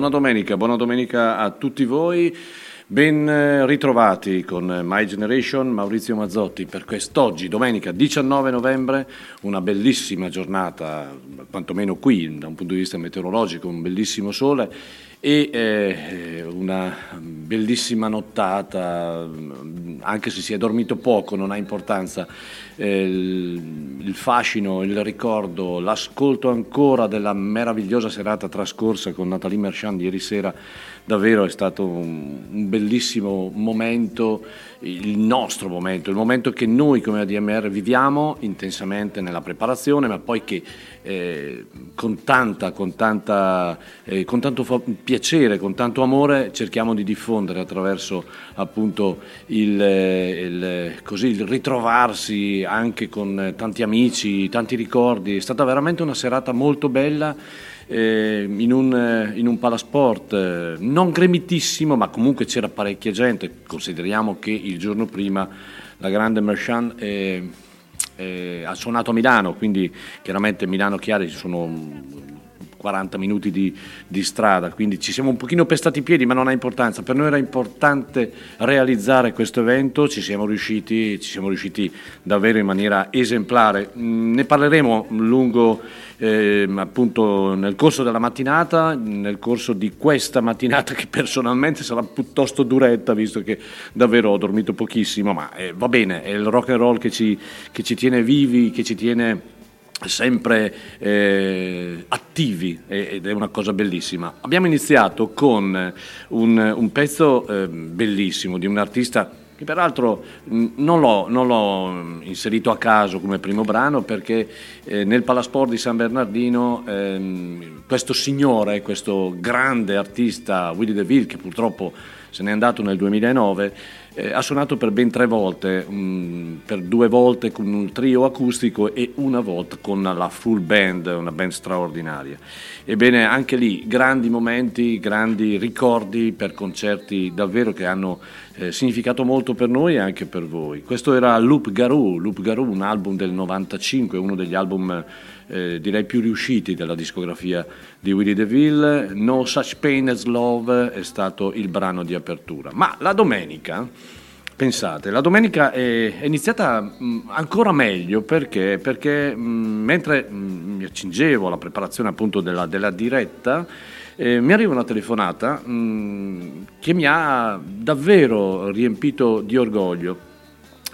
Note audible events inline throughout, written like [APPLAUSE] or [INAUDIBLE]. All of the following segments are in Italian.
Buona domenica, buona domenica a tutti voi. Ben eh, ritrovati con My Generation, Maurizio Mazzotti, per quest'oggi, domenica 19 novembre, una bellissima giornata, quantomeno qui da un punto di vista meteorologico, un bellissimo sole e eh, una bellissima nottata, anche se si è dormito poco, non ha importanza, eh, il, fascino, il ricordo, l'ascolto ancora della meravigliosa serata trascorsa con Nathalie Merchand ieri sera davvero è stato un, bellissimo momento, il nostro momento, il momento che noi come ADMR viviamo intensamente nella preparazione, ma poi che eh, con, tanta, con, tanta, eh, con tanto fa- piacere, con tanto amore cerchiamo di diffondere attraverso appunto il, eh, il, così, il ritrovarsi anche con tanti amici, tanti ricordi. È stata veramente una serata molto bella eh, in, un, eh, in, un, palasport eh, non gremitissimo, ma comunque c'era parecchia gente. Consideriamo che il giorno prima la grande Merchant è, eh, ha suonato a Milano, quindi chiaramente Milano-Chiari ci sono 40 minuti di, di, strada, quindi ci siamo un pochino pestati i piedi, ma non ha importanza. Per noi era importante realizzare questo evento, ci siamo riusciti, ci siamo riusciti davvero in maniera esemplare. Mm, ne parleremo lungo eh, appunto nel corso della mattinata, nel corso di questa mattinata [LAUGHS] che personalmente sarà piuttosto duretta, visto che davvero ho dormito pochissimo, ma eh, va bene, è il rock and roll che ci, che ci tiene vivi, che ci tiene sempre eh, attivi ed è una cosa bellissima. Abbiamo iniziato con un, un pezzo eh, bellissimo di un artista che peraltro non l'ho, non l'ho, inserito a caso come primo brano perché eh, nel Palasport di San Bernardino ehm, questo signore, questo grande artista Willy DeVille che purtroppo se n'è andato nel 2009, eh, ha suonato per ben tre volte, um, per due volte con un trio acustico e una volta con la full band, una band straordinaria. Ebbene, anche lì grandi momenti, grandi ricordi per concerti davvero che hanno eh, significato molto per noi e anche per voi. Questo era Loop Garou, Loop Garou, un album del 95, uno degli album eh, direi più riusciti della discografia di Willie DeVille. No Such Pain as Love è stato il brano di apertura. Ma la domenica, pensate, la domenica è, iniziata mh, ancora meglio perché, perché mh, mentre mh, mi accingevo alla preparazione appunto della, della diretta, eh, mi arriva una telefonata mh, che mi ha davvero riempito di orgoglio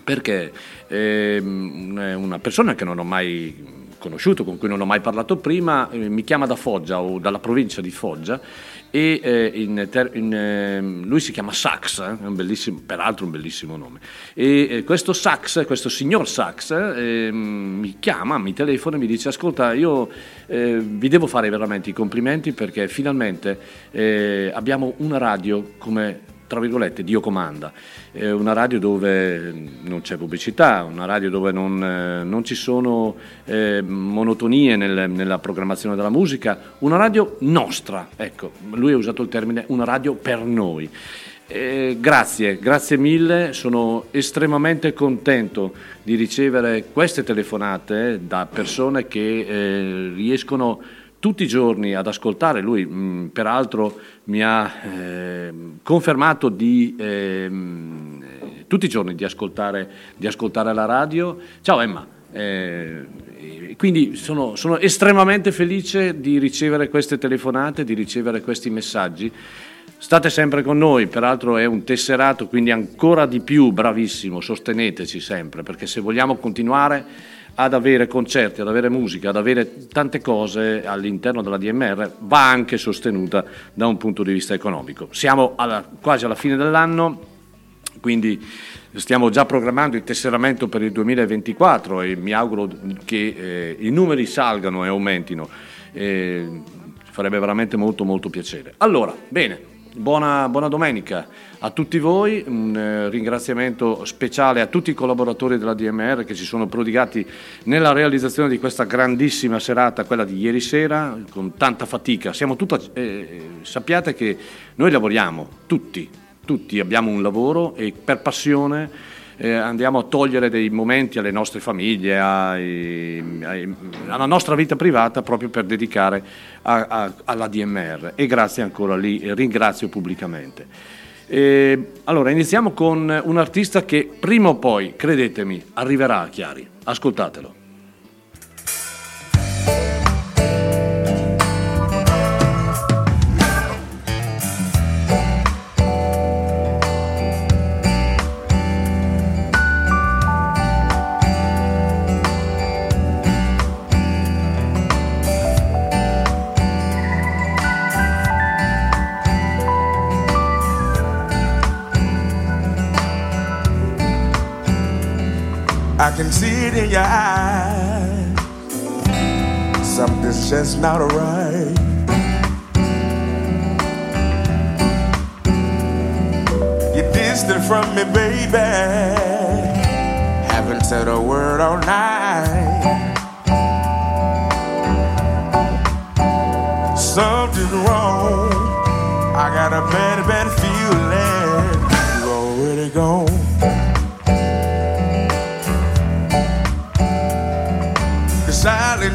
perché eh, una persona che non ho mai conosciuto, con cui non ho mai parlato prima, eh, mi chiama da Foggia o dalla provincia di Foggia e eh, in, in, eh, lui si chiama Sax, eh, un peraltro un bellissimo nome. E eh, questo Sax, questo signor Sax, ehm, mi chiama, mi telefona e mi dice ascolta io eh, vi devo fare veramente i complimenti perché finalmente abbiamo una radio come tra virgolette, Dio comanda. È una radio dove non c'è pubblicità, una radio dove non, eh, non ci sono eh, monotonie nel, nella programmazione della musica, una radio nostra, ecco, lui ha usato il termine una radio per noi. Eh, grazie, grazie mille, sono estremamente contento di ricevere queste telefonate da persone che eh, riescono tutti i giorni ad ascoltare, lui mh, mm, peraltro mi ha eh, confermato di eh, tutti i giorni di ascoltare, di ascoltare, la radio. Ciao Emma, eh, quindi sono, sono estremamente felice di ricevere queste telefonate, di ricevere questi messaggi. State sempre con noi, peraltro è un tesserato, quindi ancora di più bravissimo, sosteneteci sempre, perché se vogliamo continuare ad avere concerti, ad avere musica, ad avere tante cose all'interno della DMR va anche sostenuta da un punto di vista economico. Siamo alla, quasi alla fine dell'anno, quindi stiamo già programmando il tesseramento per il 2024 e mi auguro che eh, i numeri salgano e aumentino. Eh, farebbe veramente molto molto piacere. Allora, bene. Buona, buona, domenica a tutti voi, un eh, ringraziamento speciale a tutti i collaboratori della DMR che si sono prodigati nella realizzazione di questa grandissima serata, quella di ieri sera, con tanta fatica. Tutta, eh, sappiate che noi lavoriamo, tutti, tutti abbiamo un lavoro e per passione eh, andiamo a togliere dei momenti alle nostre famiglie, ai, ai, alla nostra vita privata proprio per dedicare a, a, alla DMR e grazie ancora lì, ringrazio pubblicamente. Eh, allora, iniziamo con un artista che prima o poi, credetemi, arriverà a Chiari. Ascoltatelo. Can see it in your eyes. Something's just not right. You're distant from me, baby. Haven't said a word all night. Something's wrong. I got a bad, bad feeling. You already gone.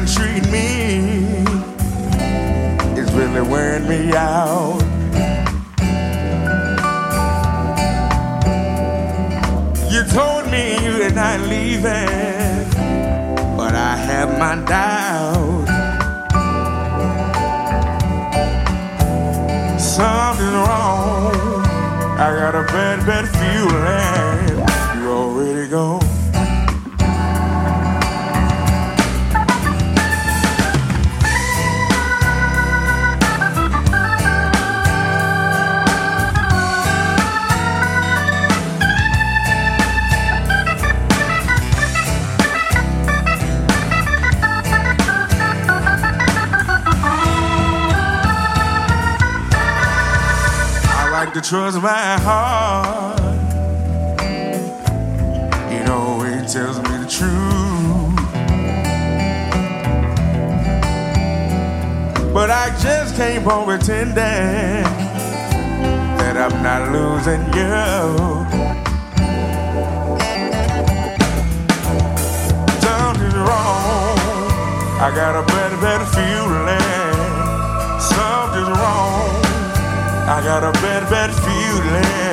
Silent treat me is really wearing me out. You told me you're not leave leaving, but I have my doubts. Something's wrong. I got a bad, bad feeling. You already gone. I trust my heart. It always tells me the truth. But I just can't on pretending that I'm not losing you. Something's wrong. I got a better, better feeling. Something's wrong. I got a bad, bad feeling.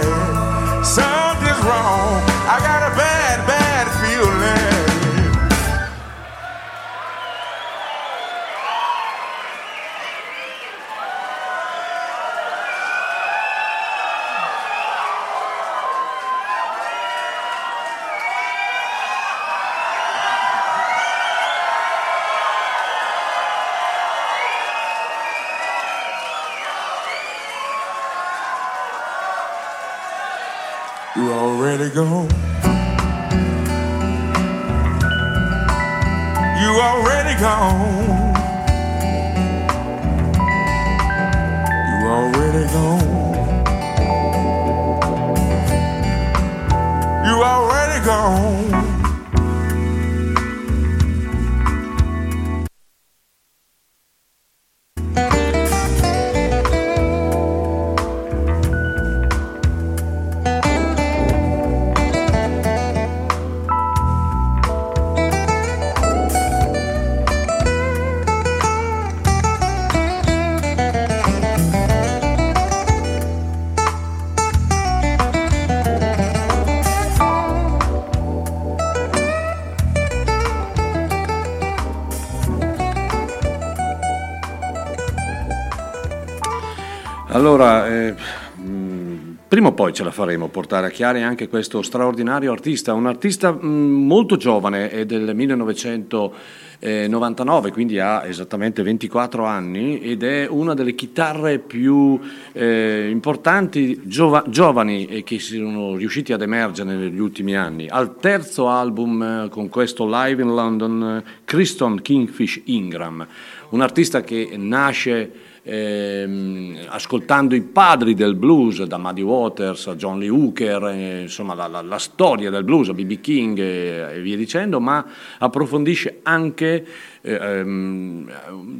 Poi ce la faremo portare a chiare anche questo straordinario artista, un artista molto giovane, è del 1999, quindi ha esattamente 24 anni ed è una delle chitarre più eh, importanti giova- giovani che sono riusciti ad emergere negli ultimi anni. Al terzo album eh, con questo Live in London, eh, Kingfish Ingram, un artista che nasce ehm, ascoltando i padri del blues, da Muddy Waters a John Lee Hooker, eh, insomma la, la- la storia del blues, a B.B. King e, e via dicendo, ma approfondisce anche ehm,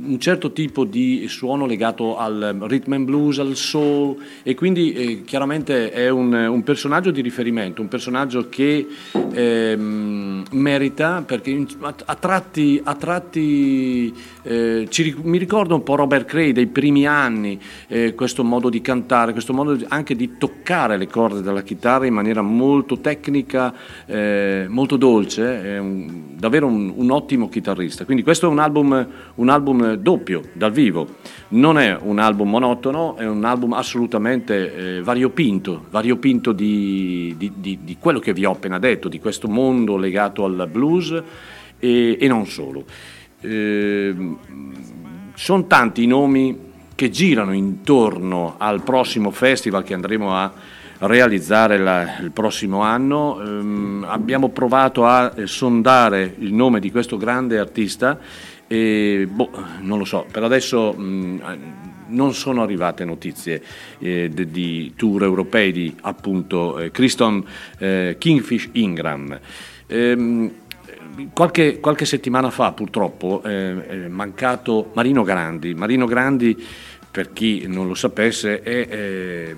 un certo tipo di suono legato al rhythm and blues, al soul e quindi eh, chiaramente è un, un personaggio di riferimento, un personaggio che ehm, merita perché a, tratti, a tratti eh, ci mi ricorda un po' Robert Cray dei primi anni, eh, questo modo di cantare, questo modo anche di toccare le corde della chitarra in maniera molto tecnica, eh, molto dolce, è un- davvero un, un ottimo chitarrista. Quindi questo è un album, un album doppio, dal vivo, non è un album monotono, è un album assolutamente eh, variopinto, variopinto di, di- di- di quello che vi ho appena detto, di questo mondo legato al blues e, e non solo. sono tanti i nomi che girano intorno al prossimo festival che andremo a realizzare la- il prossimo anno. Ehm, abbiamo provato a sondare il nome di questo grande artista e boh, non lo so, per adesso mh, non sono arrivate notizie eh, di, di tour europei di appunto eh, Kriston eh, Kingfish Ingram. Ehm, Qualche, qualche settimana fa purtroppo eh, è mancato Marino Grandi. Marino Grandi, per chi non lo sapesse, è, eh,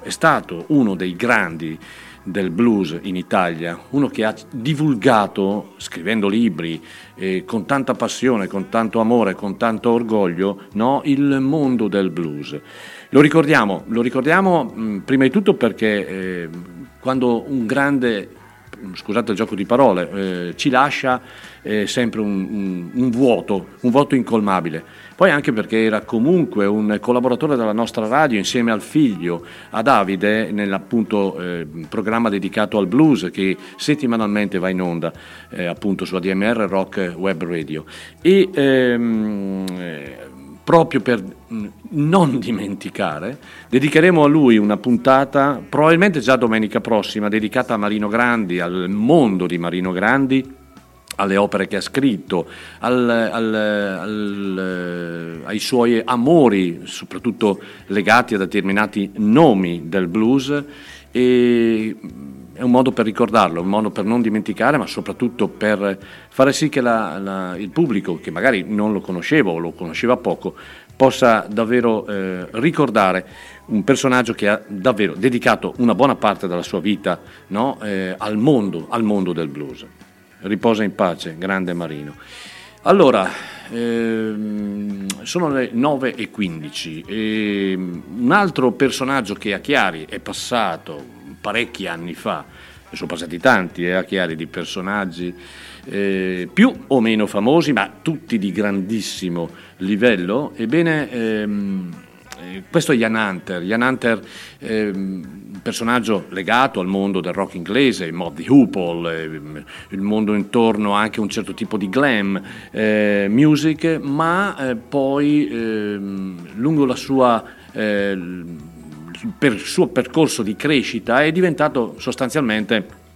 è stato uno dei grandi del blues in Italia, uno che ha divulgato, scrivendo libri, eh, con tanta passione, con tanto amore, con tanto orgoglio, no, il mondo del blues. Lo ricordiamo, lo ricordiamo mh, prima di tutto perché eh, quando un grande scusate il gioco di parole, eh, ci lascia eh, sempre un, un, un, vuoto, un vuoto incolmabile. Poi anche perché era comunque un collaboratore della nostra radio insieme al figlio, a Davide, nell'appunto eh, programma dedicato al blues che settimanalmente va in onda eh, appunto su ADMR Rock Web Radio. E, ehm, proprio per non dimenticare, dedicheremo a lui una puntata, probabilmente già domenica prossima, dedicata a Marino Grandi, al mondo di Marino Grandi, alle opere che ha scritto, al, al, al, ai suoi amori, soprattutto legati a determinati nomi del blues. E è un modo per ricordarlo, un modo per non dimenticare, ma soprattutto per fare sì che la, la, il pubblico, che magari non lo conosceva o lo conosceva poco, possa davvero eh, ricordare un personaggio che ha davvero dedicato una buona parte della sua vita no, eh, al, mondo, al mondo del blues. Riposa in pace, grande Marino. Allora, ehm, sono le 9.15 e un altro personaggio che a Chiari è passato parecchi anni fa, ne sono passati tanti eh, a Chiari di personaggi eh, più o meno famosi, ma tutti di grandissimo livello, ebbene ehm, eh, questo è Jan Hunter, Jan Hunter eh, un personaggio legato al mondo del rock inglese, Mob di Hoople, eh, il mondo intorno anche a un certo tipo di glam eh, music, ma eh, poi ehm, lungo la sua per il suo percorso di crescita è diventato sostanzialmente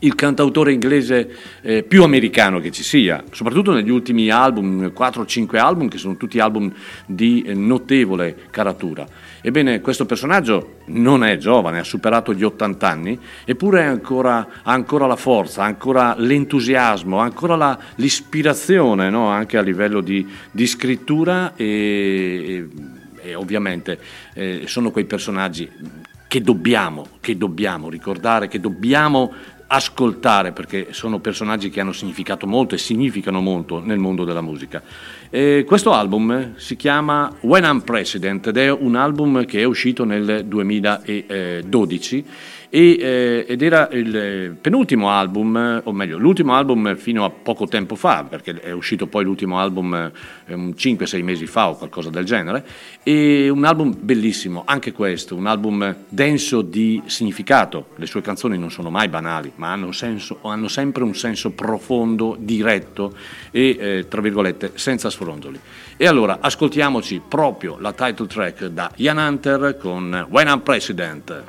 il cantautore inglese eh, più americano che ci sia, soprattutto negli ultimi album, 4-5 album, che sono tutti album di eh, notevole caratura. Ebbene, questo personaggio non è giovane, ha superato gli 80 anni, eppure ancora, ha ancora la forza, ha ancora l'entusiasmo, ha ancora la, l'ispirazione, no? anche a livello di, di scrittura e, e e ovviamente eh, sono quei personaggi che dobbiamo, che dobbiamo ricordare, che dobbiamo ascoltare perché sono personaggi che hanno significato molto e significano molto nel mondo della musica. E questo album si chiama When I'm President ed è un album che è uscito nel 2012 e, eh, ed era il penultimo album, o meglio l'ultimo album fino a poco tempo fa, perché è uscito poi l'ultimo album eh, 5-6 mesi fa o qualcosa del genere, e un album bellissimo, anche questo, un album denso di significato, le sue canzoni non sono mai banali, ma hanno, senso, hanno sempre un senso profondo, diretto e, eh, tra virgolette, senza sfronzoli. E allora ascoltiamoci proprio la title track da Ian Hunter con When I'm President.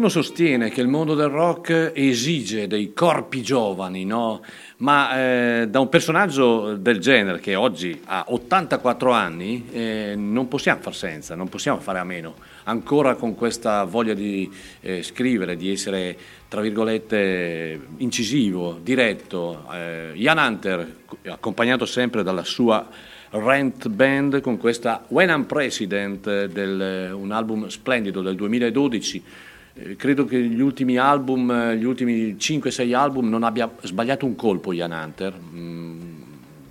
Qualcuno sostiene che il mondo del rock esige dei corpi giovani, no? Ma eh, da un personaggio del genere che oggi ha 84 anni eh, non possiamo far senza, non possiamo fare a meno. Ancora con questa voglia di eh, scrivere, di essere, tra virgolette, incisivo, diretto. Eh, Ian Hunter, accompagnato sempre dalla sua Rent Band con questa When I'm President, del, un album splendido del 2012. Eh, credo che gli ultimi album, eh, gli ultimi 5-6 album non abbia sbagliato un colpo Ian Hunter, mm,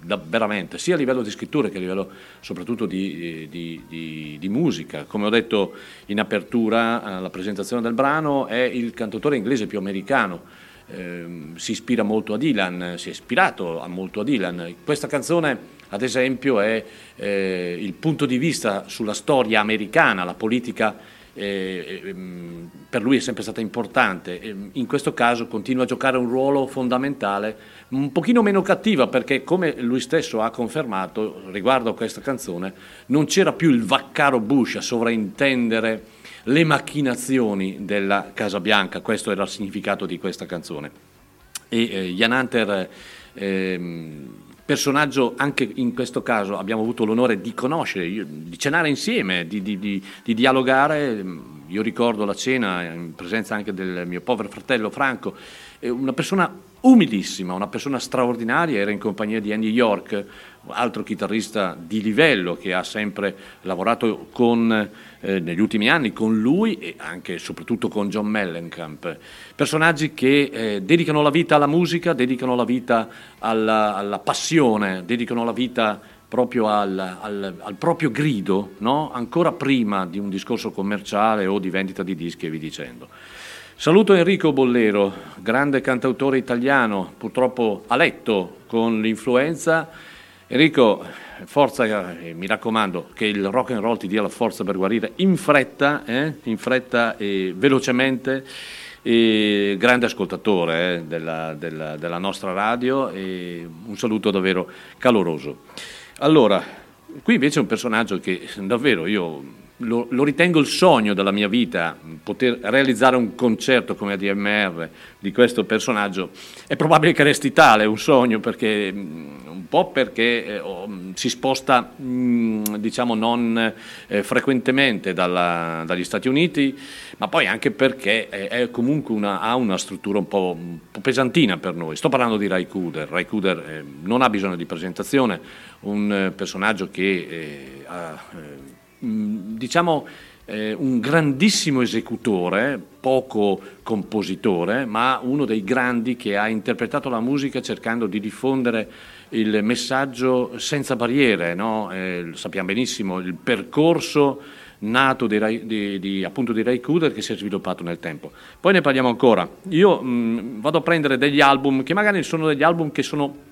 da- veramente, sia a livello di scrittura che a livello soprattutto di, di- di- di musica. Come ho detto in apertura alla presentazione del brano, è il cantautore inglese più americano ehm, si ispira molto a Dylan, si è ispirato molto a Dylan. Questa canzone, ad esempio, è eh, il punto di vista sulla storia americana, la politica. Eh, ehm, per lui è sempre stata importante, Ehm, in questo caso continua a giocare un ruolo fondamentale, un pochino meno cattiva perché come lui stesso ha confermato riguardo a questa canzone non c'era più il vaccaro Bush a sovraintendere le macchinazioni della Casa Bianca, questo era il significato di questa canzone. E eh, Jan Hunter, ehm, personaggio anche in questo caso abbiamo avuto l'onore di conoscere, di cenare insieme, di, di- di- di dialogare. Io ricordo la cena in presenza anche del mio povero fratello Franco, una persona umilissima, una persona straordinaria, era in compagnia di Andy York, altro chitarrista di livello che ha sempre lavorato con, eh, negli ultimi anni con lui e anche e soprattutto con John Mellencamp. Personaggi che eh, dedicano la vita alla musica, dedicano la vita alla, alla passione, dedicano la vita proprio al, al- al proprio grido, no? ancora prima di un discorso commerciale o di vendita di dischi e vi dicendo. Saluto Enrico Bollero, grande cantautore italiano, purtroppo a letto con l'influenza. Enrico, forza, eh, mi raccomando, che il rock and roll ti dia la forza per guarire in fretta, eh? in fretta e velocemente. E grande ascoltatore eh, della, della- della nostra radio e un saluto davvero caloroso. Allora, qui invece è un personaggio che davvero io lo, lo ritengo il sogno della mia vita, poter realizzare un concerto come ADMR di questo personaggio. È probabile che resti tale, un sogno, perché mh, un po' perché eh, mh, si sposta, mh, diciamo, non eh, frequentemente dalla- dagli Stati Uniti, ma poi anche perché è, è comunque una, ha una struttura un po', un po' pesantina per noi. Sto parlando di Ray Cooder. Ray Cooder eh, non ha bisogno di presentazione, un eh, personaggio che eh, ha, eh, diciamo, eh, un grandissimo esecutore, poco compositore, ma uno dei grandi che ha interpretato la musica cercando di diffondere il messaggio senza barriere. no? Eh, lo sappiamo benissimo, il percorso nato di, di- di- appunto di Ray Cooder che si è sviluppato nel tempo. Poi ne parliamo ancora. Io mh, vado a prendere degli album che magari sono degli album che sono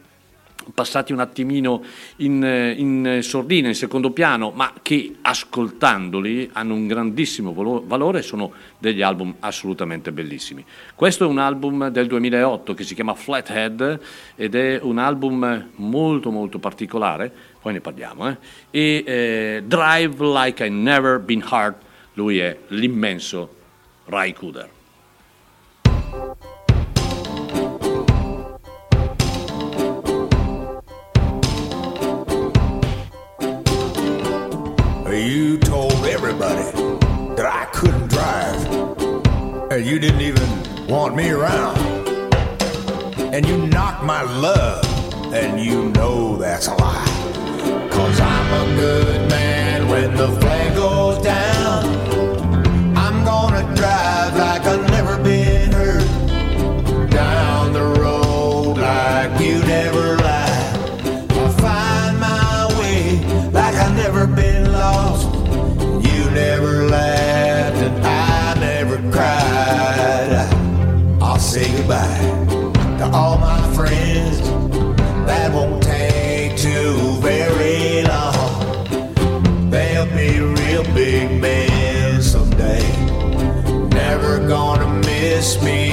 passati un attimino in, in sordina, in secondo piano, ma che ascoltandoli hanno un grandissimo valo- valore sono degli album assolutamente bellissimi. Questo è un album del 2008 che si chiama Flathead ed è un album molto molto particolare, poi ne parliamo, eh? e eh, Drive Like I Never Been Hurt, lui è l'immenso Ray Cooder. You told everybody that I couldn't drive, and you didn't even want me around. And you knocked my love, and you know that's a lie. Cause I'm a good man when the flag friends. That won't take too very long. They'll be real big men someday. Never gonna miss me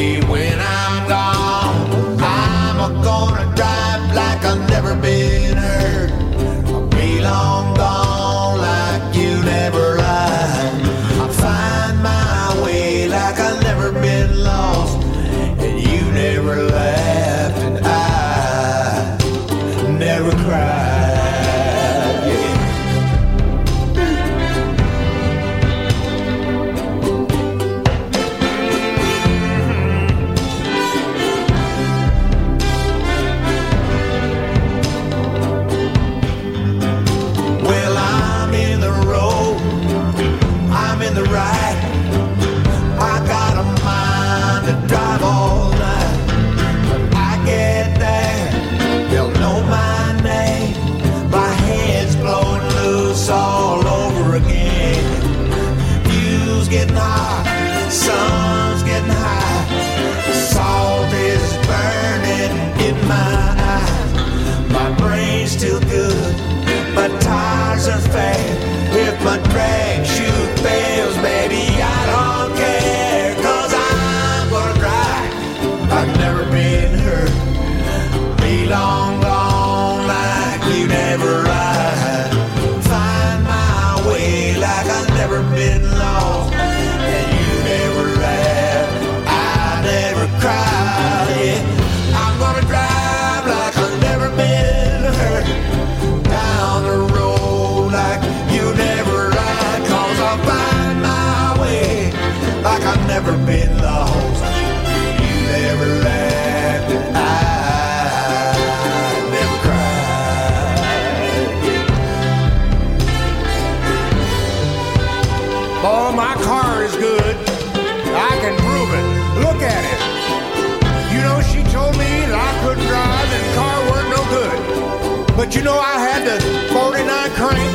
You know, I had the 49 crank.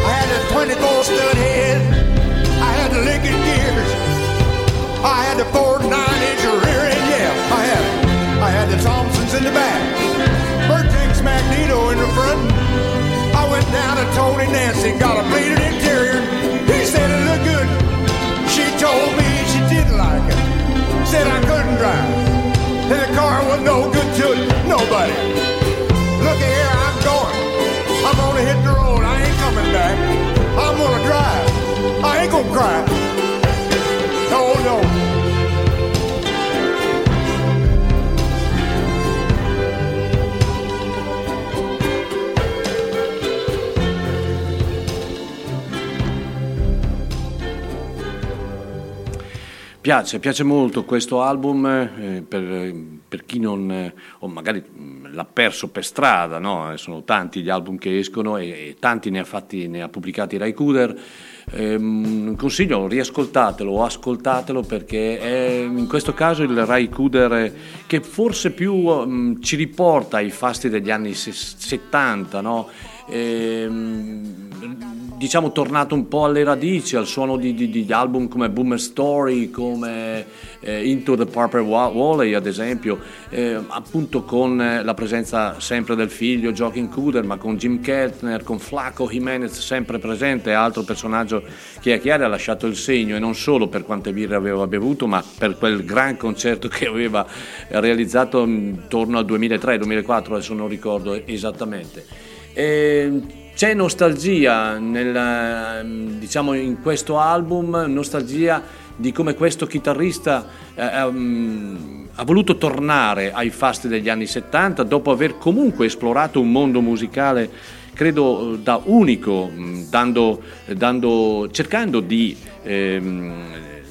I had the 24 stud head. I had the Lincoln gears. I had the 49 inch rear end, yeah, I had it. I had the Thompsons in the back. Vertex Magneto in the front. I went down to Tony Nancy got a bleeded interior. He said it looked good. She told me she didn't like it. Said I couldn't drive. The car was no good to nobody. Look at here. I'm gonna hit the road. I ain't coming back. I'm gonna drive. I ain't gonna cry. No, no. Piace, piace molto questo album eh, per, per chi non, eh, o magari l'ha perso per strada, no? Sono tanti gli album che escono e, e tanti ne ha, fatti, ne ha pubblicati Rai Kuder. Ehm, consiglio, riascoltatelo o ascoltatelo perché è in questo caso il Rai Kuder che forse più mh, ci riporta ai fasti degli anni se- 70, no? Ehm, diciamo tornato un po' alle radici, al suono di, di- di album come Boomer Story, come eh, Into the Purple Wa- Valley ad esempio, eh, appunto con eh, la presenza sempre del figlio Joaquin Cooder, ma con Jim Keltner, con Flaco Jimenez sempre presente, altro personaggio che a Chiari ha lasciato il segno e non solo per quante birre aveva bevuto, ma per quel gran concerto che aveva realizzato intorno al 2003-2004, adesso non ricordo esattamente. E c'è nostalgia nel, diciamo, in questo album, nostalgia di come questo chitarrista eh, ehm, ha voluto tornare ai fasti degli anni 70 dopo aver comunque esplorato un mondo musicale credo da unico, mh, dando- dando- cercando di, ehm,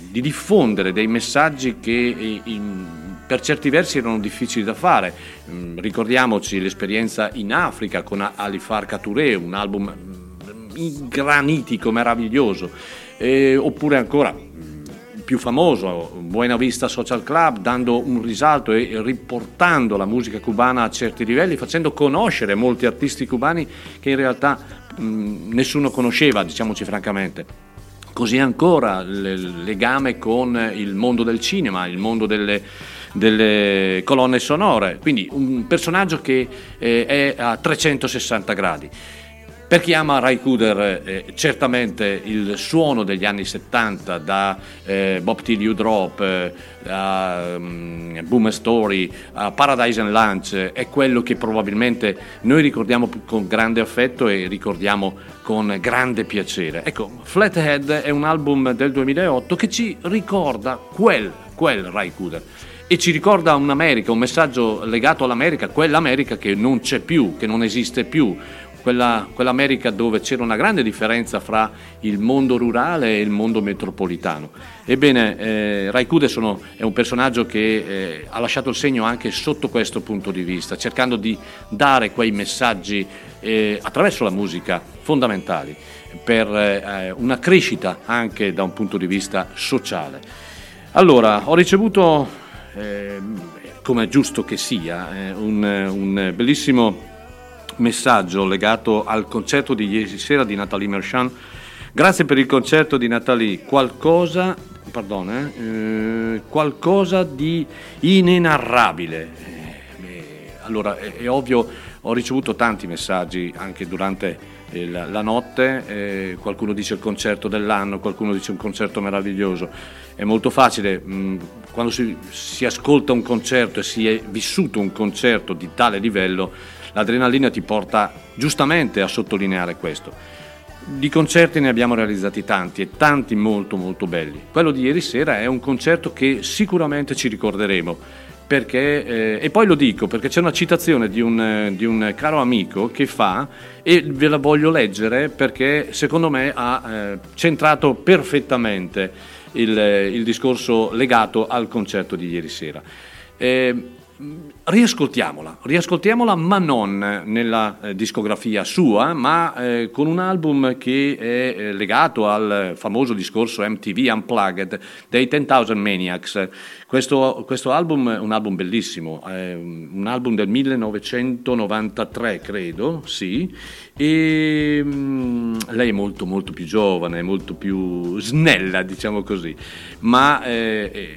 di diffondere dei messaggi che eh, in- per certi versi erano difficili da fare. Mm, Ricordiamoci l'esperienza in Africa con Alifar Touré, un album mm, granitico, meraviglioso, Eh, oppure ancora mm, più famoso, Buena Vista Social Club, dando un risalto e riportando la musica cubana a certi livelli, facendo conoscere molti artisti cubani che in realtà mm, nessuno conosceva, diciamoci francamente. Così ancora il legame con il mondo del cinema, il mondo delle, delle colonne sonore, quindi un personaggio che eh, è a 360 gradi. Per chi ama Ray Cooder, eh, certamente il suono degli anni 70, da eh, Bob Till You Drop, eh, a mm, Boomer Story, a Paradise and Lunch, è quello che probabilmente noi ricordiamo con grande affetto e ricordiamo con grande piacere. Ecco, Flathead è un album del 2008 che ci ricorda quel, quel Ray Cooder e ci ricorda un'America, un messaggio legato all'America, quell'America che non c'è più, che non esiste più, quella, quell'America dove c'era una grande differenza fra il mondo rurale e il mondo metropolitano. Ebbene, eh, Ray sono- è un personaggio che eh, ha lasciato il segno anche sotto questo punto di vista, cercando di dare quei messaggi eh, attraverso la musica fondamentali per eh, una crescita anche da un punto di vista sociale. Allora, ho ricevuto, eh, come è giusto che sia, eh, un, un bellissimo messaggio legato al concerto di ieri sera di Nathalie Merchant. Grazie per il concerto di Nathalie, qualcosa, pardon, eh, eh, qualcosa di inenarrabile. Eh, eh, allora, è, è ovvio, ho ricevuto tanti messaggi anche durante la, la notte, eh, qualcuno dice il concerto dell'anno, qualcuno dice un concerto meraviglioso. È molto facile, mh, quando si, si ascolta un concerto e si è vissuto un concerto di tale livello, l'adrenalina ti porta giustamente a sottolineare questo. Di concerti ne abbiamo realizzati tanti e tanti molto molto belli. Quello di ieri sera è un concerto che sicuramente ci ricorderemo. Perché, eh, e poi lo dico perché c'è una citazione di un, eh, di un caro amico che fa e ve la voglio leggere perché secondo me ha eh, centrato perfettamente il, il discorso legato al concerto di ieri sera. Eh, riascoltiamola, riascoltiamola ma non nella eh, discografia sua, ma eh, con un album che è eh, legato al famoso discorso MTV Unplugged dei 10,000 Maniacs. Questo, questo album è un album bellissimo, è un album del 1993 credo, sì, e mm, lei è molto molto più giovane, molto più snella diciamo così, ma eh, eh,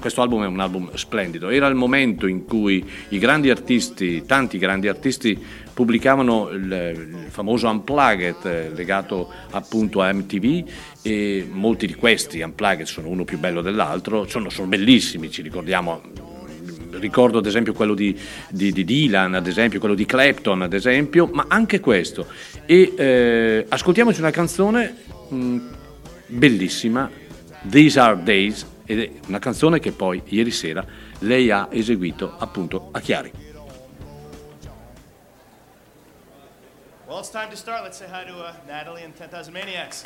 questo album è un album splendido. Era il momento in cui i grandi artisti, tanti grandi artisti, pubblicavano il, il famoso Unplugged eh, legato appunto a MTV e molti di questi Unplugged sono uno più bello dell'altro, sono, sono bellissimi, ci ricordiamo ricordo ad esempio quello di, di- di Dylan, ad esempio quello di Clapton, ad esempio, ma anche questo. E eh, ascoltiamoci una canzone mh, bellissima, These Are Days, ed è una canzone che poi ieri sera lei ha eseguito appunto a Chiari. Well, it's time to start. Let's say hi to uh, Natalie and 10,000 Maniacs.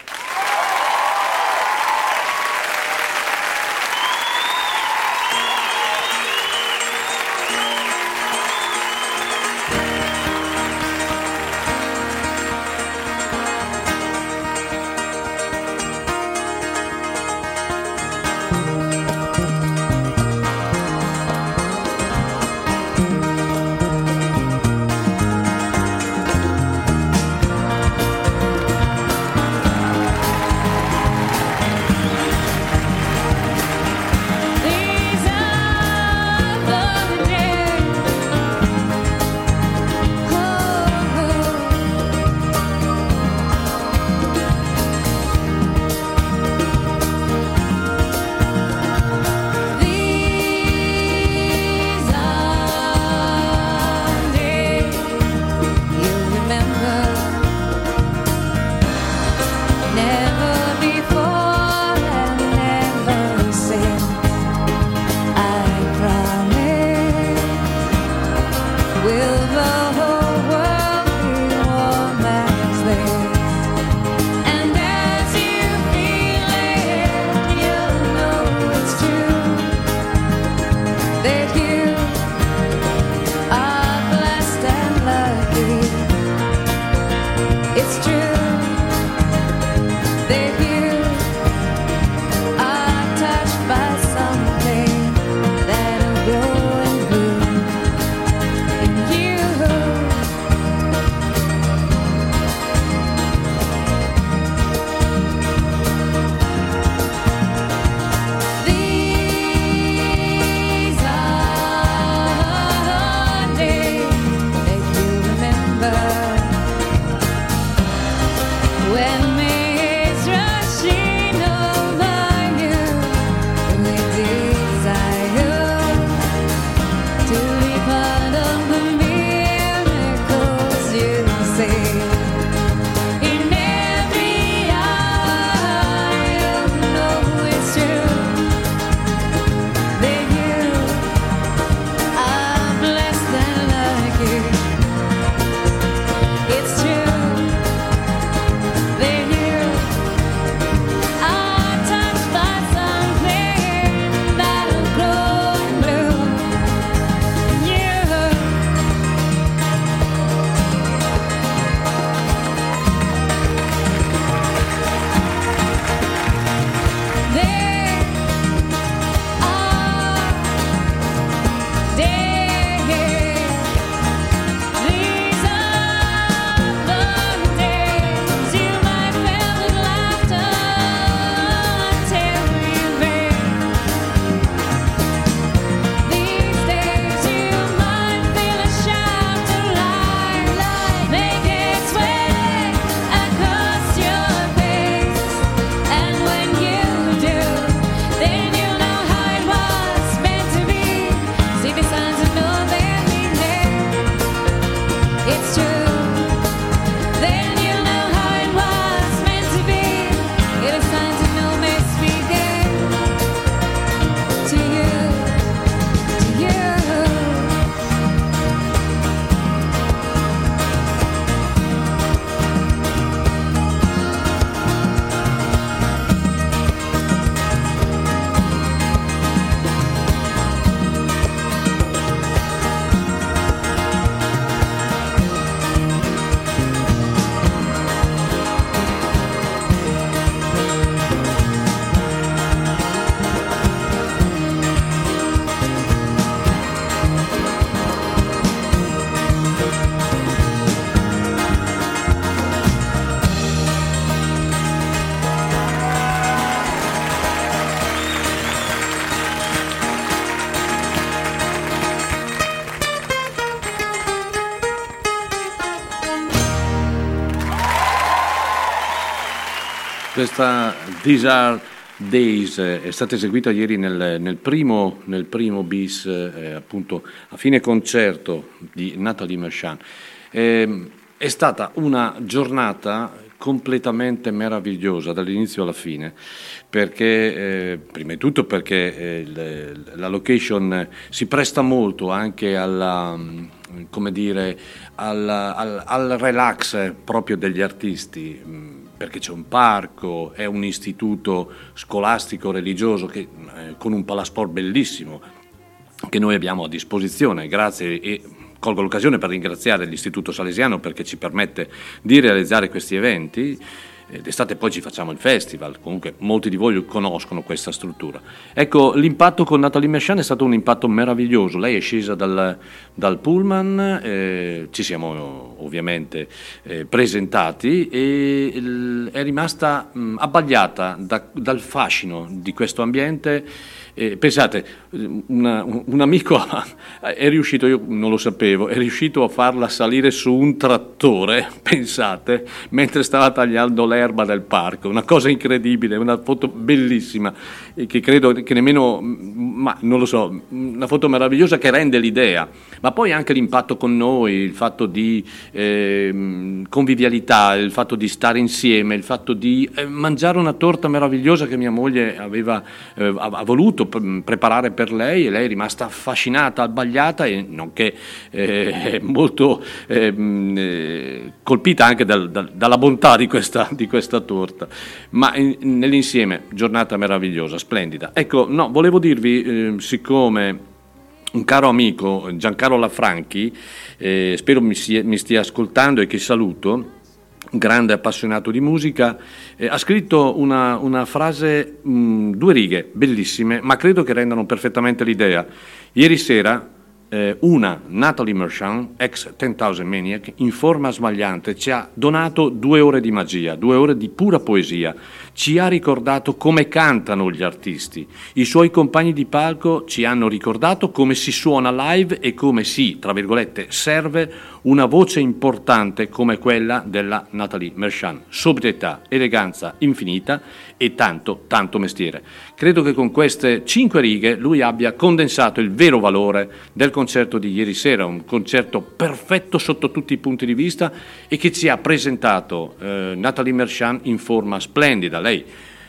Questa These Are Days è stata eseguita ieri nel, nel primo, nel primo bis, eh, appunto a fine concerto di Nathalie Merchant. Eh, è stata una giornata completamente meravigliosa dall'inizio alla fine, perché eh, prima di tutto perché eh, il- la location si presta molto anche alla, dire, al, al- al relax proprio degli artisti, mm, perché c'è un parco, è un istituto scolastico religioso che, eh, con un palasport bellissimo che noi abbiamo a disposizione, grazie e colgo l'occasione per ringraziare l'Istituto Salesiano perché ci permette di realizzare questi eventi. Eh, D'estate poi ci facciamo il festival, comunque molti di voi conoscono questa struttura. Ecco, l'impatto con Natalie Merchant è stato un impatto meraviglioso. Lei è scesa dal, dal pullman, eh, ci siamo ovviamente eh, presentati e il- è rimasta mh, abbagliata da- dal fascino di questo ambiente. Eh, pensate, una- un, amico [LAUGHS] è riuscito, io non lo sapevo, è riuscito a farla salire su un trattore, [LAUGHS] pensate, mentre stava tagliando l'erba del parco, una cosa incredibile, una foto bellissima, e che credo che nemmeno, ma non lo so, una foto meravigliosa che rende l'idea, ma poi anche l'impatto con noi, il fatto di ehm, convivialità, il fatto di stare insieme, il fatto di eh, mangiare una torta meravigliosa che mia moglie aveva eh, ha, ha pre- preparare per lei e lei è rimasta affascinata, abbagliata e nonché eh, [LAUGHS] molto ehm, eh, colpita anche dal- dal- dalla bontà di questa, di questa torta. Ma in- nell'insieme, giornata meravigliosa, splendida. Ecco, no, volevo dirvi, eh, siccome un caro amico, Giancarlo Lafranchi, eh, spero mi, sia- mi stia ascoltando e che saluto, grande appassionato di musica, eh, ha scritto una, una frase, mh, due righe, bellissime, ma credo che rendano perfettamente l'idea. Ieri sera eh, una Natalie Merchant, ex 10,000 Maniac, in forma smagliante, ci ha donato due ore di magia, due ore di pura poesia. Ci ha ricordato come cantano gli artisti. I suoi compagni di palco ci hanno ricordato come si suona live e come si, tra virgolette, serve una voce importante come quella della Natalie Merchant. Sobrietà, eleganza infinita e tanto, tanto mestiere. Credo che con queste cinque righe lui abbia condensato il vero valore del concerto di ieri sera, un concerto perfetto sotto tutti i punti di vista e che ci ha presentato eh, Natalie Merchant in forma splendida. Lei,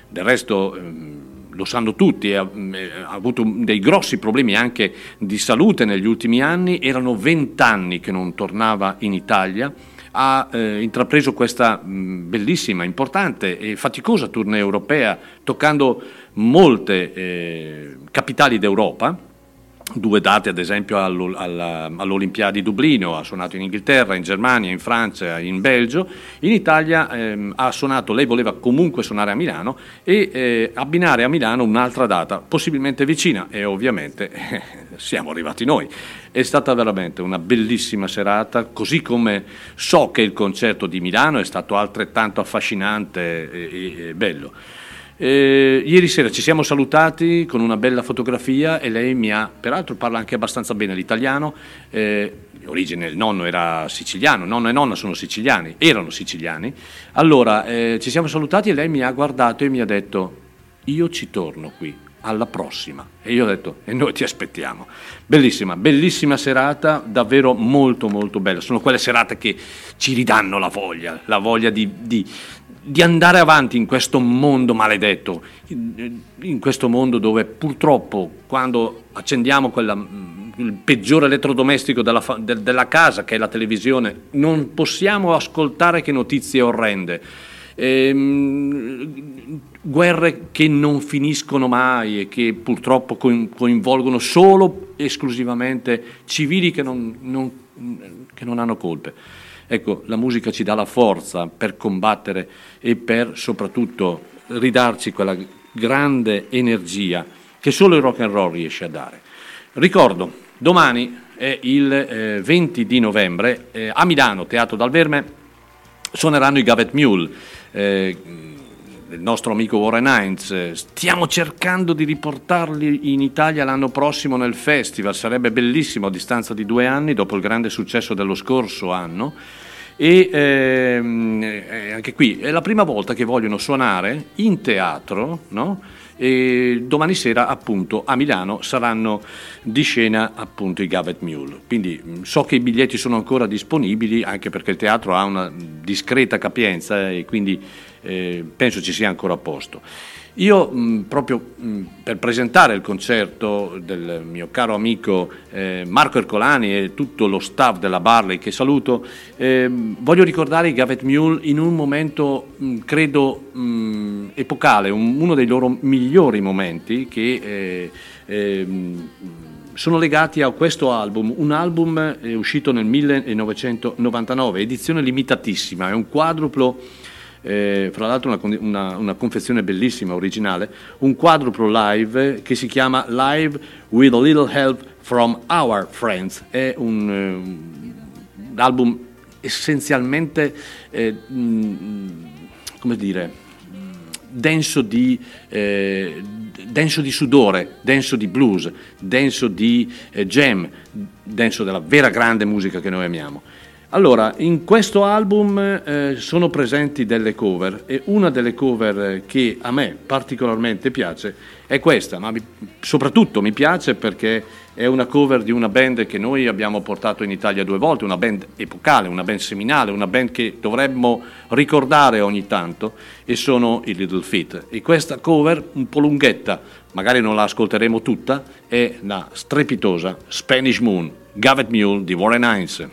del resto, ehm, lo sanno tutti, ha, eh, ha avuto dei grossi problemi anche di salute negli ultimi anni, erano vent'anni che non tornava in Italia, ha eh, intrapreso questa mh, bellissima, importante e faticosa tournée europea, toccando molte eh, capitali d'Europa, due date ad esempio allo- alla- all'Olimpiadi di Dublino, ha suonato in Inghilterra, in Germania, in Francia, in Belgio, in Italia ehm, ha suonato, lei voleva comunque suonare a Milano e eh, abbinare a Milano un'altra data, possibilmente vicina e ovviamente [LAUGHS] eh, siamo arrivati noi. È stata veramente una bellissima serata, così come so che il concerto di Milano è stato altrettanto affascinante e, e- e bello. Eh, ieri sera ci siamo salutati con una bella fotografia e lei mi ha, peraltro parla anche abbastanza bene l'italiano, eh, origine il nonno era siciliano, nonno e nonna sono siciliani, erano siciliani. Allora eh, ci siamo salutati e lei mi ha guardato e mi ha detto io ci torno qui, alla prossima. E io ho detto e noi ti aspettiamo. Bellissima, bellissima serata, davvero molto molto bella. Sono quelle serate che ci ridanno la voglia, la voglia di, di- di andare avanti in questo mondo maledetto, in questo mondo dove purtroppo quando accendiamo quella, mm, il peggiore elettrodomestico della, del- della casa, che è la televisione, non possiamo ascoltare che notizie orrende. Ehm, guerre che non finiscono mai e che purtroppo coin- coinvolgono solo e esclusivamente civili che non, non- che non hanno colpe. Ecco, la musica ci dà la forza per combattere e per soprattutto ridarci quella grande energia che solo il rock and roll riesce a dare. Ricordo, domani è il eh, 20 di novembre eh, a Milano, Teatro Dal Verme, suoneranno i Gavet Mule. eh, del nostro amico Warren Heinz. Eh, Stiamo cercando di riportarli in Italia l'anno prossimo nel festival, sarebbe bellissimo a distanza di due anni, dopo il grande successo dello scorso anno. E ehm, eh, anche qui è la prima volta che vogliono suonare in teatro, no? E domani sera appunto a Milano saranno di scena appunto i Gavet Mule. Quindi mh, so che i biglietti sono ancora disponibili anche perché il teatro ha una discreta capienza e quindi eh, penso ci sia ancora posto. Io mh, proprio mh, per presentare il concerto del mio caro amico eh, Marco Ercolani e tutto lo staff della Barley che saluto, eh, voglio ricordare i Gavet Mule in un momento mh, credo epocale, un- uno dei loro migliori momenti che eh, ehm, sono legati a questo album, un album eh, uscito nel 1999, edizione limitatissima, è un quadruplo eh, fra l'altro una, una- una confezione bellissima, originale, un quadruplo live che si chiama Live with a Little Help from Our Friends. È un, eh, un album essenzialmente, eh, mh, come dire, denso di, eh, denso di sudore, denso di blues, denso di eh, jam, denso della vera grande musica che noi amiamo. Allora, in questo album eh, sono presenti delle cover e una delle cover che a me particolarmente piace è questa, ma mi- soprattutto mi piace perché è una cover di una band che noi abbiamo portato in Italia due volte, una band epocale, una band seminale, una band che dovremmo ricordare ogni tanto e sono i Little Feat. E questa cover, un po' lunghetta, magari non la ascolteremo tutta, è la strepitosa Spanish Moon, Gavet Mule di Warren Hines.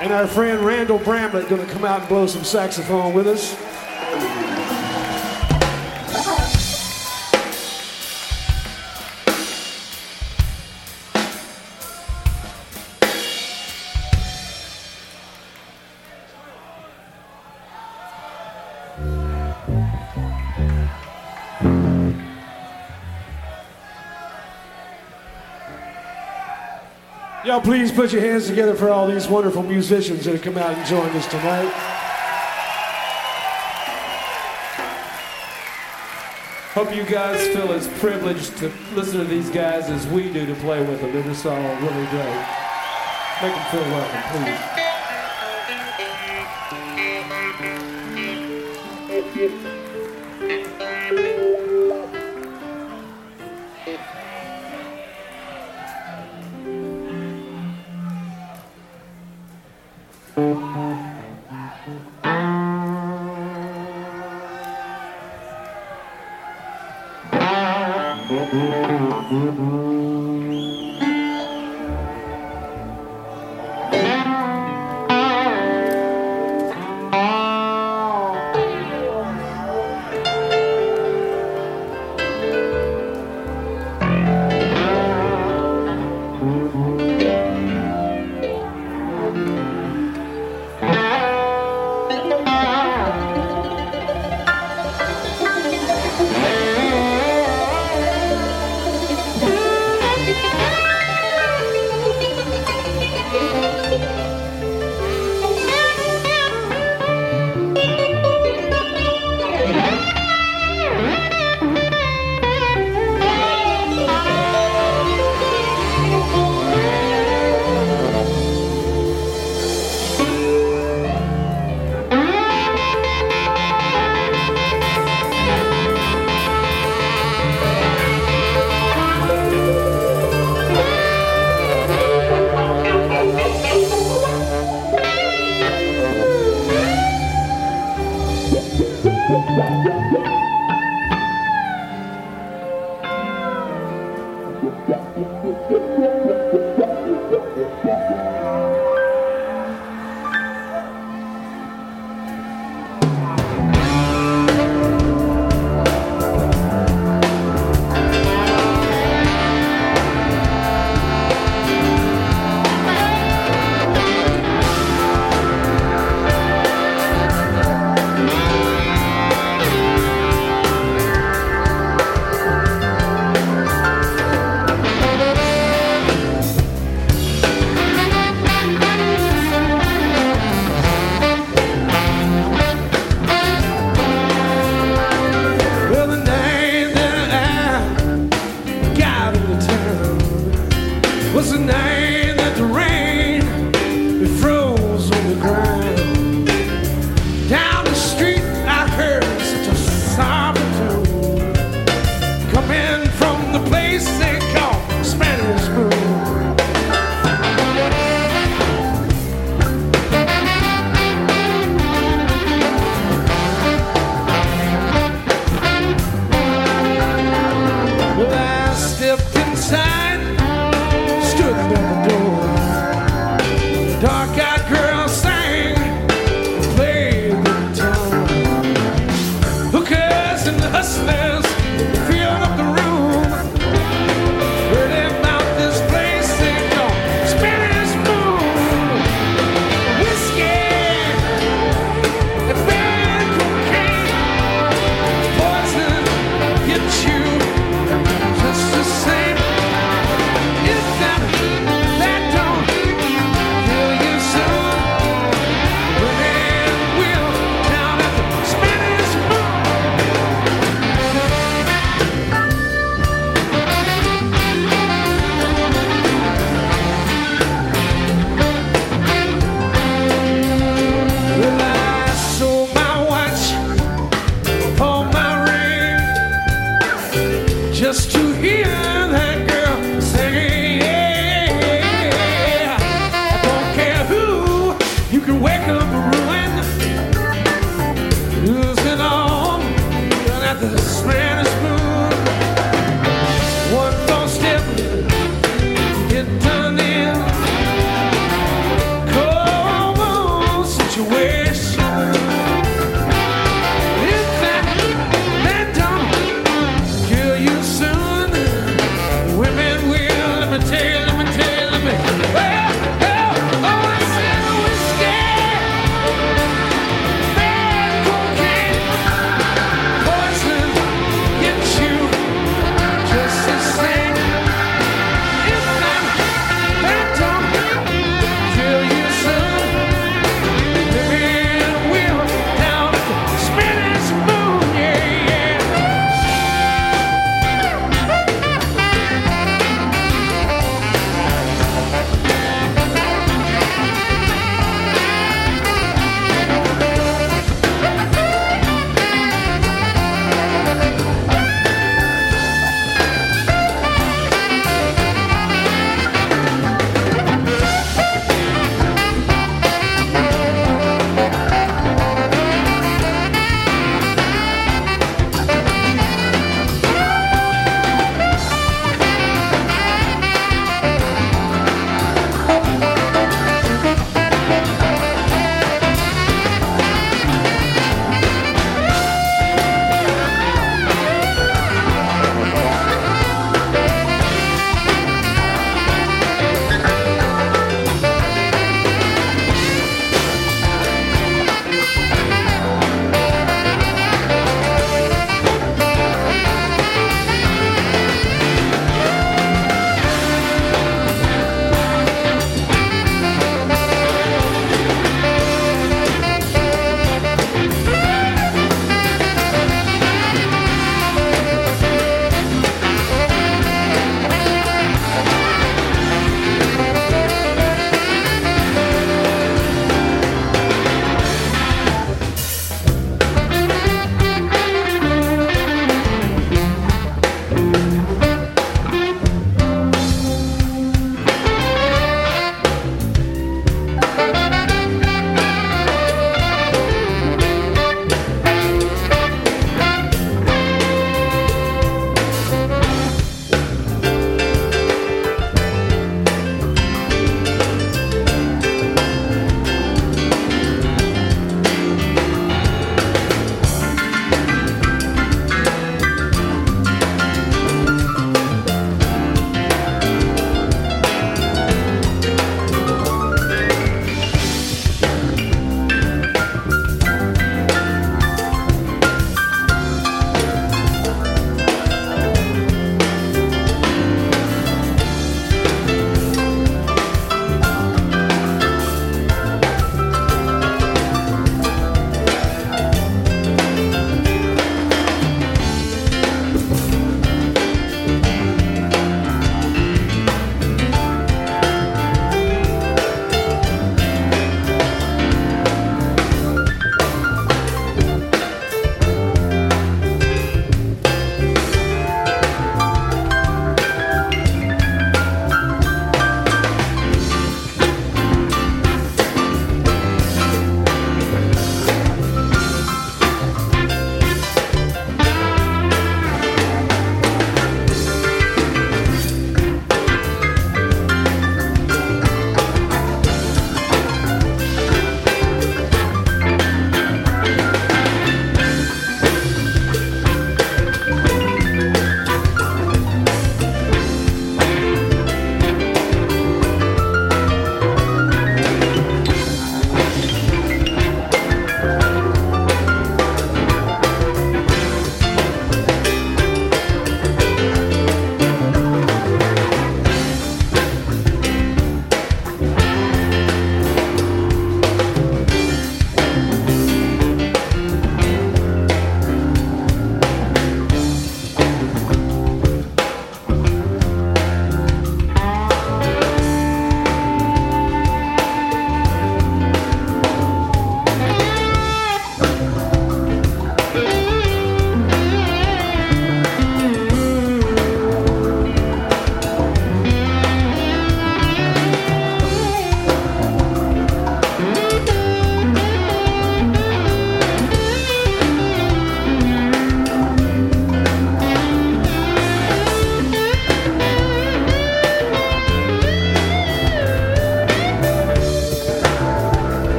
And our friend Randall Bramlett going to come out and blow some saxophone with us. Y'all please put your hands together for all these wonderful musicians that have come out and joined us tonight. Hope you guys feel as privileged to listen to these guys as we do to play with them. They're just all really great. Make them feel welcome, please. Thank [LAUGHS]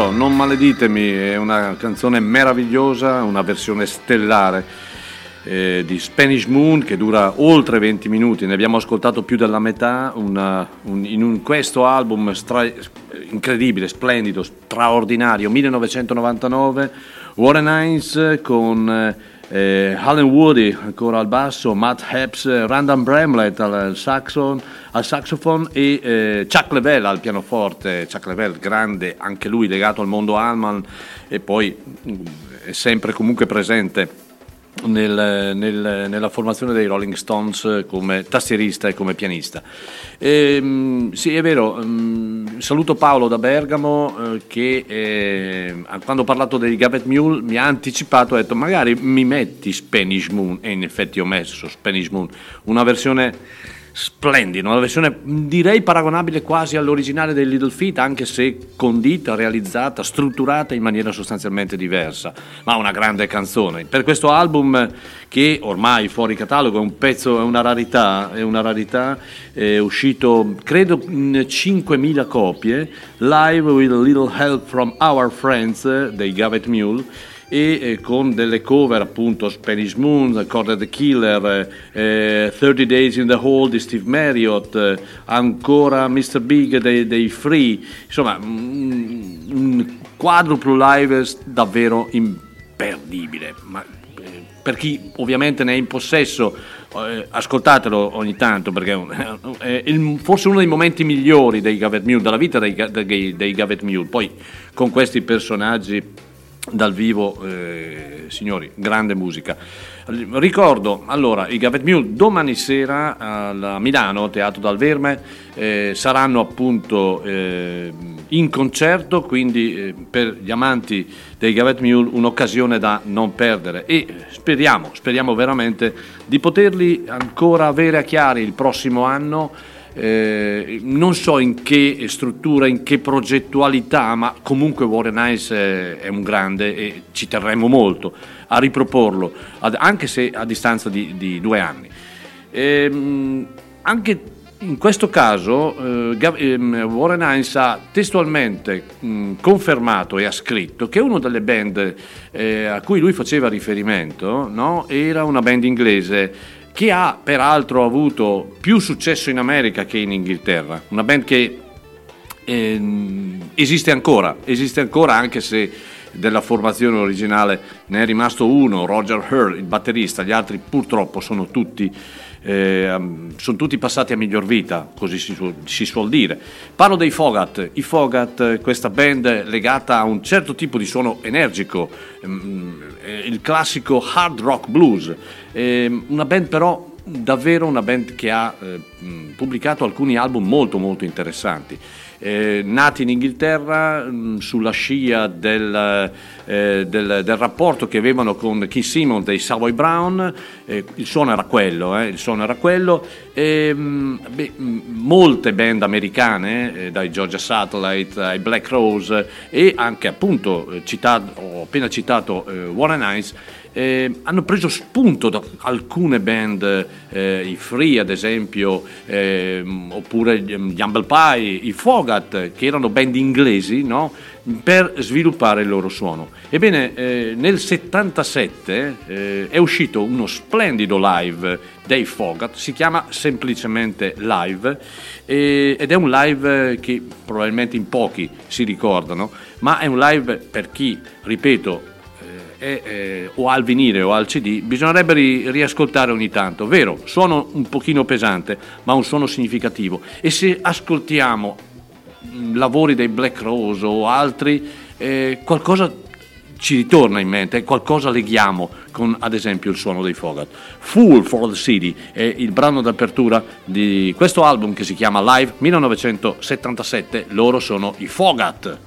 so, non maleditemi, è una canzone meravigliosa, una versione stellare eh, di Spanish Moon che dura oltre 20 minuti, ne abbiamo ascoltato più della metà, una- un- in un- questo album stra- incredibile, splendido, straordinario, 1999, Warren Hines con eh, Alan Woody ancora al basso, Matt eh, Randall Bramlett al, saxon- al saxophone e eh, Chuck Level al pianoforte, Chuck Level grande, anche lui legato al mondo Allman e poi mm, è sempre comunque presente nel- nel- nella formazione dei Rolling Stones come tastierista e come pianista. Ehm, sì, è vero, mm, saluto Paolo da Bergamo eh, che eh, quando ho parlato dei Gavet Mule mi ha anticipato, ha detto magari mi metti Spanish Moon e in effetti ho messo Spanish Moon, una versione splendida, una versione direi paragonabile quasi all'originale dei Little Feat, anche se condita, realizzata, strutturata in maniera sostanzialmente diversa, ma una grande canzone. Per questo album che ormai fuori catalogo è un pezzo, è una rarità, è una rarità, è uscito credo in 5.000 copie, live with a little help from our friends eh, dei Gavet Mule e eh, con delle cover appunto Spanish Moon, Corded the Killer, eh, 30 Days in the Hall di Steve Marriott, eh, ancora Mr. Big dei, dei Free, insomma un, un quadruplo live davvero imperdibile. Ma, eh, per chi ovviamente ne è in possesso, eh, ascoltatelo ogni tanto perché è, [LAUGHS] forse uno dei momenti migliori dei Gavet Mule, della vita dei, dei, dei Gavet Mule. Poi con questi personaggi dal vivo, eh, signori, grande musica. Ricordo, allora, i Gavet Mule domani sera a Milano, Teatro dal Verme, eh, saranno appunto eh, in concerto, quindi eh, per gli amanti dei Gavet Mule un'occasione da non perdere e speriamo, speriamo veramente di poterli ancora avere a chiari il prossimo anno. Eh, non so in che struttura, in che progettualità, ma comunque Warren Ice è, un grande e ci terremo molto a riproporlo, anche se a distanza di, di due anni. Ehm, anche in questo caso eh, ehm, Warren Hines ha testualmente mh, confermato e ha scritto che una delle band eh, a cui lui faceva riferimento no, era una band inglese che ha peraltro avuto più successo in America che in Inghilterra, una band che ehm, esiste ancora, esiste ancora anche se della formazione originale ne è rimasto uno, Roger Hurl, il batterista, gli altri purtroppo sono tutti, eh, sono tutti passati a miglior vita, così si, suol- si suol dire. Parlo dei Fogat, i Fogat, questa band legata a un certo tipo di suono energico, ehm, eh, il classico hard rock blues, Ehm, una band però davvero una band che ha eh, mh, pubblicato alcuni album molto molto interessanti. Eh, nati in Inghilterra mh, sulla scia del, eh, del- del rapporto che avevano con Keith Simon dei Savoy Brown, eh, il suono era quello, eh, il suono era quello, e, mh, beh, mh, molte band americane, eh, dai Georgia Satellite ai Black Rose e anche appunto eh, citato, ho appena citato Warren Hines, eh, hanno preso spunto da alcune band, eh, i Free ad esempio, ehm, oppure gli gli Humble Pie, i Fogat, che erano band inglesi, no? per sviluppare il loro suono. Ebbene, eh, nel 77 eh, è uscito uno splendido live dei Fogat, si chiama semplicemente Live eh, ed è un live che probabilmente in pochi si ricordano, ma è un live per chi, ripeto, eh, eh, o al vinile o al CD, bisognerebbe ri- riascoltare ogni tanto. Vero, suono un pochino pesante, ma un suono significativo. E se ascoltiamo lavori dei Black Rose o altri, eh, qualcosa ci ritorna in mente, qualcosa leghiamo con ad esempio il suono dei Fogat. Fool for the City è il brano d'apertura di questo album che si chiama Live 1977, loro sono i Fogat.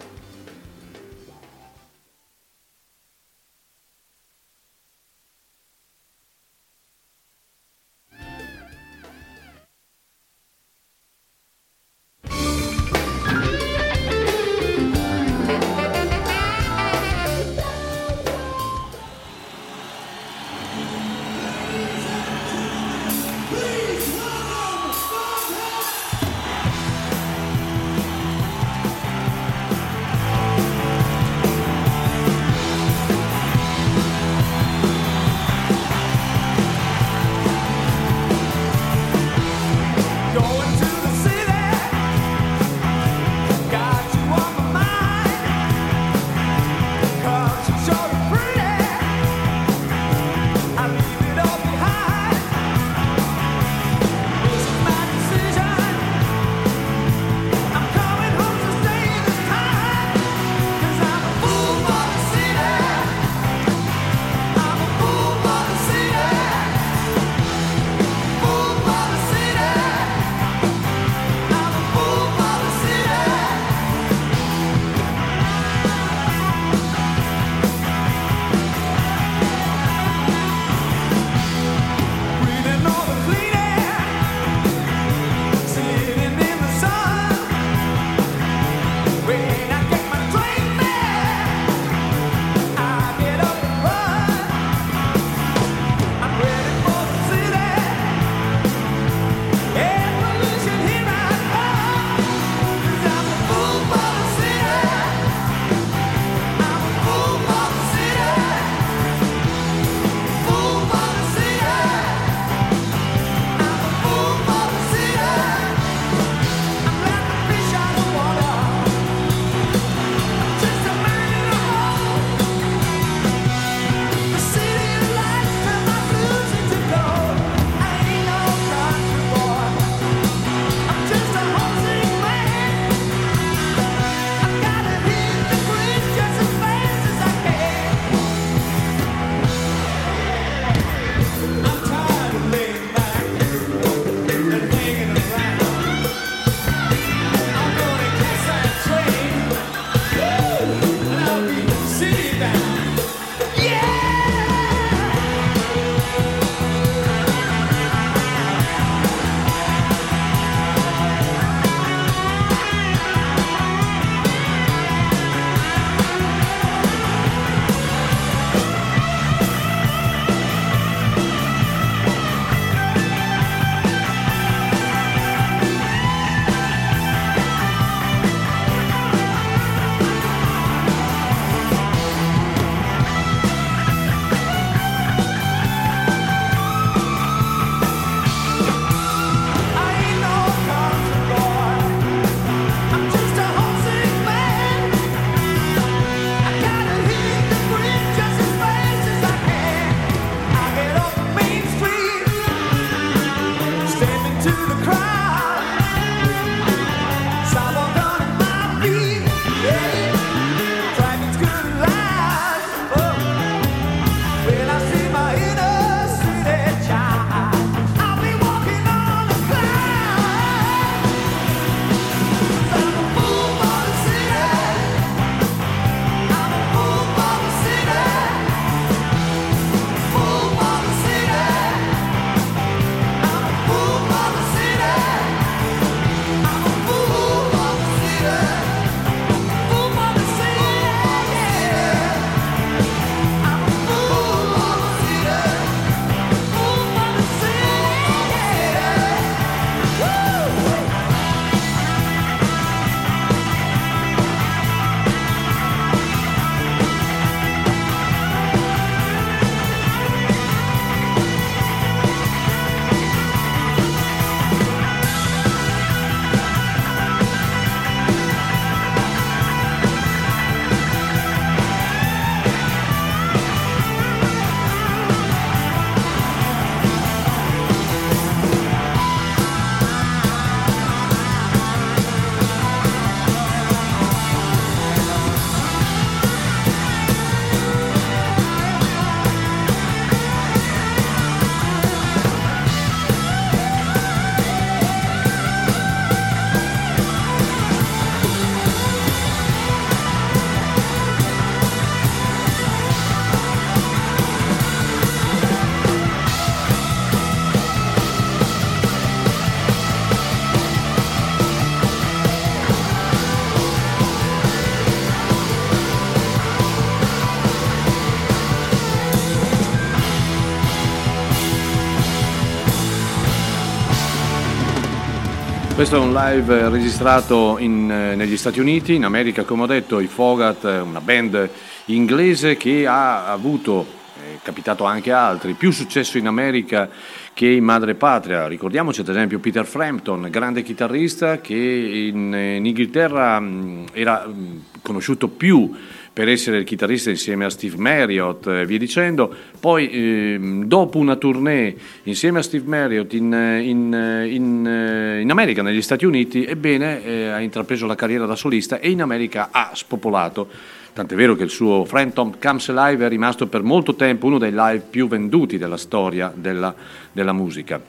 Questo è un live eh, registrato in, eh, negli Stati Uniti, in America, come ho detto, i Fogat, eh, una band inglese che ha avuto, è capitato anche a altri, più successo in America che in madrepatria. Ricordiamoci ad esempio Peter Frampton, grande chitarrista che in, in Inghilterra mh, era mh, conosciuto più per essere il chitarrista insieme a Steve Marriott e via dicendo. Poi, ehm, dopo una tournée insieme a Steve Marriott in, in- in- in America, negli Stati Uniti, ebbene, eh, ha intrapreso la carriera da solista e in America ha spopolato. Tant'è vero che il suo Frampton Comes Alive è rimasto per molto tempo uno dei live più venduti della storia della, della musica.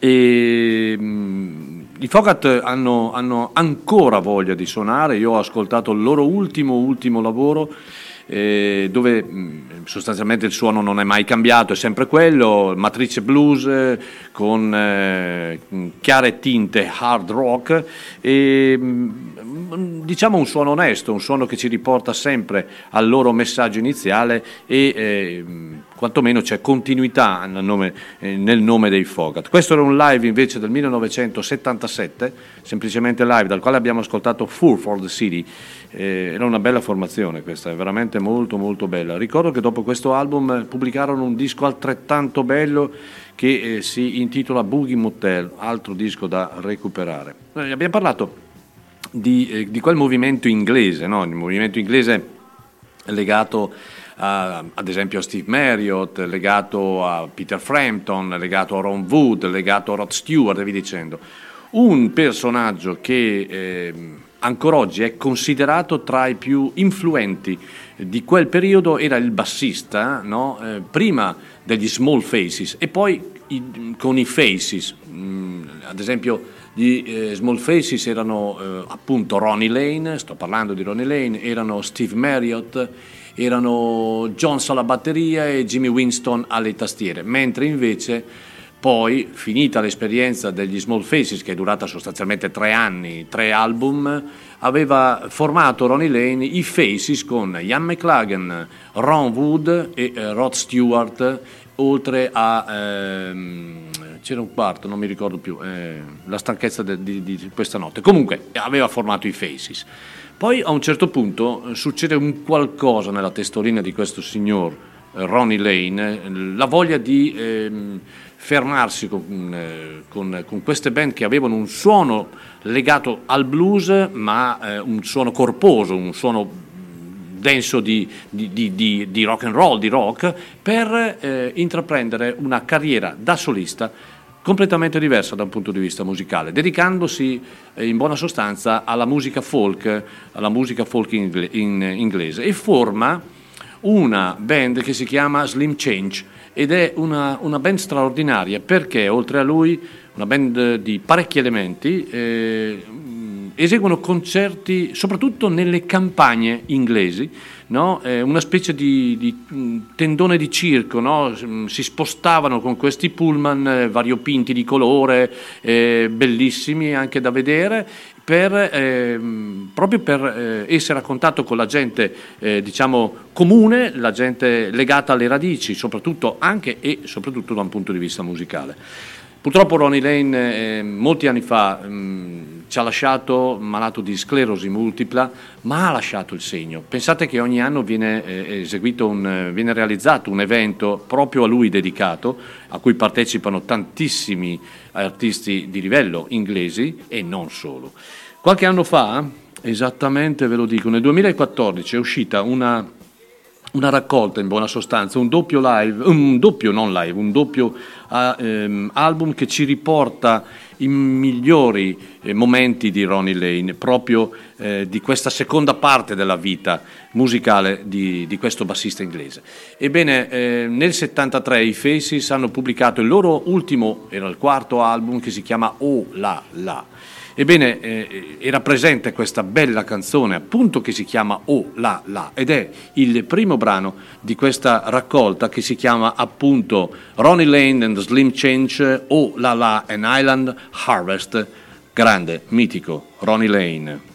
E, mm, I Fogat hanno, hanno ancora voglia di suonare, io ho ascoltato il loro ultimo, ultimo lavoro eh, dove mh, sostanzialmente il suono non è mai cambiato, è sempre quello, matrice blues eh, con eh, chiare tinte hard rock. E mh, diciamo un suono onesto, un suono che ci riporta sempre al loro messaggio iniziale e eh, quantomeno c'è continuità nel nome, eh, nel nome dei Fogat. Questo era un live invece del 1977, semplicemente live, dal quale abbiamo ascoltato Four for the City. Eh, era una bella formazione questa, è veramente molto molto bella. Ricordo che dopo questo album eh, pubblicarono un disco altrettanto bello che eh, si intitola Boogie Motel, altro disco da recuperare. Eh, abbiamo parlato di, eh, di quel movimento inglese, no? il movimento inglese legato a- ad esempio a Steve Marriott, legato a Peter Frampton, legato a Ron Wood, legato a Rod Stewart e via dicendo. Un personaggio che ehm, ancora oggi è considerato tra i più influenti di quel periodo era il bassista, no? Eh, prima degli Small Faces e poi i- con i Faces, Mm, ad esempio gli eh, Small Faces erano eh, appunto Ronnie Lane, sto parlando di Ronnie Lane, erano Steve Marriott, erano Jones alla batteria e Jimmy Winston alle tastiere, mentre invece poi, finita l'esperienza degli Small Faces, che è durata sostanzialmente tre anni, tre album, aveva formato Ronnie Lane i Faces con Ian McLagan, Ron Wood e eh, Rod Stewart, oltre a... ehm, c'era un quarto, non mi ricordo più, eh, la stanchezza de- di, di questa notte. Comunque, aveva formato i Faces. Poi a un certo punto eh, succede un qualcosa nella testolina di questo signor eh, Ronnie Lane, eh, la voglia di ehm, fermarsi con, eh, con- con queste band che avevano un suono legato al blues, ma eh, un suono corposo, un suono denso di, di- di- di- rock and roll, di rock, per eh, intraprendere una carriera da solista completamente diversa da un punto di vista musicale, dedicandosi eh, in buona sostanza alla musica folk, alla musica folk in- inglese e forma una band che si chiama Slim Change ed è una, una band straordinaria perché oltre a lui una band di parecchi elementi eh, eseguono concerti soprattutto nelle campagne inglesi no? Eh, una specie di, di, mh, tendone di circo, no? Mh, si spostavano con questi pullman eh, variopinti di colore, eh, bellissimi anche da vedere, per, ehm, proprio per eh, essere a contatto con la gente eh, diciamo comune, la gente legata alle radici, soprattutto anche e soprattutto da un punto di vista musicale. Purtroppo Ronnie Lane eh, molti anni fa mh, ci ha lasciato malato di sclerosi multipla, ma ha lasciato il segno. Pensate che ogni anno viene, eh, un, viene realizzato un evento proprio a lui dedicato, a cui partecipano tantissimi artisti di livello inglesi e non solo. Qualche anno fa, esattamente ve lo dico, nel 2014 è uscita una una raccolta in buona sostanza, un doppio live, un doppio non live, un doppio ehm, album che ci riporta i migliori eh, momenti di Ronnie Lane, proprio eh, di questa seconda parte della vita musicale di, di questo bassista inglese. Ebbene, eh, nel 73 i Faces hanno pubblicato il loro ultimo, era il quarto album che si chiama Oh La La. Ebbene, eh, era presente questa bella canzone, appunto che si chiama Oh La La, ed è il primo brano di questa raccolta che si chiama appunto Ronnie Lane and Slim Change, Oh La La and Island Harvest. Grande, mitico, Ronnie Lane.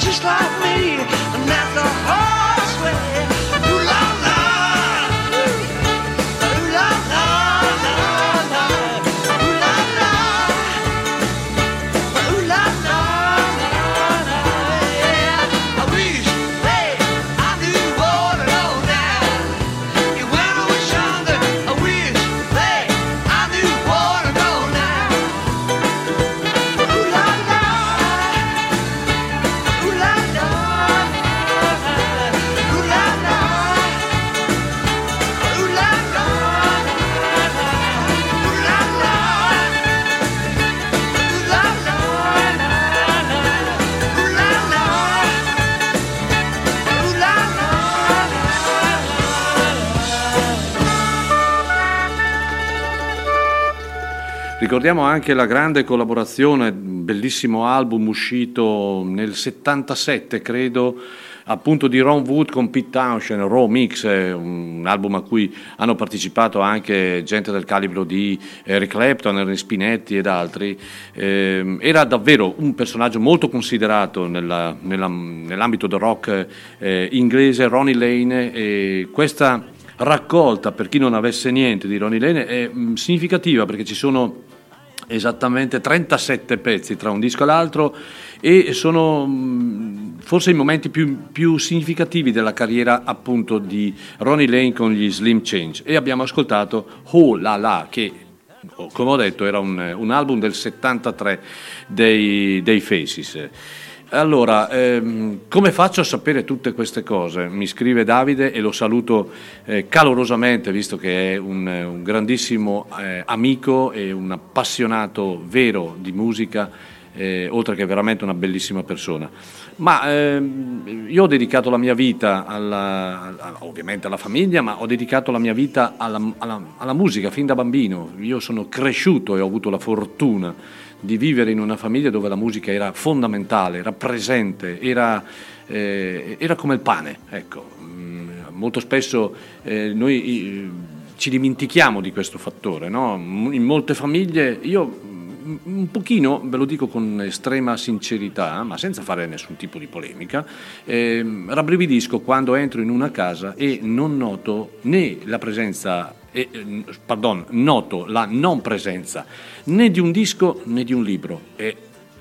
Just like me, and that's the hardest Ricordiamo anche la grande collaborazione, bellissimo album uscito nel 77, credo, appunto di Ron Wood con Pete Townshend, Raw Mix, un album a cui hanno partecipato anche gente del calibro di Eric Clapton, Ernest Spinetti ed altri. Eh, era davvero un personaggio molto considerato nella- nella- nell'ambito del rock eh, inglese, Ronnie Lane, e questa raccolta, per chi non avesse niente di Ronnie Lane, è mm, significativa perché ci sono esattamente 37 pezzi tra un disco e l'altro e sono mm, forse i momenti più, più significativi della carriera appunto di Ronnie Lane con gli Slim Change e abbiamo ascoltato Oh La La che come ho detto era un, un album del 73 dei, dei Faces. Allora, ehm, come faccio a sapere tutte queste cose? Mi scrive Davide e lo saluto eh, calorosamente, visto che è un, un grandissimo eh, amico e un appassionato vero di musica, eh, oltre che veramente una bellissima persona. Ma ehm, io ho dedicato la mia vita, alla- ovviamente alla famiglia, ma ho dedicato la mia vita alla- alla musica fin da bambino. Io sono cresciuto e ho avuto la fortuna di vivere in una famiglia dove la musica era fondamentale, era presente, era, eh, era come il pane. Ecco. Mm, Molto spesso eh, noi eh, ci dimentichiamo di questo fattore. no? In molte famiglie, io mm, un pochino, ve lo dico con estrema sincerità, ma senza fare nessun tipo di polemica, ehm, rabbrividisco quando entro in una casa e non noto né la presenza, eh, pardon, noto la non presenza né di un disco né di un libro. È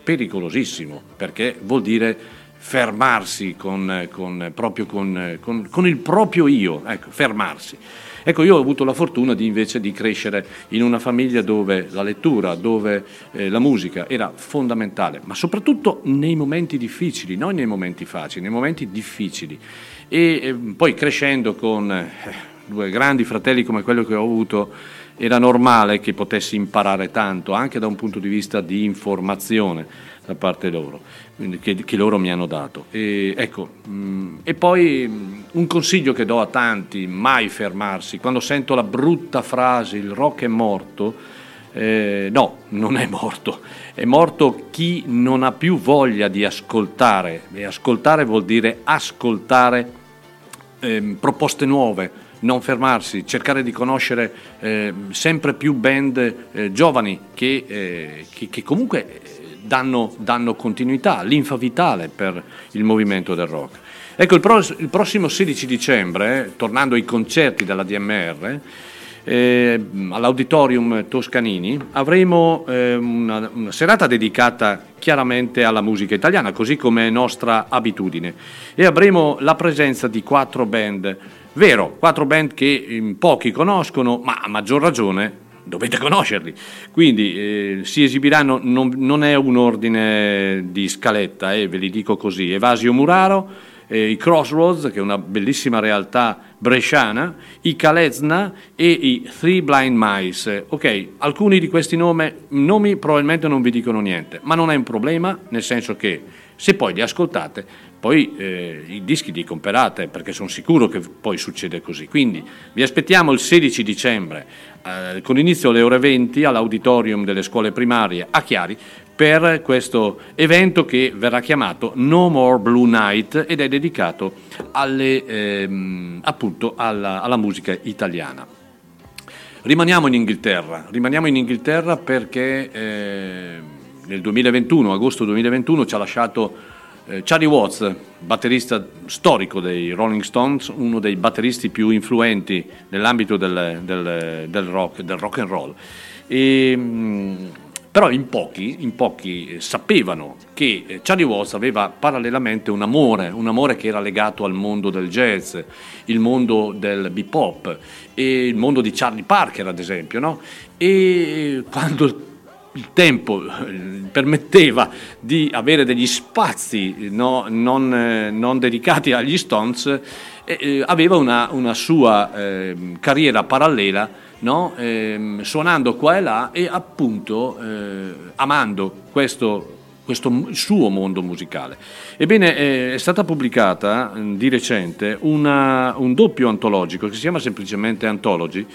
pericolosissimo perché vuol dire fermarsi con, con- proprio con- con il proprio io, ecco, fermarsi. Ecco, io ho avuto la fortuna di invece di crescere in una famiglia dove la lettura, dove eh, la musica era fondamentale, ma soprattutto nei momenti difficili, non nei momenti facili, nei momenti difficili. E eh, poi crescendo con eh, due grandi fratelli come quello che ho avuto, era normale che potessi imparare tanto, anche da un punto di vista di informazione da parte loro, che, che loro mi hanno dato. E, ecco, mh, e poi mh, un consiglio che do a tanti, mai fermarsi, quando sento la brutta frase il rock è morto, eh, no, non è morto, è morto chi non ha più voglia di ascoltare, e ascoltare vuol dire ascoltare ehm, proposte nuove, non fermarsi, cercare di conoscere eh, sempre più band eh, giovani che, eh, che- che comunque eh, danno, danno continuità, linfa vitale per il movimento del rock. Ecco, il, pros- il prossimo 16 dicembre, eh, tornando ai concerti della DMR, eh, all'Auditorium Toscanini avremo eh, una, una serata dedicata chiaramente alla musica italiana, così come è nostra abitudine, e avremo la presenza di quattro band, vero, quattro band che in pochi conoscono, ma a maggior ragione dovete conoscerli. Quindi eh, si esibiranno, non, non è un ordine di scaletta, eh, ve li dico così, Evasio Muraro, eh, i Crossroads, che è una bellissima realtà bresciana, i Kalezna e i Three Blind Mice. Ok, alcuni di questi nome- nomi probabilmente non vi dicono niente, ma non è un problema, nel senso che se poi li ascoltate, poi eh, i dischi li comprate, perché sono sicuro che poi succede così. Quindi vi aspettiamo il 16 dicembre, eh, con inizio alle ore 20, all'auditorium delle scuole primarie a Chiari, per questo evento che verrà chiamato No More Blue Night ed è dedicato alle, ehm, appunto alla, alla musica italiana. Rimaniamo in Inghilterra, rimaniamo in Inghilterra perché eh, nel 2021, agosto 2021, ci ha lasciato Charlie Watts, batterista storico dei Rolling Stones, uno dei batteristi più influenti nell'ambito del, del- del rock, del rock and roll. E, mh, però in pochi, in pochi eh, sapevano che eh, Charlie Watts aveva parallelamente un amore, un amore che era legato al mondo del jazz, il mondo del bebop e il mondo di Charlie Parker ad esempio, no? E quando il tempo eh, permetteva di avere degli spazi no, non, eh, non dedicati agli Stones, eh, eh, aveva una, una sua ehm, carriera parallela no, ehm, suonando qua e là e appunto eh, amando questo, questo suo mondo musicale. Ebbene, eh, è stata pubblicata eh, di recente una- un doppio antologico che si chiama semplicemente Anthology,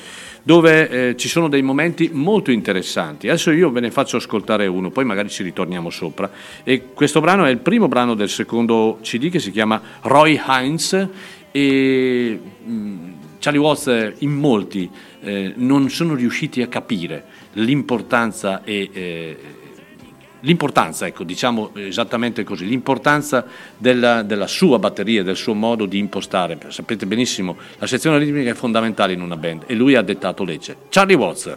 dove eh, ci sono dei momenti molto interessanti. Adesso io ve ne faccio ascoltare uno, poi magari ci ritorniamo sopra. E questo brano è il primo brano del secondo CD che si chiama Roy Hines e mh, Charlie Watts eh, in molti eh, non sono riusciti a capire l'importanza e eh, l'importanza, ecco, diciamo esattamente così, l'importanza della, della sua batteria, del suo modo di impostare. Sapete benissimo, la sezione ritmica è fondamentale in una band e lui ha dettato legge. Charlie Watts.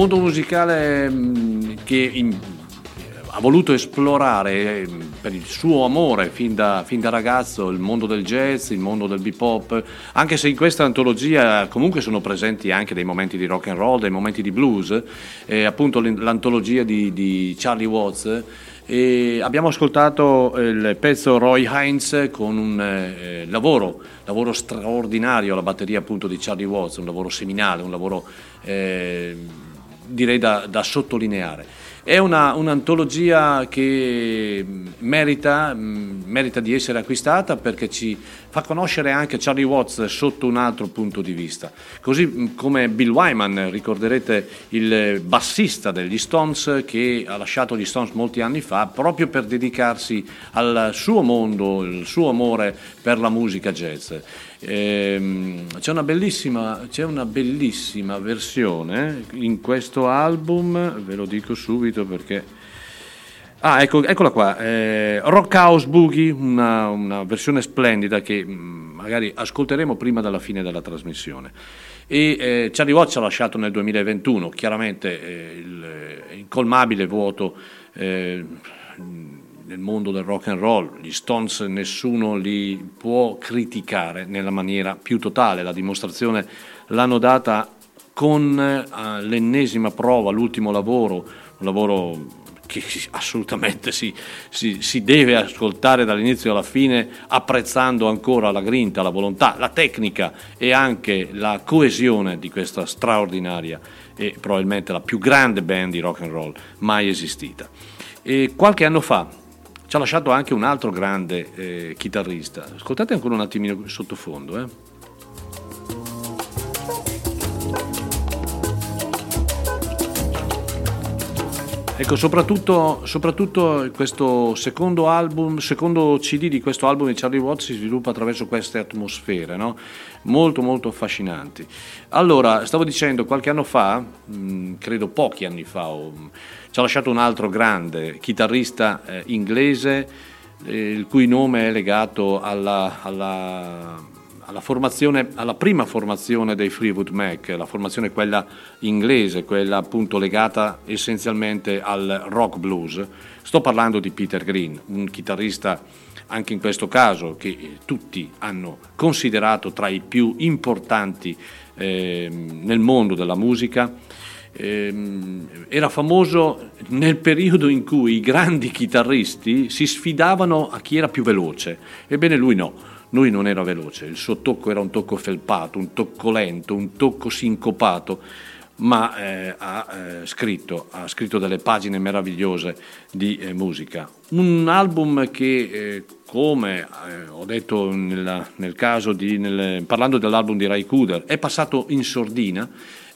Mondo musicale mh, che in- ha voluto esplorare eh, per il suo amore fin da, fin da ragazzo il mondo del jazz, il mondo del bebop anche se in questa antologia comunque sono presenti anche dei momenti di rock and roll, dei momenti di blues, eh, appunto l'antologia di, di Charlie Watts. E abbiamo ascoltato il pezzo Roy Hines con un eh, lavoro, lavoro straordinario alla batteria appunto di Charlie Watts, un lavoro seminale, un lavoro eh, direi da, da sottolineare. È una, un'antologia che mh, merita, mh, merita di essere acquistata perché ci fa conoscere anche Charlie Watts sotto un altro punto di vista. Così come Bill Wyman, ricorderete il bassista degli Stones che ha lasciato gli Stones molti anni fa proprio per dedicarsi al suo mondo, il suo amore per la musica jazz. Ehm, c'è, una c'è una bellissima versione in questo album, ve lo dico subito perché... Ah, ecco, eccola qua, eh, Rock House Boogie, una, una versione splendida che mm, magari ascolteremo prima della fine della trasmissione. E eh, ci ha lasciato nel 2021, chiaramente eh, il eh, incolmabile vuoto eh, nel mondo del rock and roll, gli Stones nessuno li può criticare nella maniera più totale, la dimostrazione l'hanno data con eh, l'ennesima prova, l'ultimo lavoro, un lavoro che assolutamente si, si- si deve ascoltare dall'inizio alla fine, apprezzando ancora la grinta, la volontà, la tecnica e anche la coesione di questa straordinaria e probabilmente la più grande band di rock and roll mai esistita. E qualche anno fa ci ha lasciato anche un altro grande eh, chitarrista. Ascoltate ancora un attimino sottofondo. Eh. Ecco, soprattutto, soprattutto questo secondo album, secondo CD di questo album di Charlie Watts si sviluppa attraverso queste atmosfere, no? molto molto affascinanti. Allora, stavo dicendo, qualche anno fa, mh, credo pochi anni fa, o- ci ha lasciato un altro grande chitarrista eh, inglese, eh, il cui nome è legato alla, alla- alla alla prima formazione dei Fleetwood Mac, la formazione quella inglese, quella appunto legata essenzialmente al rock blues. Sto parlando di Peter Green, un chitarrista anche in questo caso che eh, tutti hanno considerato tra i più importanti ehm, nel mondo della musica. Ehm, era famoso nel periodo in cui i grandi chitarristi si sfidavano a chi era più veloce. Ebbene lui no, lui non era veloce, il suo tocco era un tocco felpato, un tocco lento, un tocco sincopato, ma eh, ha, eh, scritto, ha scritto delle pagine meravigliose di eh, musica. Un album che, eh, come eh, ho detto nella- nel di, nel- parlando dell'album di Ray Cooder, è passato in sordina,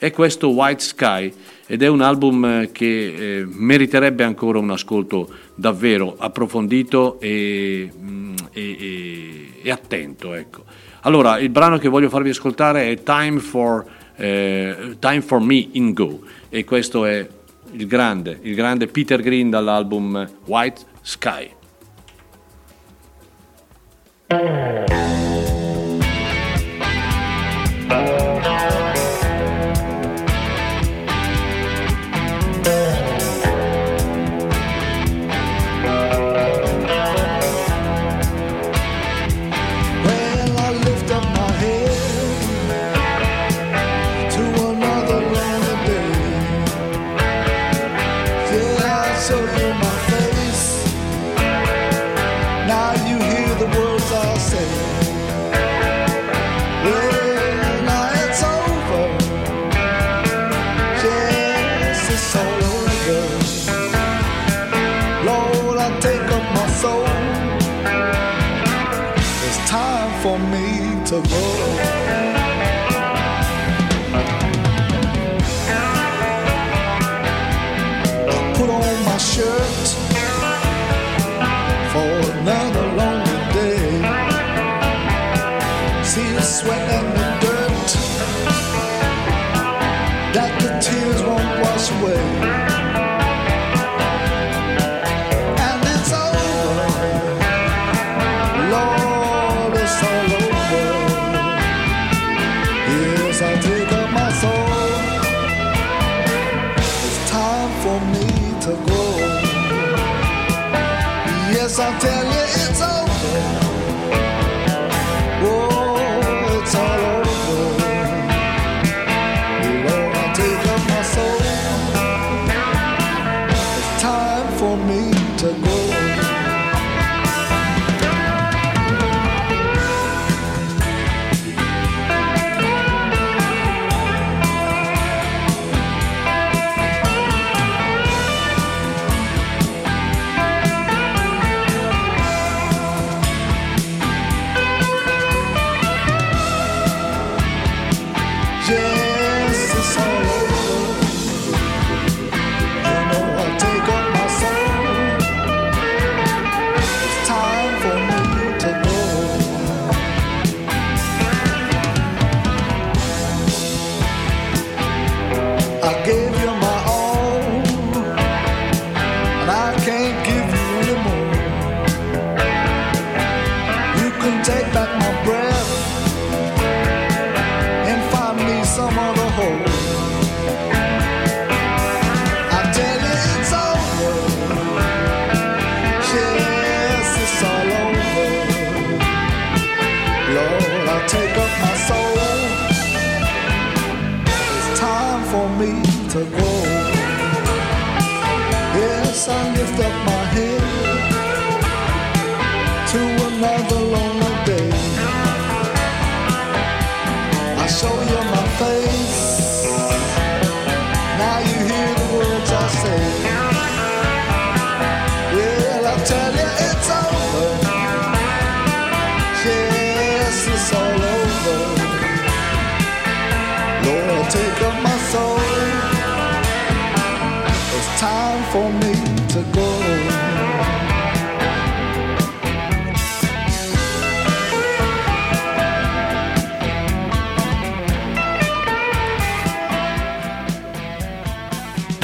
è questo White Sky ed è un album eh, che eh, meriterebbe ancora un ascolto davvero approfondito e, mm, e- e- e attento. Ecco. Allora, il brano che voglio farvi ascoltare è Time for, eh, Time for Me in Go e questo è il grande, il grande Peter Green dall'album White Sky.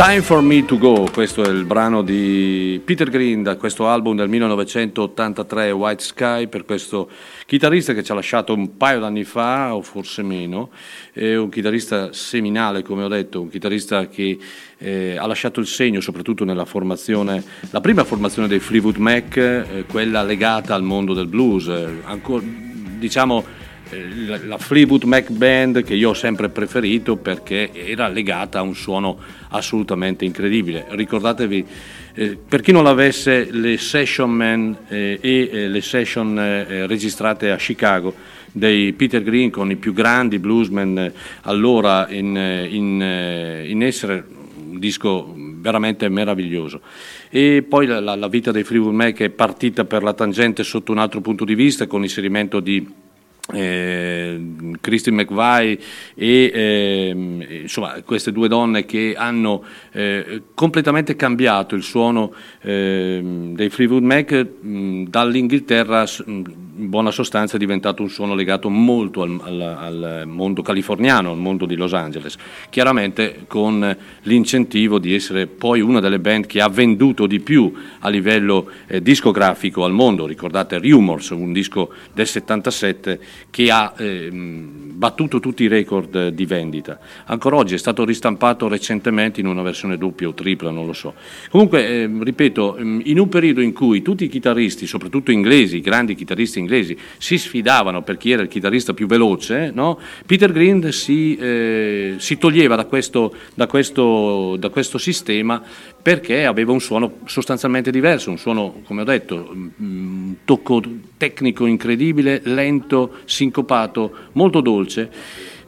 Time for Me to Go, questo è il brano di Peter Green da questo album del 1983 White Sky per questo chitarrista che ci ha lasciato un paio d'anni fa o forse meno, è un chitarrista seminale come ho detto, un chitarrista che eh, ha lasciato il segno soprattutto nella formazione, la prima formazione dei Fleetwood Mac, eh, quella legata al mondo del blues, eh, ancora, diciamo la, Fleetwood Mac Band che io ho sempre preferito perché era legata a un suono assolutamente incredibile. Ricordatevi, eh, per chi non l'avesse, le session man eh, e eh, le session eh, registrate a Chicago dei Peter Green con i più grandi bluesmen eh, allora in, eh, in, in essere un disco veramente meraviglioso. E poi la, la- la vita dei Fleetwood Mac è partita per la tangente sotto un altro punto di vista con l'inserimento di eh, Christine McVie e ehm, insomma queste due donne che hanno eh, completamente cambiato il suono ehm, dei Fleetwood Mac mh, dall'Inghilterra mh, buona sostanza è diventato un suono legato molto al, al- al mondo californiano, al mondo di Los Angeles, chiaramente con l'incentivo di essere poi una delle band che ha venduto di più a livello eh, discografico al mondo, ricordate Rumors, un disco del 77 che ha ehm, battuto tutti i record eh, di vendita. Ancora oggi è stato ristampato recentemente in una versione doppia o tripla, non lo so. Comunque, ehm, ripeto, ehm, in un periodo in cui tutti i chitarristi, soprattutto inglesi, i grandi chitarristi inglesi, si sfidavano per chi era il chitarrista più veloce, no? Peter Green si, eh, si toglieva da questo, da, questo, da questo sistema perché aveva un suono sostanzialmente diverso, un suono, come ho detto, un tocco tecnico incredibile, lento, sincopato, molto dolce.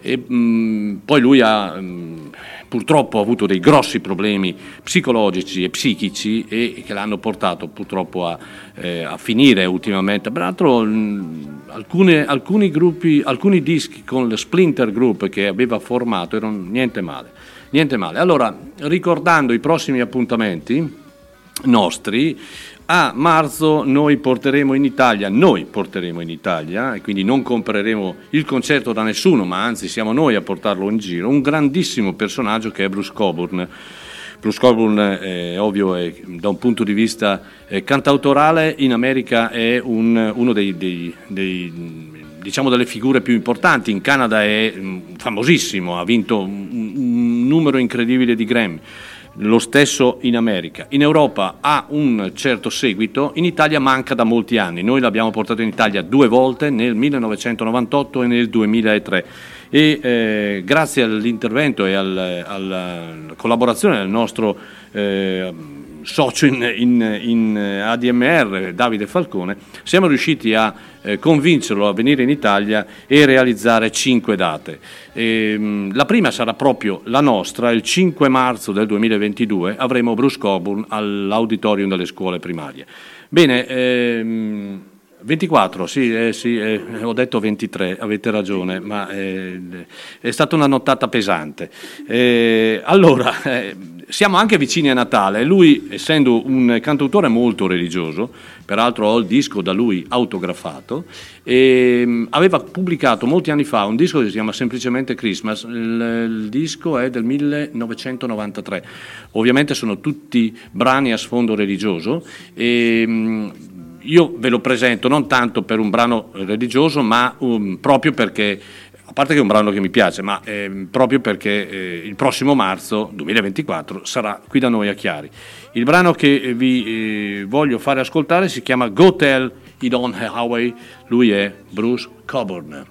E, mh, poi lui ha mh, purtroppo avuto dei grossi problemi psicologici e psichici e che l'hanno portato purtroppo a, eh, a finire ultimamente. Peraltro mh, alcune- alcuni, gruppi, alcuni dischi con le Splinter Group che aveva formato erano niente male. Niente male. Allora, ricordando i prossimi appuntamenti nostri, a marzo noi porteremo in Italia, noi porteremo in Italia, e quindi non compreremo il concerto da nessuno, ma anzi siamo noi a portarlo in giro, un grandissimo personaggio che è Bruce Coburn. Bruce Coburn, eh, ovvio, è, da un punto di vista eh, cantautorale in America è un- uno dei, dei- dei, diciamo delle figure più importanti, in Canada è mm, famosissimo, ha vinto un, un numero incredibile di Grammy. Lo stesso in America. In Europa ha un certo seguito, in Italia manca da molti anni. Noi l'abbiamo portato in Italia due volte, nel 1998 e nel 2003 e eh, grazie all'intervento e al- alla collaborazione del nostro eh, socio in, in- in ADMR, Davide Falcone, siamo riusciti a eh, convincerlo a venire in Italia e realizzare cinque date. Ehm, la prima sarà proprio la nostra, il 5 marzo del 2022 avremo Bruce Coburn all'auditorium delle scuole primarie. Bene, ehm, 24, sì, eh, sì, eh, ho detto 23, avete ragione, ma eh, è stata una nottata pesante. Eh, allora, eh, siamo anche vicini a Natale, lui essendo un cantautore molto religioso, peraltro ho il disco da lui autografato, e, mh, aveva pubblicato molti anni fa un disco che si chiama semplicemente Christmas, il, il disco è del 1993, ovviamente sono tutti brani a sfondo religioso e mh, io ve lo presento non tanto per un brano religioso, ma um, proprio perché, a parte che è un brano che mi piace, ma ehm, proprio perché eh, il prossimo marzo 2024 sarà qui da noi a Chiari. Il brano che eh, vi eh, voglio fare ascoltare si chiama Go Tell It on Highway, lui è Bruce Coburn.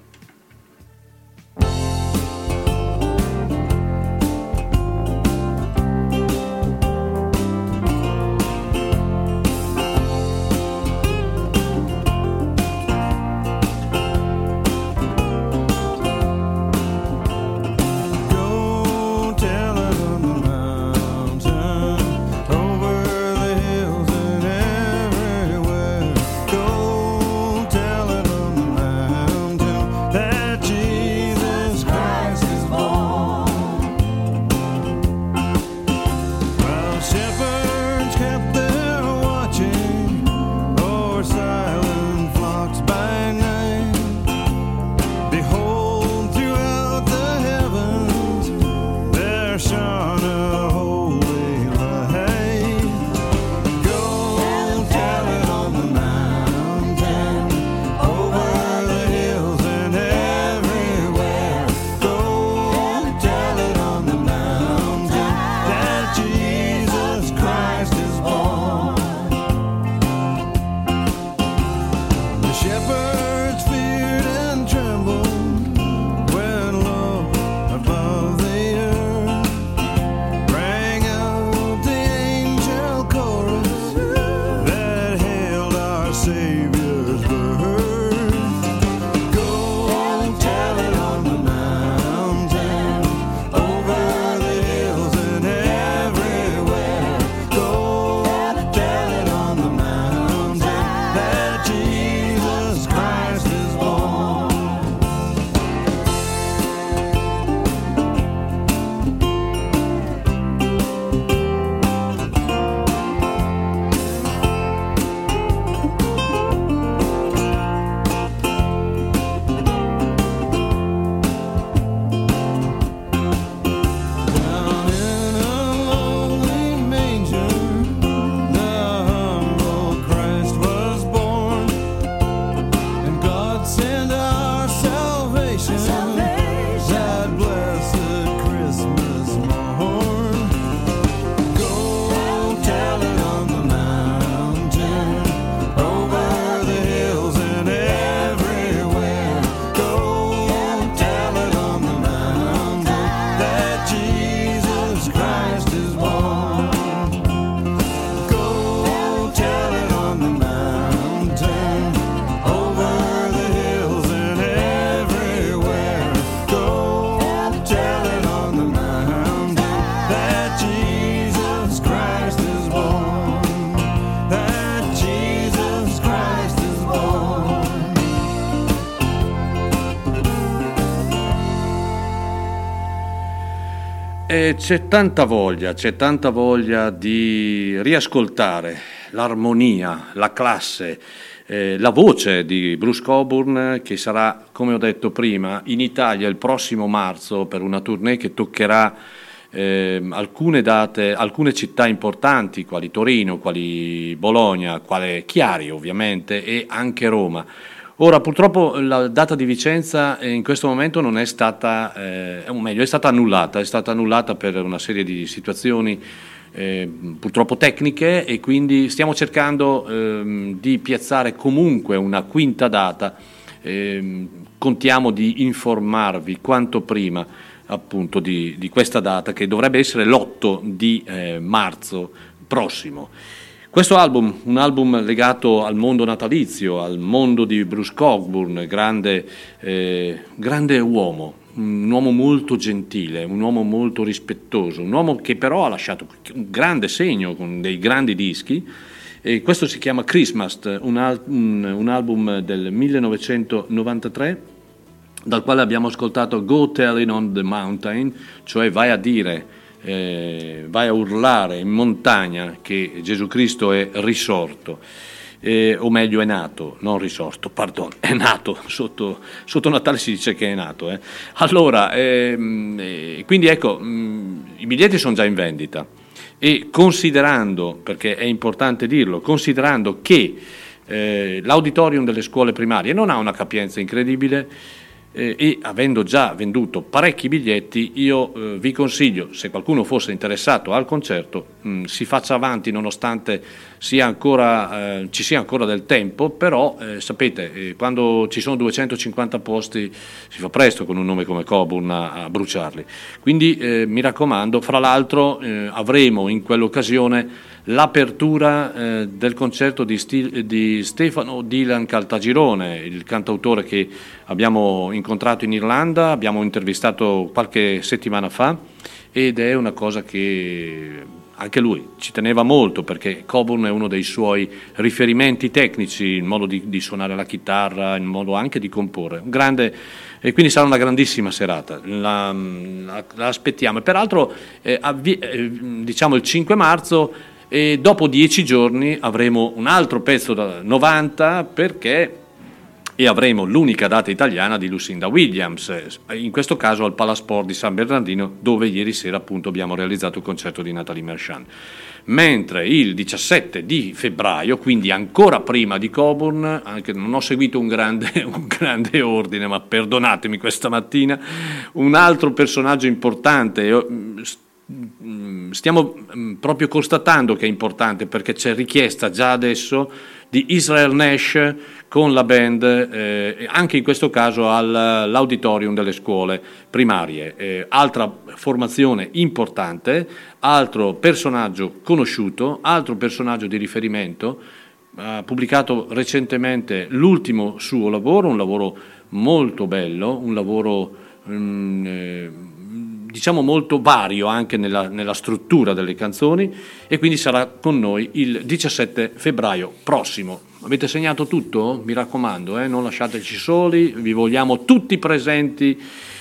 E c'è tanta voglia, c'è tanta voglia di riascoltare l'armonia, la classe, eh, la voce di Bruce Coburn che sarà, come ho detto prima, in Italia il prossimo marzo per una tournée che toccherà ehm, alcune date, alcune città importanti, quali Torino, quali Bologna, quale Chiari ovviamente e anche Roma. Ora, purtroppo la data di Vicenza eh, in questo momento non è stata, eh, o meglio, è stata annullata, è stata annullata per una serie di situazioni eh, purtroppo tecniche e quindi stiamo cercando ehm, di piazzare comunque una quinta data. Ehm, contiamo di informarvi quanto prima appunto di, di questa data che dovrebbe essere l'8 di eh, marzo prossimo. Questo album, un album legato al mondo natalizio, al mondo di Bruce Cockburn, grande, eh, grande uomo, un uomo molto gentile, un uomo molto rispettoso, un uomo che però ha lasciato un grande segno con dei grandi dischi. E questo si chiama Christmas, un, al- un- album del 1993 dal quale abbiamo ascoltato Go Telling on the Mountain, cioè vai a dire, eh, vai a urlare in montagna che Gesù Cristo è risorto. eh, o meglio è nato, non risorto, pardon, è nato, [LAUGHS] sotto, sotto Natale si dice che è nato. eh. Allora, ehm, eh, quindi ecco, mh, i biglietti sono già in vendita e considerando, perché è importante dirlo, considerando che eh, l'auditorium delle scuole primarie non ha una capienza incredibile, eh, e avendo già venduto parecchi biglietti, io eh, vi consiglio, se qualcuno fosse interessato al concerto, mh, si faccia avanti nonostante sia ancora, eh, ci sia ancora del tempo, però eh, sapete, eh, quando ci sono 250 posti si fa presto con un nome come Coburn a, a bruciarli. Quindi eh, mi raccomando, fra l'altro avremo in quell'occasione l'apertura eh, del concerto di, Sti- di Stefano Dylan Caltagirone, il cantautore che abbiamo incontrato in Irlanda, abbiamo intervistato qualche settimana fa ed è una cosa che anche lui ci teneva molto perché Coburn è uno dei suoi riferimenti tecnici, il modo di, di suonare la chitarra, il modo anche di comporre. Grande, e quindi sarà una grandissima serata, la, la- la aspettiamo. Peraltro eh, avvi- eh, diciamo il 5 marzo e dopo dieci giorni avremo un altro pezzo da 90 perché e avremo l'unica data italiana di Lucinda Williams, eh, in questo caso al Palasport di San Bernardino, dove ieri sera appunto abbiamo realizzato il concerto di Natalie Merchant. Mentre il 17 di febbraio, quindi ancora prima di Coburn, anche non ho seguito un grande, [LAUGHS] un grande ordine, ma perdonatemi questa mattina, un altro personaggio importante, stiamo mm, proprio constatando che è importante perché c'è richiesta già adesso di Israel Nash con la band, eh, anche in questo caso al- all'auditorium delle scuole primarie. Eh, altra formazione importante, altro personaggio conosciuto, altro personaggio di riferimento. Ha pubblicato recentemente l'ultimo suo lavoro, un lavoro molto bello, un lavoro mm, eh, diciamo molto vario anche nella, nella struttura delle canzoni e quindi sarà con noi il 17 febbraio prossimo. Avete segnato tutto? Mi raccomando, eh, non lasciateci soli, vi vogliamo tutti presenti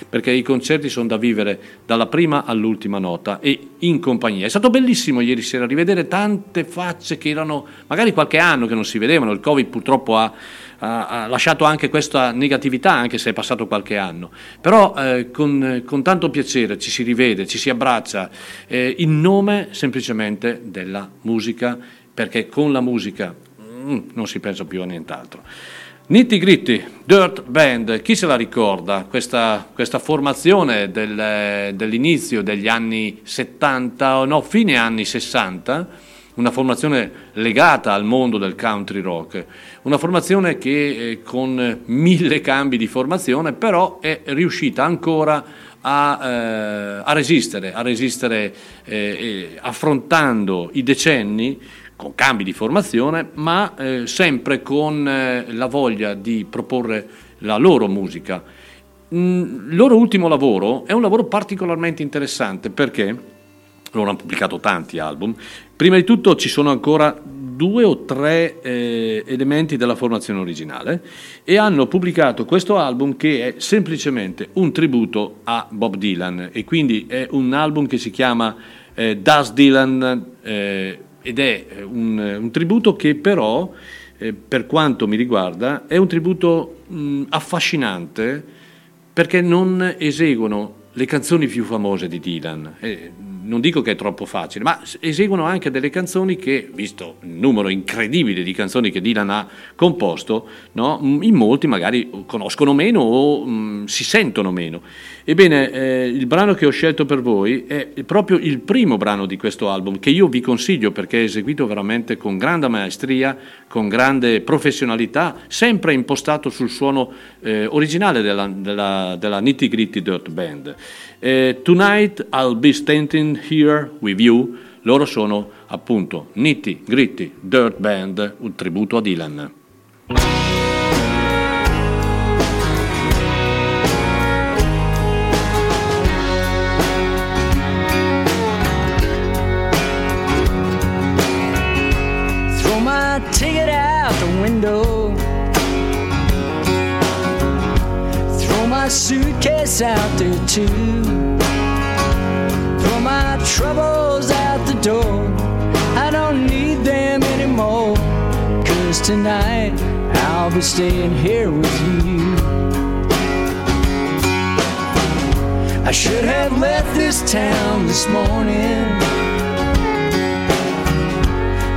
perché i concerti sono da vivere dalla prima all'ultima nota e in compagnia. È stato bellissimo ieri sera rivedere tante facce che erano magari qualche anno che non si vedevano, il Covid purtroppo ha, ha- lasciato anche questa negatività, anche se è passato qualche anno. Però eh, con, con tanto piacere ci si rivede, ci si abbraccia, eh, in nome semplicemente della musica, perché con la musica mm, non si pensa più a nient'altro. Nitty Gritty, Dirt Band, chi se la ricorda? Questa, questa formazione del- dell'inizio degli anni 70, o no, fine anni 60, una formazione legata al mondo del country rock, una formazione che eh, con mille cambi di formazione però è riuscita ancora a, eh, a resistere, a resistere eh, eh, affrontando i decenni con cambi di formazione, ma eh, sempre con eh, la voglia di proporre la loro musica. Mm, Il loro ultimo lavoro è un lavoro particolarmente interessante perché loro hanno pubblicato tanti album. Prima di tutto ci sono ancora due o tre eh, elementi della formazione originale e hanno pubblicato questo album che è semplicemente un tributo a Bob Dylan e quindi è un album che si chiama eh, Does Dylan eh, ed è eh, un, un tributo che però eh, per quanto mi riguarda è un tributo mh, affascinante perché non eseguono le canzoni più famose di Dylan. Non dico che è troppo facile, ma eseguono anche delle canzoni che, visto il numero incredibile di canzoni che Dylan ha composto, no, in molti magari conoscono meno o mm, si sentono meno. Ebbene, eh, il brano che ho scelto per voi è proprio il primo brano di questo album che io vi consiglio perché è eseguito veramente con grande maestria, con grande professionalità, sempre impostato sul suono eh, originale della, della, della Nitty Gritty Dirt Band. Eh, Tonight I'll be standing here with you. Loro sono appunto Nitty Gritty Dirt Band, un tributo a Dylan. Out there too. Throw my troubles out the door. I don't need them anymore. Cause tonight I'll be staying here with you. I should have left this town this morning.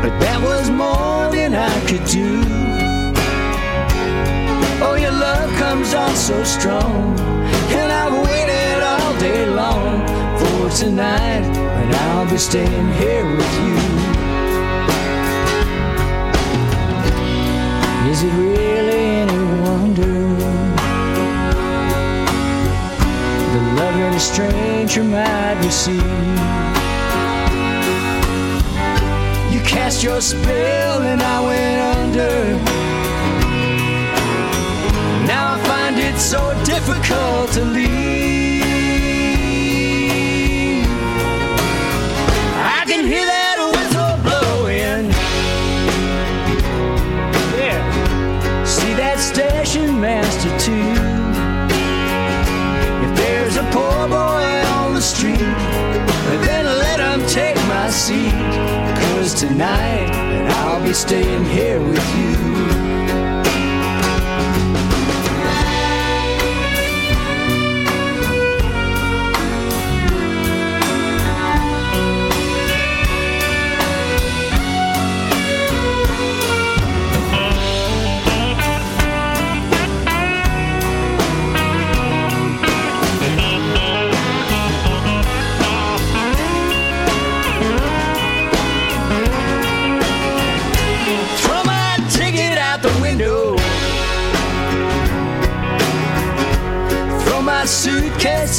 But that was more than I could do. Oh, your love comes on so strong. And I've waited all day long for tonight. And I'll be staying here with you. Is it really any wonder? The loving a stranger might receive. You cast your spell and I went under. Find it so difficult to leave. I can hear that whistle blowing. Yeah. See that station master too. If there's a poor boy on the street, then let him take my seat. Cause tonight, I'll be staying here with you.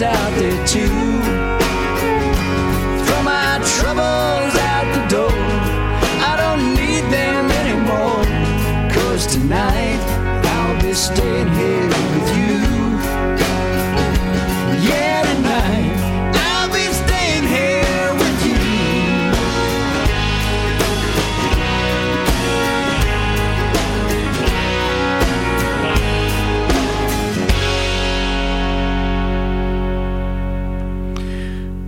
Out there too.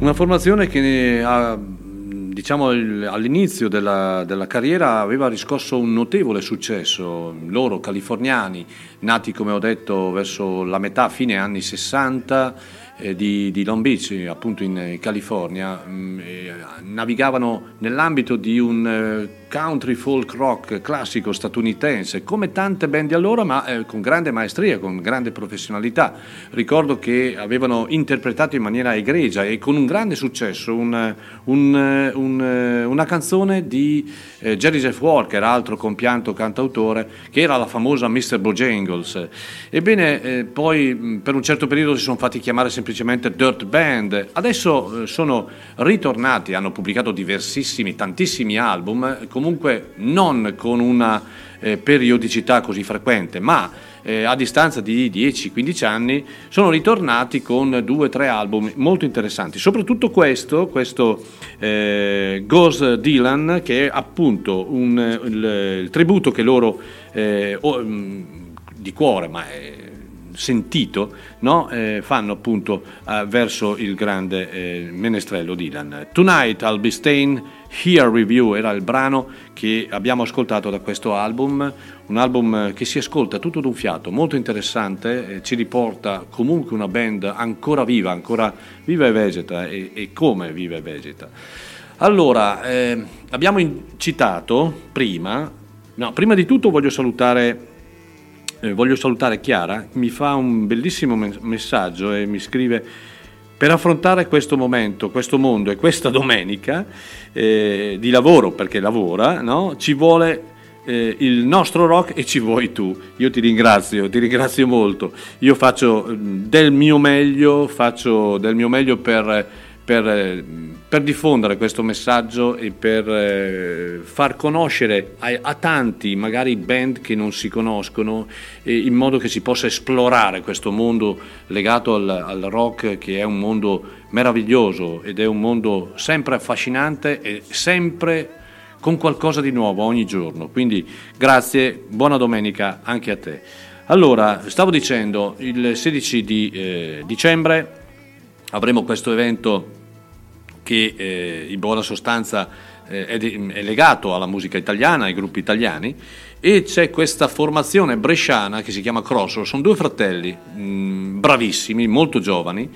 Una formazione che ha, diciamo, all'inizio della, della carriera aveva riscosso un notevole successo. Loro, californiani, nati come ho detto verso la metà, fine anni 60 eh, di, di Long Beach, appunto in eh, California, mh, eh, navigavano nell'ambito di un eh, country folk rock classico statunitense, come tante band di allora, ma eh, con grande maestria, con grande professionalità. Ricordo che avevano interpretato in maniera egregia e con un grande successo un- un- un- una canzone di eh, Jerry Jeff Walker, altro compianto cantautore, che era la famosa Mr. Bojangles. Ebbene, eh, poi mh, per un certo periodo si sono fatti chiamare semplicemente Dirt Band. Adesso eh, sono ritornati, hanno pubblicato diversissimi, tantissimi album, comunque non con una eh, periodicità così frequente, ma eh, a distanza di 10-15 anni sono ritornati con due o tre album molto interessanti. Soprattutto questo, questo eh, Goes Dylan, che è appunto un- il, il tributo che loro eh, o- mh, di cuore, ma è sentito, no? Eh, fanno appunto eh, verso il grande eh, menestrello Dylan. Tonight I'll Be Staying, Here Review era il brano che abbiamo ascoltato da questo album, un album che si ascolta tutto d'un fiato, molto interessante, eh, ci riporta comunque una band ancora viva, ancora viva e vegeta e, e come vive e vegeta. Allora, eh, abbiamo in- citato prima, no, prima di tutto voglio salutare, eh, voglio salutare Chiara, mi fa un bellissimo messaggio e mi scrive per affrontare questo momento, questo mondo e questa domenica eh, di lavoro, perché lavora, no? ci vuole eh, il nostro rock e ci vuoi tu. Io ti ringrazio, ti ringrazio molto. Io faccio eh, del mio meglio, faccio del mio meglio per, per, eh, per diffondere questo messaggio e per eh, far conoscere a, a tanti, magari band che non si conoscono, eh, in modo che si possa esplorare questo mondo legato al, al rock, che è un mondo meraviglioso ed è un mondo sempre affascinante e sempre con qualcosa di nuovo ogni giorno. Quindi grazie, buona domenica anche a te. Allora, stavo dicendo, il 16 di eh, dicembre avremo questo evento che eh, in buona sostanza eh, è, di- è legato alla musica italiana, ai gruppi italiani, e c'è questa formazione bresciana che si chiama Crossroad, sono due fratelli mh, bravissimi, molto giovani,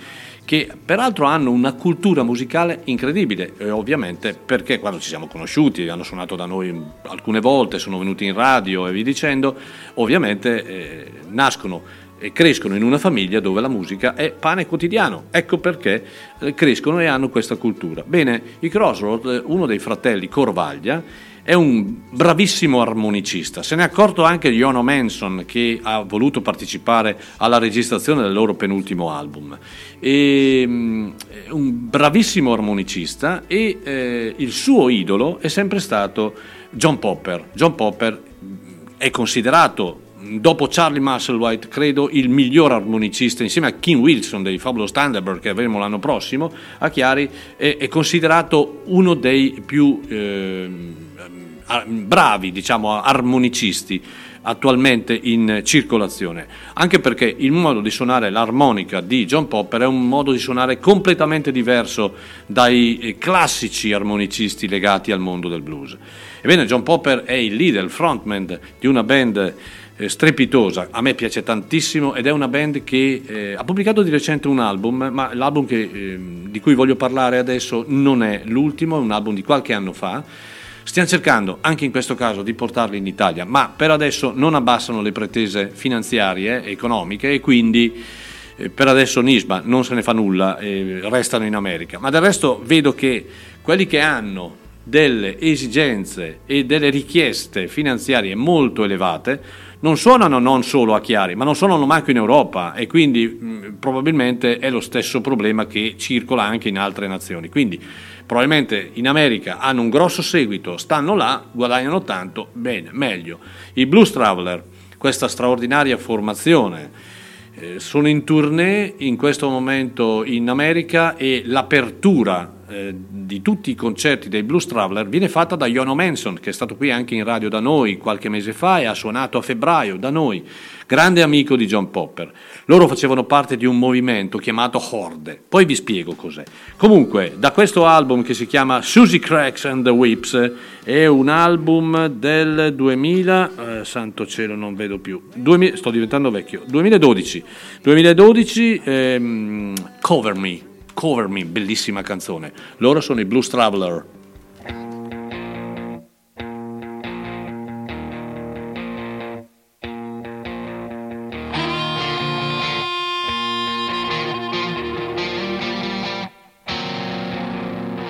che peraltro hanno una cultura musicale incredibile, e ovviamente perché quando ci siamo conosciuti, hanno suonato da noi alcune volte, sono venuti in radio e vi dicendo, ovviamente eh, nascono e crescono in una famiglia dove la musica è pane quotidiano. Ecco perché eh, crescono e hanno questa cultura. Bene, i Crossroad, eh, uno dei fratelli Corvaglia, è un bravissimo armonicista. Se ne è accorto anche Jono Manson che ha voluto partecipare alla registrazione del loro penultimo album. E, mm, un bravissimo armonicista e eh, il suo idolo è sempre stato John Popper. John Popper mm, è considerato dopo Charlie Musselwhite, credo il miglior armonicista insieme a Kim Wilson dei Fabulous Thunderbird che avremo l'anno prossimo a Chiari, è, è considerato uno dei più a- bravi diciamo, armonicisti attualmente in circolazione, anche perché il modo di suonare l'armonica di John Popper è un modo di suonare completamente diverso dai eh, classici armonicisti legati al mondo del blues. Ebbene, John Popper è il leader, il frontman di una band eh, strepitosa, a me piace tantissimo ed è una band che eh, ha pubblicato di recente un album, ma l'album che, eh, di cui voglio parlare adesso non è l'ultimo, è un album di qualche anno fa. Stiamo cercando anche in questo caso di portarli in Italia, ma per adesso non abbassano le pretese finanziarie, economiche e quindi eh, per adesso Nisba non se ne fa nulla, eh, restano in America. Ma del resto vedo che quelli che hanno delle esigenze e delle richieste finanziarie molto elevate non suonano non solo a Chiari, ma non suonano manco in Europa e quindi mh, probabilmente è lo stesso problema che circola anche in altre nazioni. Quindi probabilmente in America hanno un grosso seguito, stanno là, guadagnano tanto, bene, meglio. I Blues Traveler, questa straordinaria formazione, eh, sono in tournée in questo momento in America e l'apertura eh, di tutti i concerti dei Blues Traveler viene fatta da Jono Manson, che è stato qui anche in radio da noi qualche mese fa e ha suonato a febbraio da noi, grande amico di John Popper. Loro facevano parte di un movimento chiamato Horde, poi vi spiego cos'è. Comunque, da questo album che si chiama Susie Cracks and the Whips, è un album del 2000, eh, santo cielo non vedo più, 2000 sto diventando vecchio, 2012, 2012 ehm, Cover Me, Cover Me, bellissima canzone. Loro sono i Blues Traveler.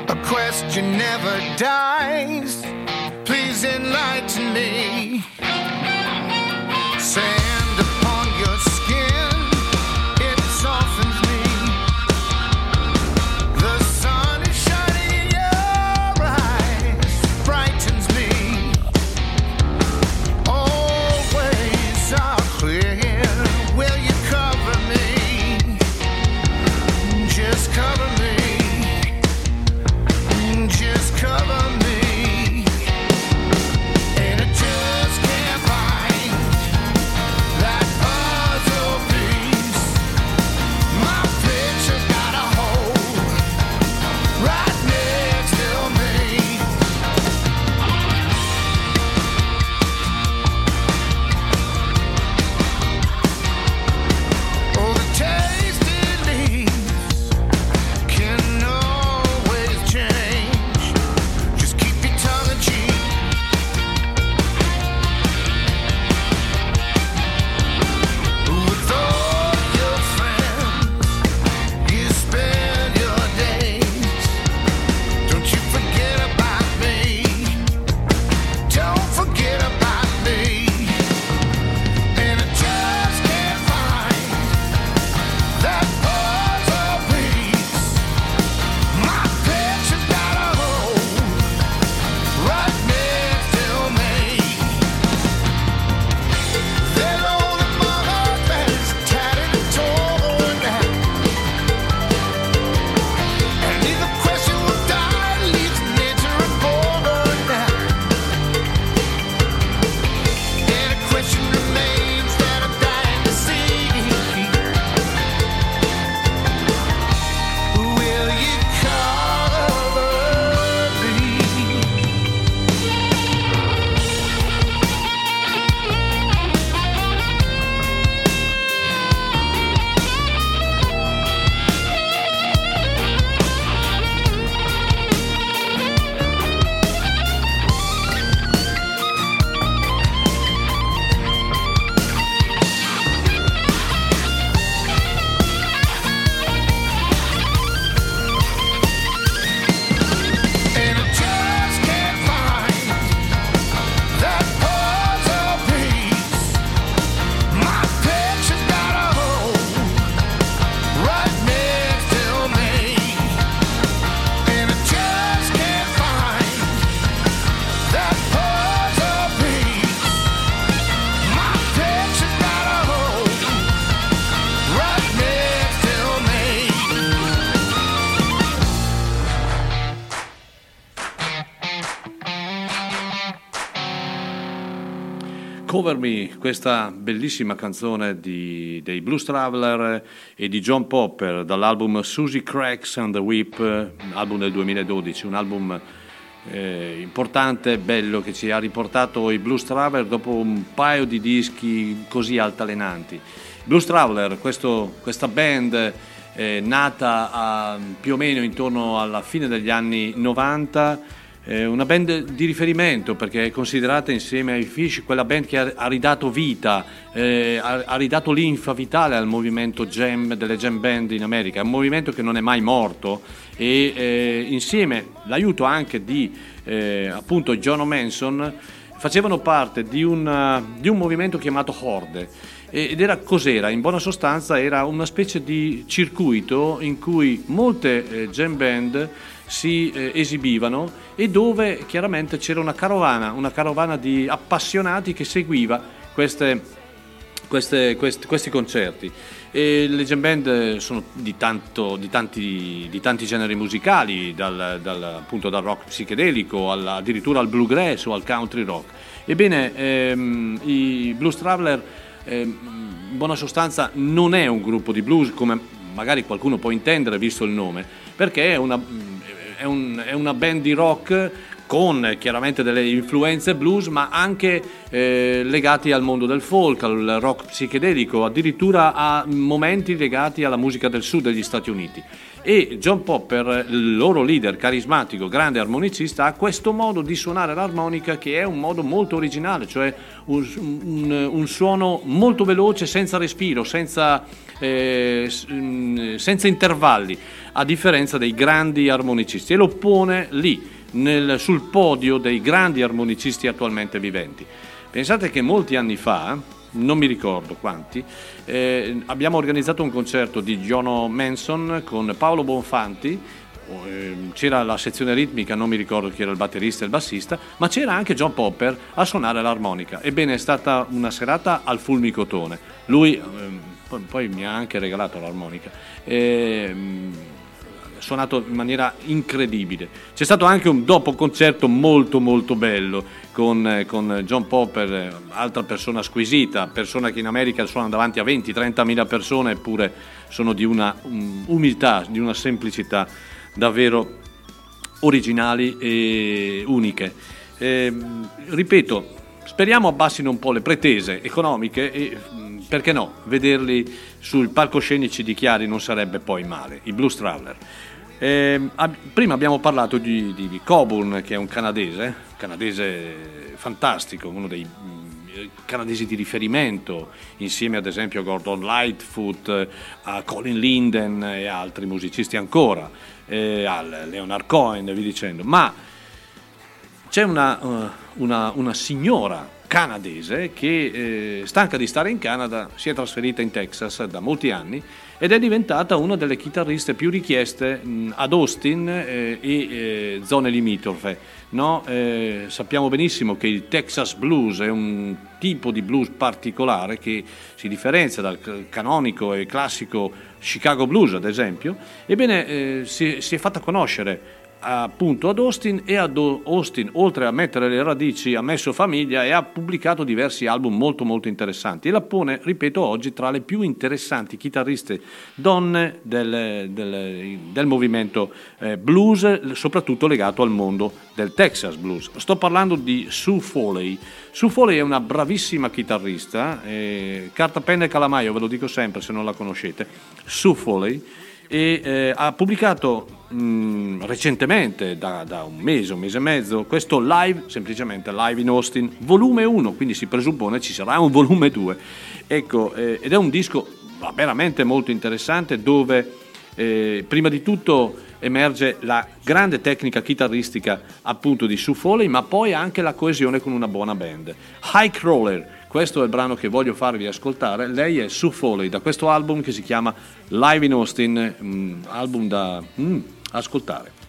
A question never dies. Please enlighten me. Cover Me, questa bellissima canzone di- dei Blues Traveler e di John Popper dall'album Susie Cracks and the Whip, album del 2012, un album eh, importante, bello, che ci ha riportato i Blues Traveler dopo un paio di dischi così altalenanti. Blues Traveler, questo- questa band eh, nata a- più o meno intorno alla fine degli anni 90, eh, una band di riferimento perché è considerata insieme ai Fish quella band che ha, ha ridato vita, eh, ha, ha ridato linfa vitale al movimento jam, delle jam band in America, è un movimento che non è mai morto e eh, insieme l'aiuto anche di eh, appunto John Manson facevano parte di un, di un movimento chiamato Horde ed era cos'era? In buona sostanza era una specie di circuito in cui molte eh, jam band si eh, esibivano e dove chiaramente c'era una carovana, una carovana di appassionati che seguiva queste, queste- quest- questi concerti. E le jam band sono di, tanto- di tanti, di tanti generi musicali, dal, dal- appunto dal rock psichedelico alla- addirittura al bluegrass o al country rock. Ebbene, ehm, i Blues Traveler ehm, in buona sostanza non è un gruppo di blues come magari qualcuno può intendere visto il nome, perché è una, è un- è una band di rock con chiaramente delle influenze blues, ma anche eh, legati al mondo del folk, al rock psichedelico, addirittura a momenti legati alla musica del sud degli Stati Uniti. E John Popper, il loro leader carismatico, grande armonicista, ha questo modo di suonare l'armonica che è un modo molto originale, cioè un, un- un suono molto veloce, senza respiro, senza, eh, mm, senza intervalli, a differenza dei grandi armonicisti. E lo pone lì, nel- sul podio dei grandi armonicisti attualmente viventi. Pensate che molti anni fa, non mi ricordo quanti, eh, abbiamo organizzato un concerto di Jono Manson con Paolo Bonfanti, ehm, c'era la sezione ritmica, non mi ricordo chi era il batterista e il bassista, ma c'era anche John Popper a suonare l'armonica. Ebbene, è stata una serata al fulmicotone. Lui ehm, poi, poi mi ha anche regalato l'armonica. Ehm, suonato in maniera incredibile. C'è stato anche un dopo concerto molto molto bello con, con John Popper, altra persona squisita, persona che in America suona davanti a 20-30 mila persone eppure sono di una um, umiltà, di una semplicità davvero originali e uniche. Ehm, ripeto, speriamo abbassino un po' le pretese economiche e mh, perché no, vederli sul palcoscenici di Chiari non sarebbe poi male, i Blues Traveler. Ehm, ab- prima abbiamo parlato di, di- Coburn, che è un canadese, canadese fantastico, uno dei mm, canadesi di riferimento, insieme ad esempio a Gordon Lightfoot, eh, a Colin Linden e altri musicisti ancora, eh, al Leonard Cohen e via dicendo. Ma c'è una, eh, una- una signora canadese che, eh, stanca di stare in Canada, si è trasferita in Texas da molti anni ed è diventata una delle chitarriste più richieste mh, ad Austin eh, e eh, zone limitrofe. no? Eh, sappiamo benissimo che il Texas Blues è un tipo di blues particolare che si differenzia dal canonico e classico Chicago Blues, ad esempio. Ebbene, eh, si, si è fatta conoscere appunto ad Austin e ad Austin oltre a mettere le radici ha messo famiglia e ha pubblicato diversi album molto molto interessanti. E la pone ripeto oggi tra le più interessanti chitarriste donne del, del- del movimento eh, blues soprattutto legato al mondo del Texas blues. Sto parlando di Sue Foley. Sue Foley è una bravissima chitarrista eh, carta penna e calamaio ve lo dico sempre se non la conoscete. Sue Foley e eh, ha pubblicato mh, recentemente, da, da un mese, un mese e mezzo, questo live, semplicemente live in Austin, volume 1, quindi si presuppone ci sarà un volume 2. Ecco, eh, ed è un disco veramente molto interessante dove eh, prima di tutto emerge la grande tecnica chitarristica appunto di Sue Foley, ma poi anche la coesione con una buona band. High Crawler, questo è il brano che voglio farvi ascoltare. Lei è Sue Foley da questo album che si chiama Live in Austin, mm, album da mm, ascoltare.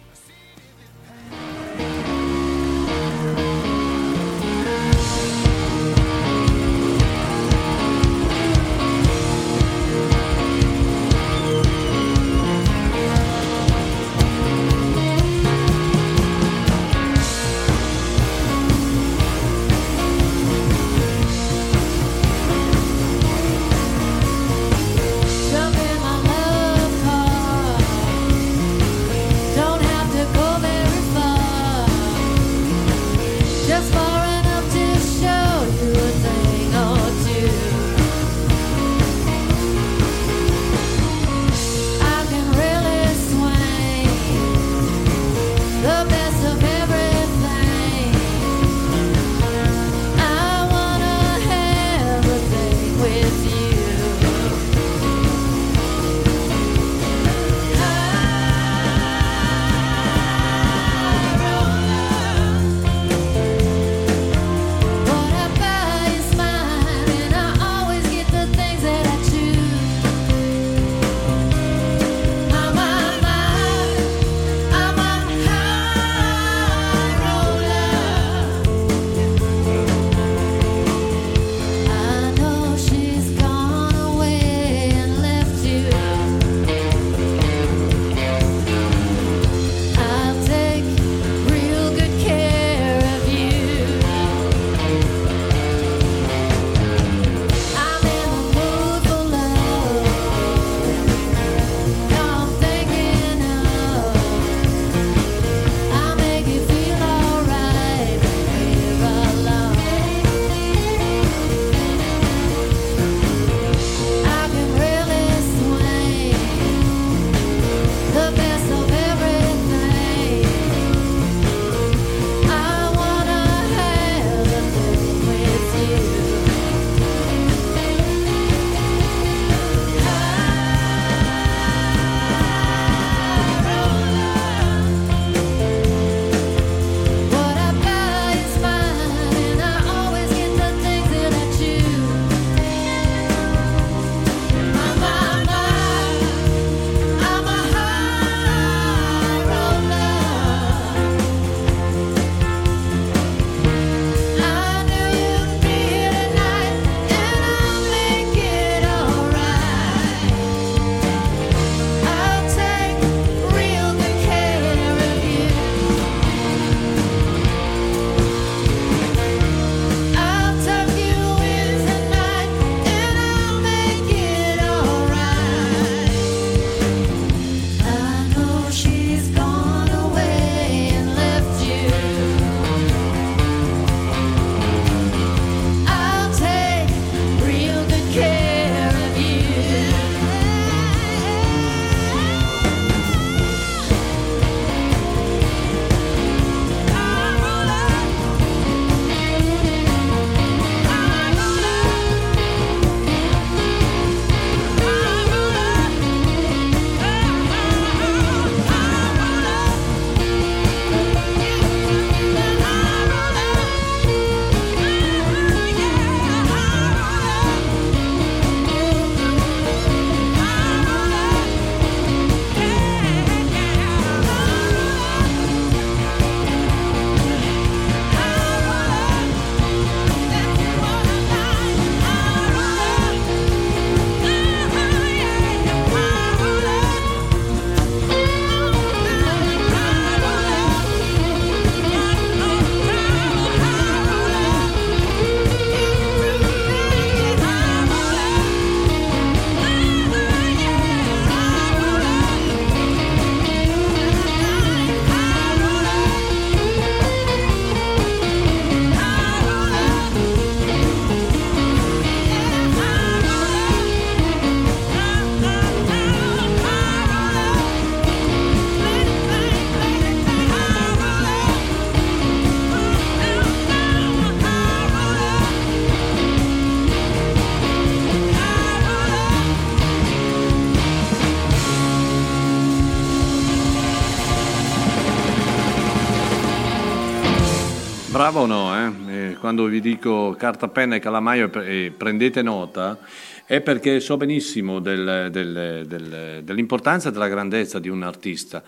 Bravo o no? eh? Eh, Quando vi dico carta, penna e calamaio e pre- e prendete nota, è perché so benissimo del- del- del- dell'importanza e della grandezza di un artista.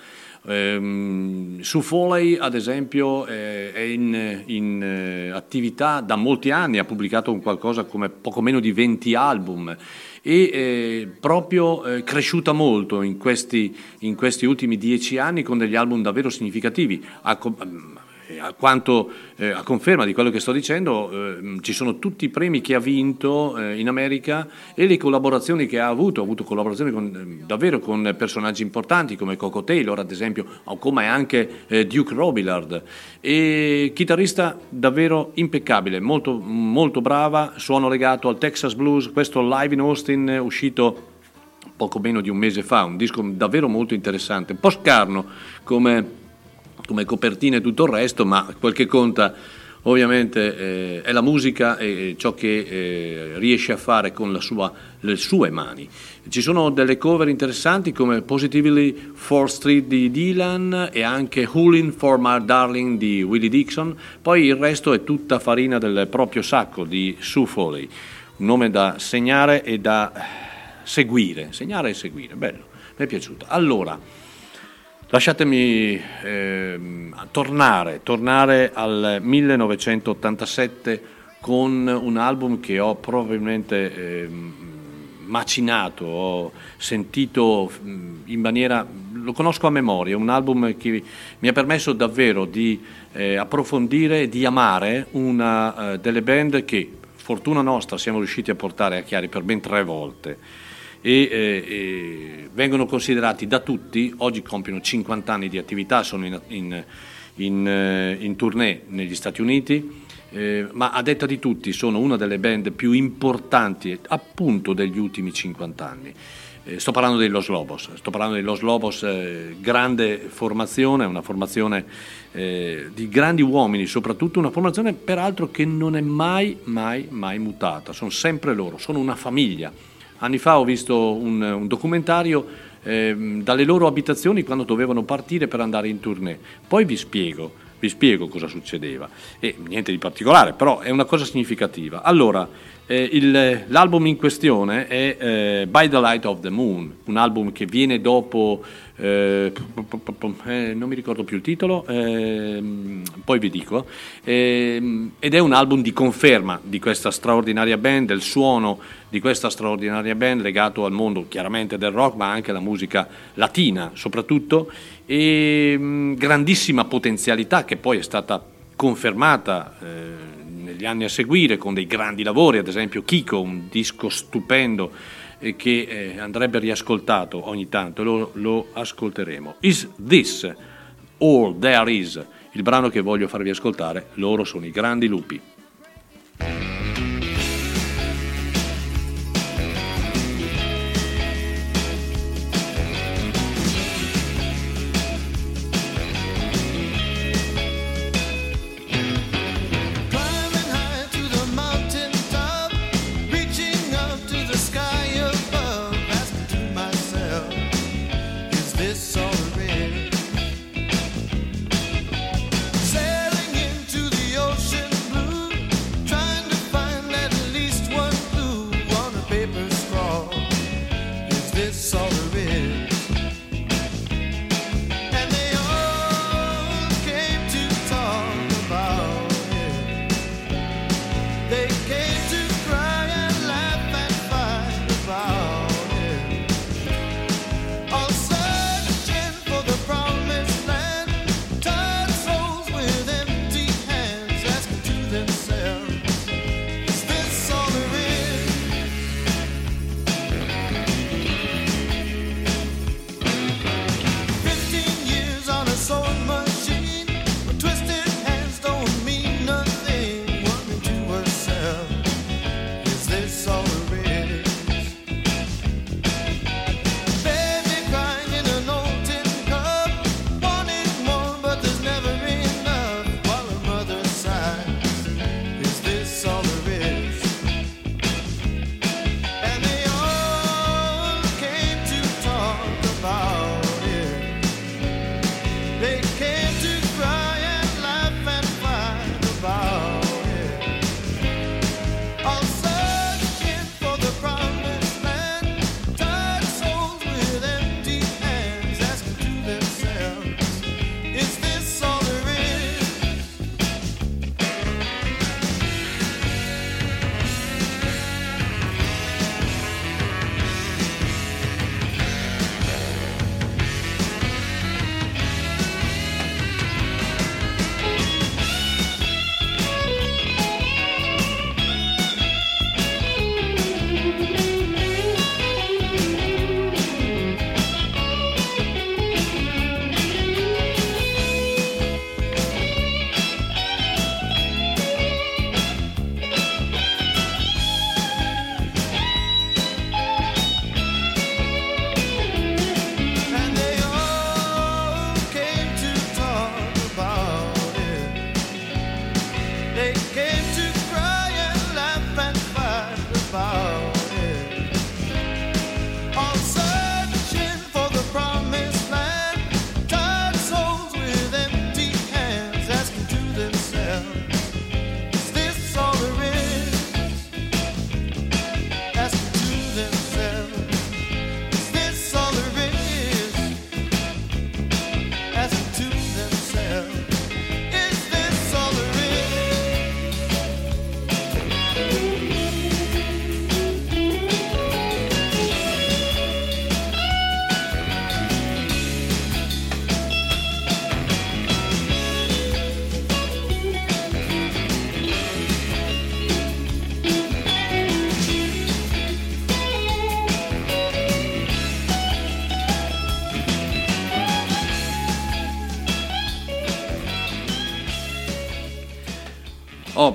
Ehm, su Foley, ad esempio, eh, è in, in, eh, attività da molti anni, ha pubblicato qualcosa come poco meno di 20 album e eh, proprio eh, cresciuta molto in questi, in questi ultimi dieci anni con degli album davvero significativi. Ha eh, a quanto eh, a conferma di quello che sto dicendo, eh, ci sono tutti i premi che ha vinto eh, in America e le collaborazioni che ha avuto, ha avuto collaborazioni con, eh, davvero con personaggi importanti come Coco Taylor ad esempio, o come anche eh, Duke Robillard. E chitarrista davvero impeccabile, molto, molto brava, suono legato al Texas Blues, questo live in Austin uscito poco meno di un mese fa, un disco davvero molto interessante, un po' scarno come come copertina e tutto il resto, ma quel che conta ovviamente eh, è la musica e ciò che eh, riesce a fare con sua- le sue mani. Ci sono delle cover interessanti come Positively 4th Street di Dylan e anche Hoolin' for My Darling di Willie Dixon, poi il resto è tutta farina del proprio sacco di Sue Foley, un nome da segnare e da seguire, segnare e seguire, bello, mi è piaciuto. Allora, Lasciatemi ehm, tornare, tornare al 1987 con un album che ho probabilmente ehm, macinato, ho sentito in maniera, lo conosco a memoria, un album che mi ha permesso davvero di eh, approfondire e di amare una eh, delle band che, fortuna nostra, siamo riusciti a portare a Chiari per ben tre volte e, eh, e vengono considerati da tutti, oggi compiono 50 anni di attività, sono in, in, in, eh, in tournée negli Stati Uniti, eh, ma a detta di tutti sono una delle band più importanti appunto degli ultimi 50 anni. Eh, sto parlando dei Los Lobos, sto parlando dei Los Lobos, eh, grande formazione, una formazione eh, di grandi uomini, soprattutto una formazione peraltro che non è mai, mai, mai mutata, sono sempre loro, sono una famiglia. Anni fa ho visto un, un documentario ehm, dalle loro abitazioni quando dovevano partire per andare in tournée. Poi vi spiego, vi spiego cosa succedeva. E niente di particolare, però è una cosa significativa. Allora, eh, il- l'album in questione è eh, By the Light of the Moon, un album che viene dopo, eh, eh, non mi ricordo più il titolo, ehm, poi vi dico, ehm, ed è un album di conferma di questa straordinaria band, del suono di questa straordinaria band legato al mondo chiaramente del rock, ma anche alla musica latina soprattutto, e mh, grandissima potenzialità che poi è stata confermata eh, negli anni a seguire con dei grandi lavori, ad esempio Kiko, un disco stupendo eh, che eh, andrebbe riascoltato ogni tanto, lo, lo ascolteremo. Is This All There Is? Il brano che voglio farvi ascoltare, loro sono i grandi lupi.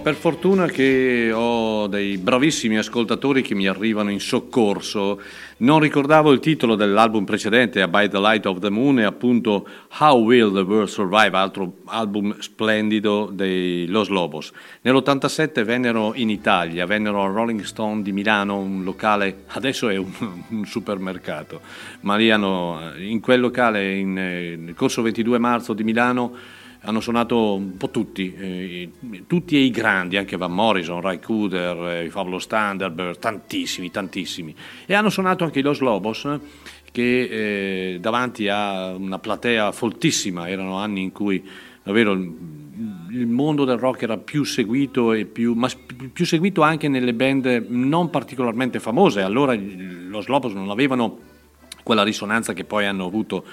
Per fortuna che ho dei bravissimi ascoltatori che mi arrivano in soccorso. Non ricordavo il titolo dell'album precedente, By the Light of the Moon, e appunto How Will the World Survive, altro album splendido dei Los Lobos. Nell'87 vennero in Italia, vennero al Rolling Stone di Milano, un locale, adesso è un, un supermercato, ma lì hanno, in quel locale, in, eh, nel corso 22 marzo di Milano, hanno suonato un po' tutti, eh, tutti e i grandi, anche Van Morrison, Ray Cooder, eh, Pablo Standard, tantissimi, tantissimi. E hanno suonato anche i Los Lobos, che eh, davanti a una platea foltissima, erano anni in cui davvero il, mondo del rock era più seguito, più, ma più seguito anche nelle band non particolarmente famose. Allora i Los Lobos non avevano quella risonanza che poi hanno avuto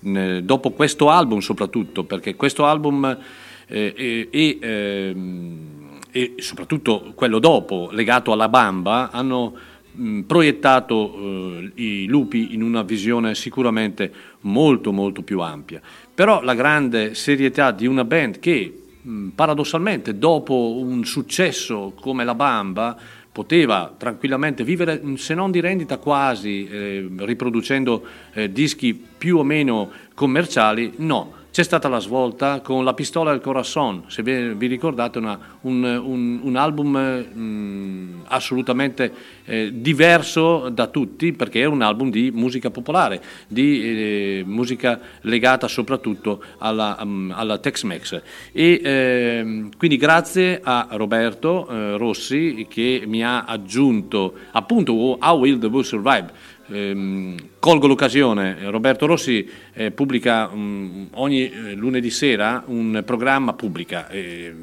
dopo questo album soprattutto, perché questo album eh, e, e, ehm, e soprattutto quello dopo, legato alla bamba, hanno mh, proiettato eh, i lupi in una visione sicuramente molto molto più ampia. Però la grande serietà di una band che mh, paradossalmente dopo un successo come la bamba poteva tranquillamente vivere, se non di rendita quasi, eh, riproducendo eh, dischi più o meno commerciali, no. C'è stata la svolta con La pistola del corazon, se vi, ricordate, una- un, un- un album eh, mh, assolutamente eh, diverso da tutti perché è un album di musica popolare, di eh, musica legata soprattutto alla, mm, alla Tex-Mex. E ehm, quindi grazie a Roberto eh, Rossi che mi ha aggiunto appunto How Will the World Survive? Ehm, colgo l'occasione, Roberto Rossi eh, pubblica mm, ogni eh, lunedì sera un programma, pubblica, eh,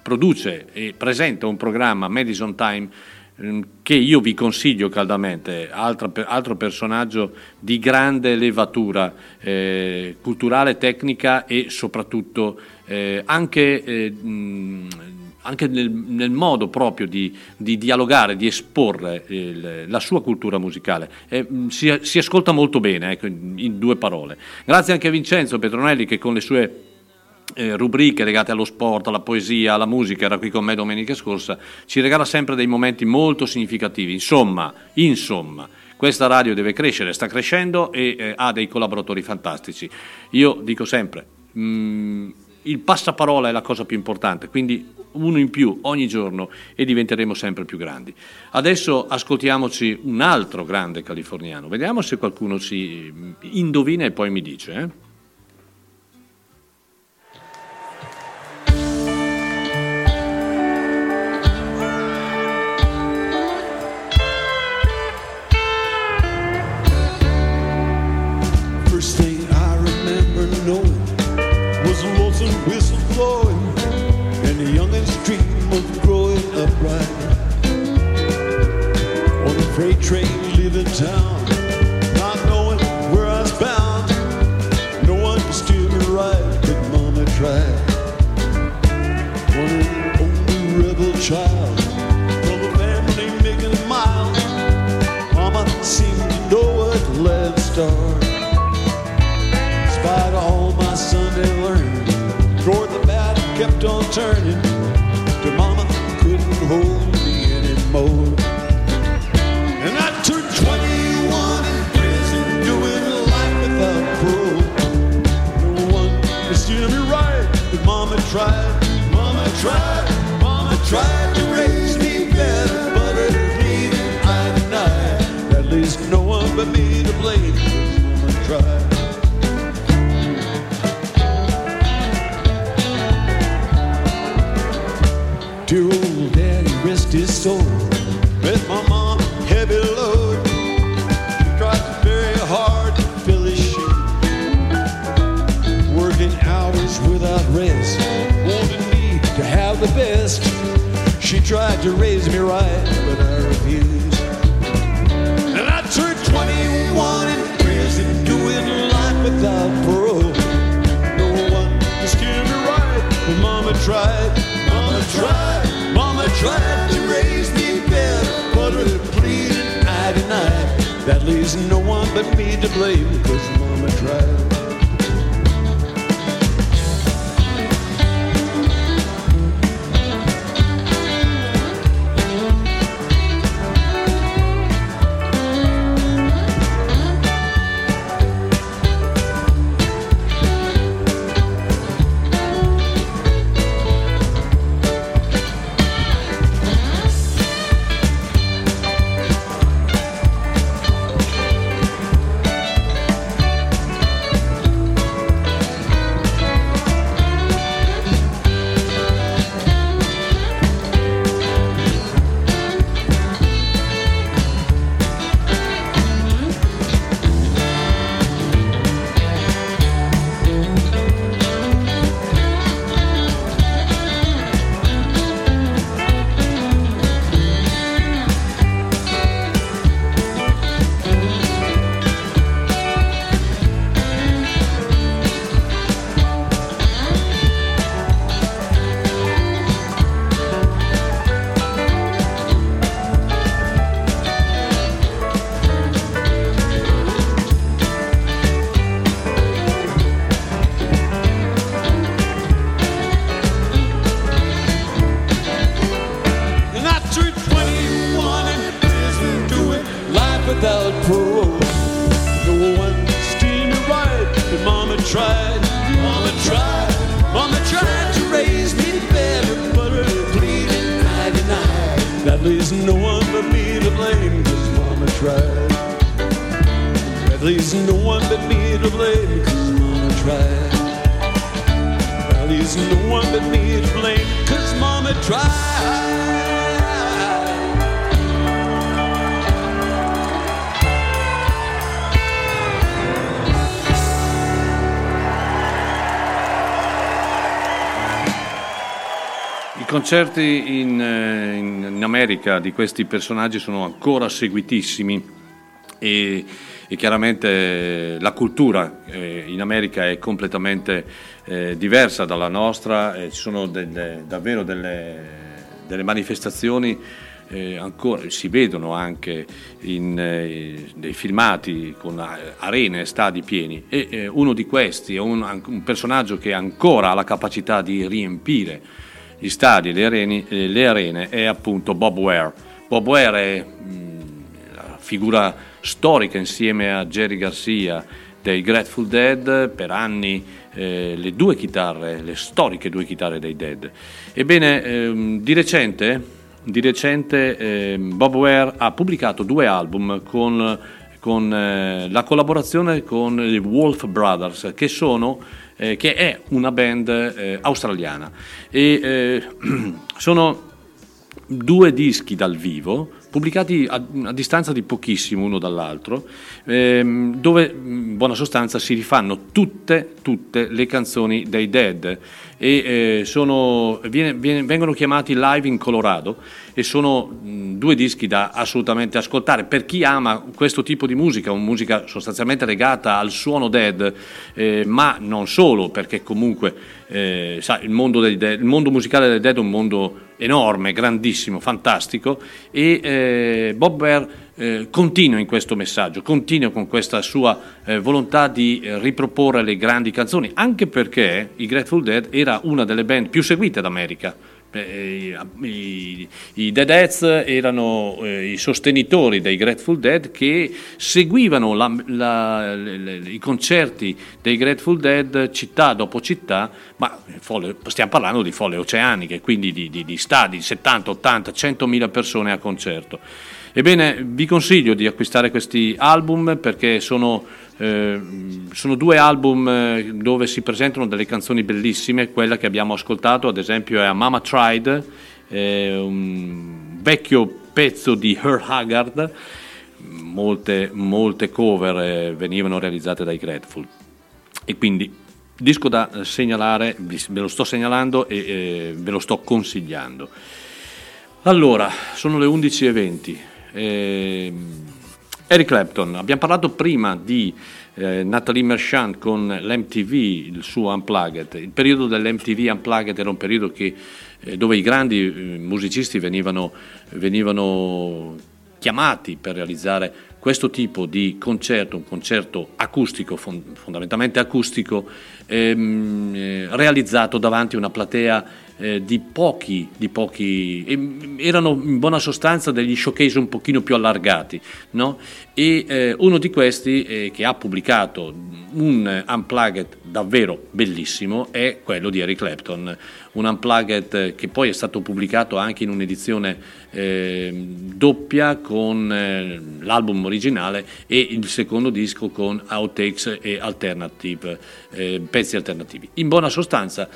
produce e presenta un programma Madison Time ehm, che io vi consiglio caldamente, altra- altro personaggio di grande levatura eh, culturale, tecnica e soprattutto eh, anche, eh, mh, anche nel, nel modo proprio di, di dialogare, di esporre il- la sua cultura musicale. Eh, mh, si, si ascolta molto bene, ecco, in, due parole. Grazie anche a Vincenzo Petronelli che con le sue eh, rubriche legate allo sport, alla poesia, alla musica, era qui con me domenica scorsa, ci regala sempre dei momenti molto significativi. Insomma, insomma, questa radio deve crescere, sta crescendo e eh, ha dei collaboratori fantastici. Io dico sempre, mm, il passaparola è la cosa più importante, quindi uno in più ogni giorno e diventeremo sempre più grandi. Adesso ascoltiamoci un altro grande californiano, vediamo se qualcuno si indovina e poi mi dice. eh. Freight train leaving town, not knowing where I was bound. No one could steer me right, but Mama tried. One only rebel child from a family making miles. Mama seemed to know what led start. In spite all my Sunday learning, toward the bat kept on turning. Dear old daddy, rest his soul. Met my mom, heavy load. Tried very hard to fill his shoe. Working hours without rest. Wanted me to have the best. She tried to raise me right, tried, mama tried, mama tried to raise me better, but her pleading I denied. That leaves no one but me to blame, cause mama tried. Concerti in, eh, in- in America di questi personaggi sono ancora seguitissimi e, e chiaramente eh, la cultura eh, in America è completamente eh, diversa dalla nostra, e ci sono delle- davvero delle, delle manifestazioni eh, ancora, si vedono anche in eh, dei filmati con eh, arene, stadi pieni e eh, uno di questi è un, un personaggio che ancora ha la capacità di riempire gli stadi, le arene, eh, le arene è appunto Bob Ware. Bob Ware è mh, la figura storica insieme a Jerry Garcia dei Grateful Dead, per anni eh, le due chitarre, le storiche due chitarre dei Dead. Ebbene, ehm, di recente, di recente ehm, Bob Ware ha pubblicato due album con, con eh, la collaborazione con i Wolf Brothers, che sono eh, che è una band eh, australiana. E eh, [CLEARS THROAT] sono due dischi dal vivo pubblicati a, a distanza di pochissimo uno dall'altro ehm, dove in buona sostanza si rifanno tutte, tutte le canzoni dei Dead e eh, sono, viene- viene- vengono chiamati Live in Colorado e sono mh, due dischi da assolutamente ascoltare. Per chi ama questo tipo di musica, una musica sostanzialmente legata al suono Dead, eh, ma non solo, perché comunque eh, sa, il, mondo dei Dead- il mondo musicale dei Dead è un mondo enorme, grandissimo, fantastico. E eh, Bob Bear eh, continua in questo messaggio, continua con questa sua eh, volontà di eh, riproporre le grandi canzoni, anche perché i Grateful Dead era una delle band più seguite d'America. Eh, I, i Deadettes erano eh, i sostenitori dei Grateful Dead che seguivano la- la- le- le- i concerti dei Grateful Dead città dopo città, ma folle- stiamo parlando di folle oceaniche, quindi di, di- di stadi, 70, 80, 100 mila persone a concerto. Ebbene, vi consiglio di acquistare questi album perché sono, eh, sono due album eh, dove si presentano delle canzoni bellissime. Quella che abbiamo ascoltato, ad esempio, è a Mama Tried, eh, un vecchio pezzo di Her Haggard. Molte, molte cover eh, venivano realizzate dai Grateful. E quindi disco da segnalare, ve lo sto segnalando e eh, ve lo sto consigliando. Allora, sono le 11.20. Ehm, Eric Clapton, abbiamo parlato prima di eh, Natalie Merchant con l'MTV, il suo Unplugged. Il periodo dell'MTV Unplugged era un periodo che, eh, dove i grandi eh, musicisti venivano, venivano chiamati per realizzare questo tipo di concerto, un concerto acustico, fon- fondamentalmente acustico, ehm, eh, realizzato davanti a una platea eh, di pochi, di pochi ehm, erano in buona sostanza degli showcase un pochino più allargati, no? E eh, uno di questi eh, che ha pubblicato un unplugged davvero bellissimo è quello di Eric Clapton, un unplugged che poi è stato pubblicato anche in un'edizione eh, doppia con eh, l'album originale e il secondo disco con outtakes e alternative, eh, pezzi alternativi. In buona sostanza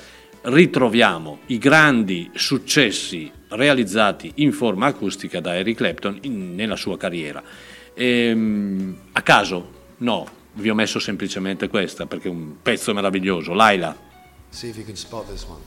ritroviamo i grandi successi realizzati in forma acustica da Eric Clapton in- nella sua carriera. Ehm, a caso? No, vi ho messo semplicemente questa perché è un pezzo meraviglioso. Laila. See if you can spot this one.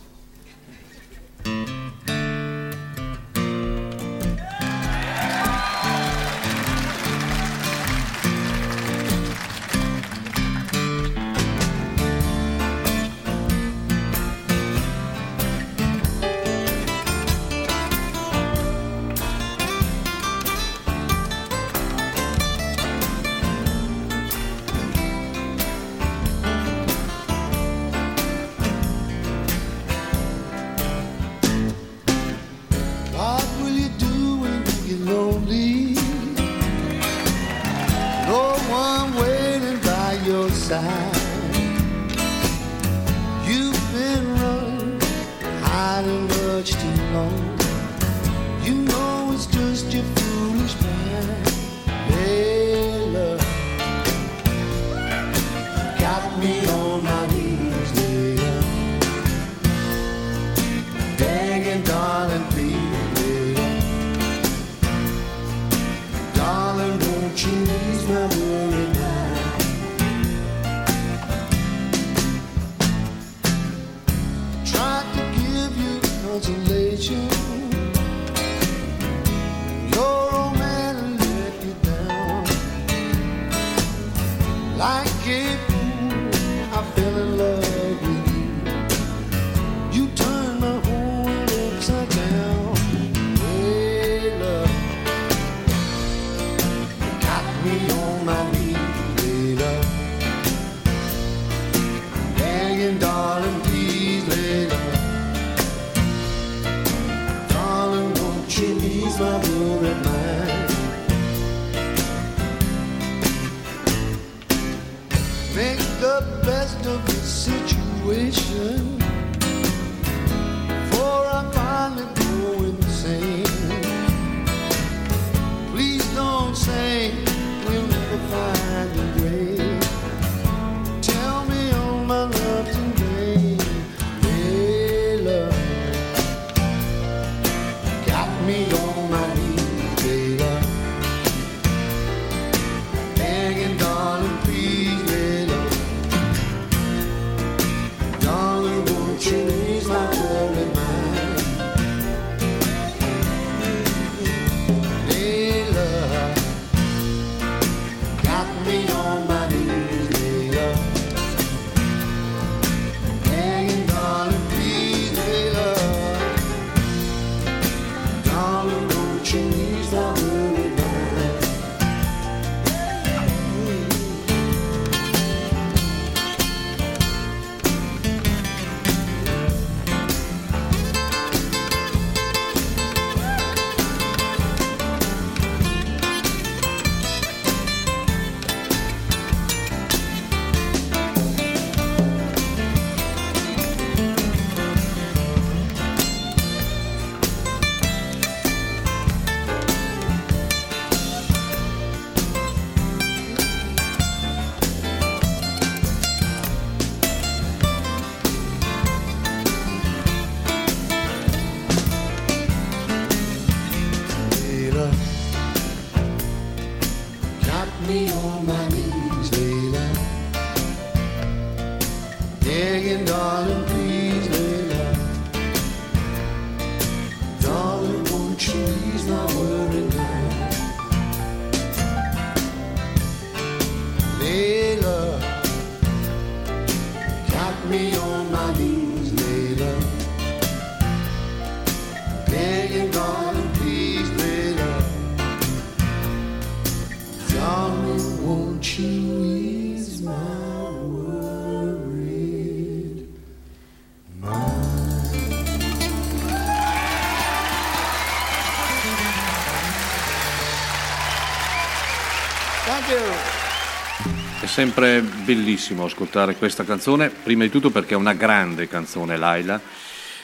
Sempre bellissimo ascoltare questa canzone, prima di tutto perché è una grande canzone, Laila,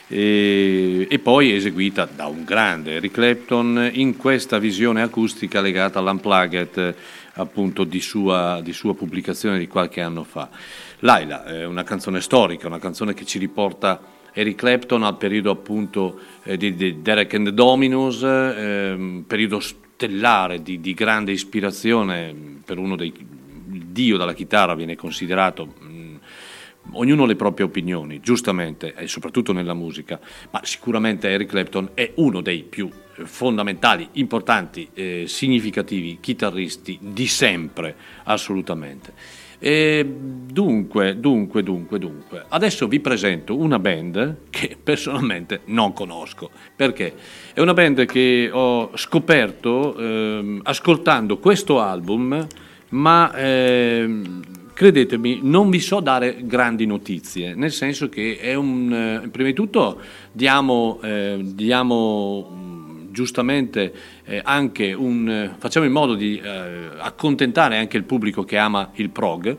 e, e poi eseguita da un grande Eric Clapton in questa visione acustica legata all'Unplugged eh, appunto di sua, di sua pubblicazione di qualche anno fa. Laila è una canzone storica, una canzone che ci riporta Eric Clapton al periodo appunto eh, di, di Derek and the Dominos, ehm, periodo stellare di, di grande ispirazione per uno dei dio della chitarra viene considerato mh, ognuno ha le proprie opinioni, giustamente, e soprattutto nella musica, ma sicuramente Eric Clapton è uno dei più eh, fondamentali, importanti, eh, significativi chitarristi di sempre, assolutamente. E dunque, dunque, dunque, dunque, adesso vi presento una band che personalmente non conosco, perché è una band che ho scoperto ehm, ascoltando questo album, ma ehm, credetemi, non vi so dare grandi notizie, nel senso che è un, eh, prima di tutto diamo, eh, diamo mh, giustamente eh, anche un, eh, facciamo in modo di eh, accontentare anche il pubblico che ama il prog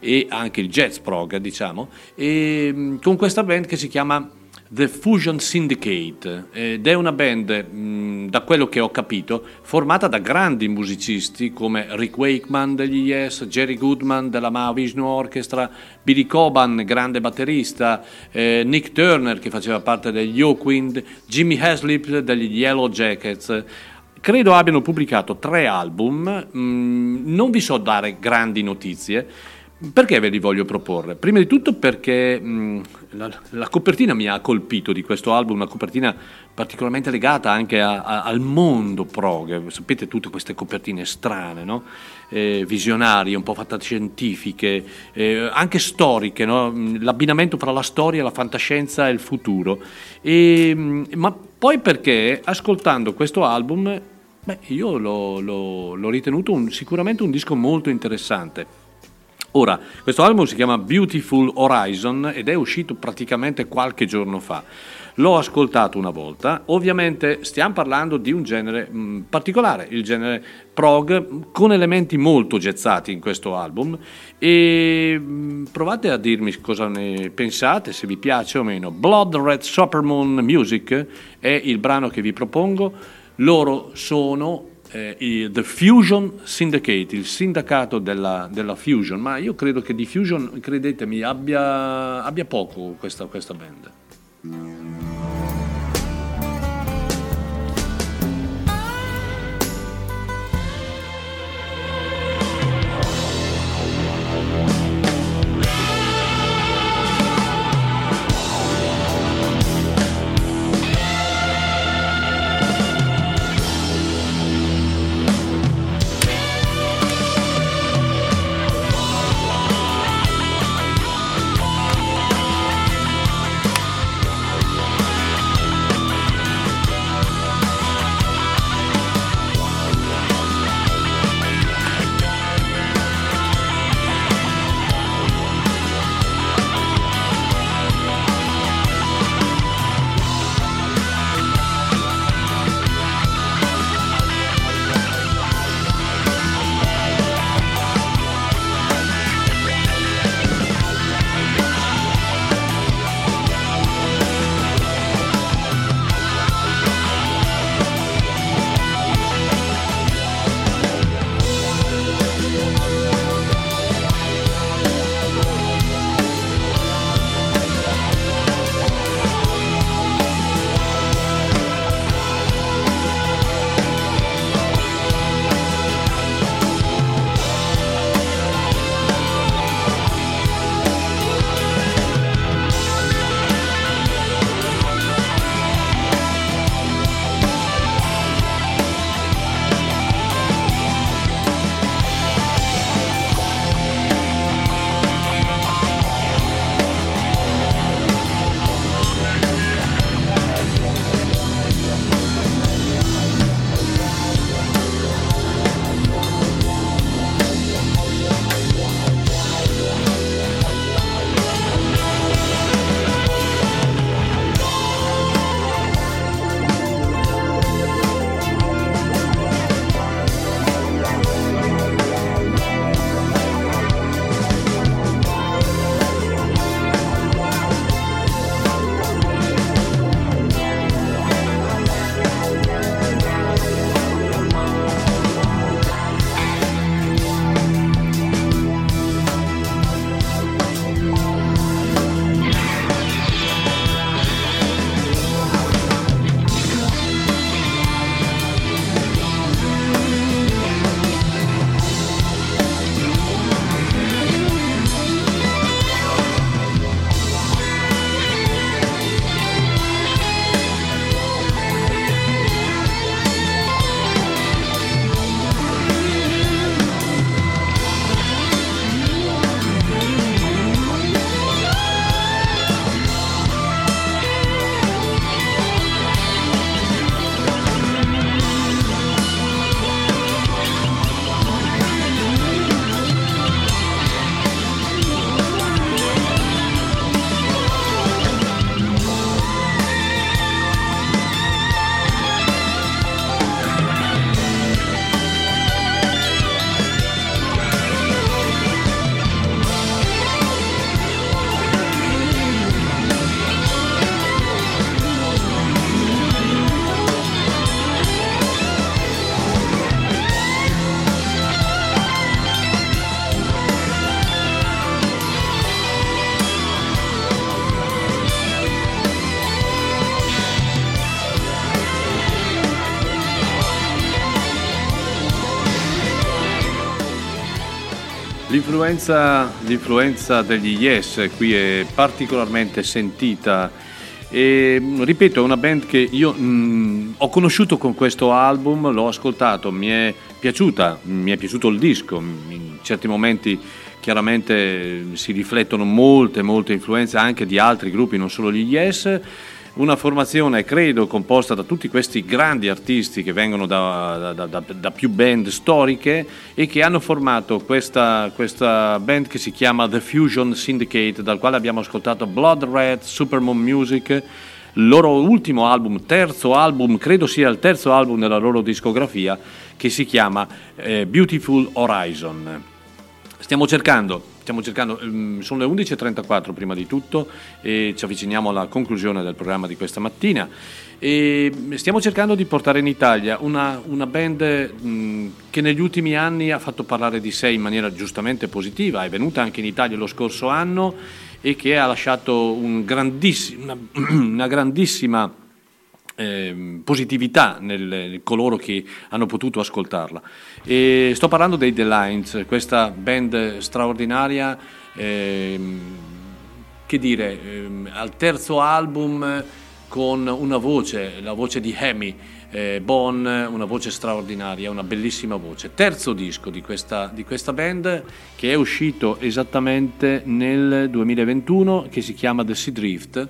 e anche il jazz prog, diciamo, e mh, con questa band che si chiama The Fusion Syndicate ed è una band, da quello che ho capito, formata da grandi musicisti come Rick Wakeman degli Yes, Jerry Goodman della Mahavishnu Orchestra, Billy Coban, grande batterista, eh, Nick Turner che faceva parte degli Oakwind, Jimmy Haslip degli Yellow Jackets. credo abbiano pubblicato tre album, non vi so dare grandi notizie. Perché ve li voglio proporre? Prima di tutto perché mh, la, la copertina mi ha colpito di questo album, una copertina particolarmente legata anche a- a- al mondo prog. Sapete tutte queste copertine strane, no? Eh, visionarie, un po' fantascientifiche, eh, anche storiche, no? Mh, l'abbinamento fra la storia, la fantascienza e il futuro. E, mh, ma poi perché ascoltando questo album, beh, io l'ho, l'ho- l'ho ritenuto un- sicuramente un disco molto interessante. Ora, questo album si chiama Beautiful Horizon ed è uscito praticamente qualche giorno fa. L'ho ascoltato una volta, ovviamente stiamo parlando di un genere mh, particolare, il genere prog, con elementi molto gezzati in questo album e mh, provate a dirmi cosa ne pensate, se vi piace o meno. Blood Red Supermoon Music è il brano che vi propongo, loro sono eh, The Fusion Syndicate, il sindacato della, della Fusion, ma io credo che di Fusion, credetemi, abbia, abbia poco questa, questa band. L'influenza, l'influenza degli Yes qui è particolarmente sentita e ripeto è una band che io mh, ho conosciuto con questo album, l'ho ascoltato, mi è piaciuta, mi è piaciuto il disco, in certi momenti chiaramente si riflettono molte molte influenze anche di altri gruppi, non solo gli Yes. Una formazione, credo, composta da tutti questi grandi artisti che vengono da, da- da- da più band storiche e che hanno formato questa, questa band che si chiama The Fusion Syndicate, dal quale abbiamo ascoltato Blood Red, Supermoon Music, loro ultimo album, terzo album, credo sia il terzo album della loro discografia, che si chiama eh, Beautiful Horizon. Stiamo cercando, stiamo cercando, ehm, sono le 11.34 prima di tutto e ci avviciniamo alla conclusione del programma di questa mattina. E stiamo cercando di portare in Italia una, una band mh, che negli ultimi anni ha fatto parlare di sé in maniera giustamente positiva, è venuta anche in Italia lo scorso anno e che ha lasciato un grandissi- una, [CLEARS THROAT] una grandissima ehm, positività nel, coloro che hanno potuto ascoltarla. E sto parlando dei The Lines, questa band straordinaria, ehm, che dire, ehm, al terzo album con una voce, la voce di Hemi. eh, Bon, una voce straordinaria, una bellissima voce. Terzo disco di questa, di questa band che è uscito esattamente nel 2021, che si chiama The Sea Drift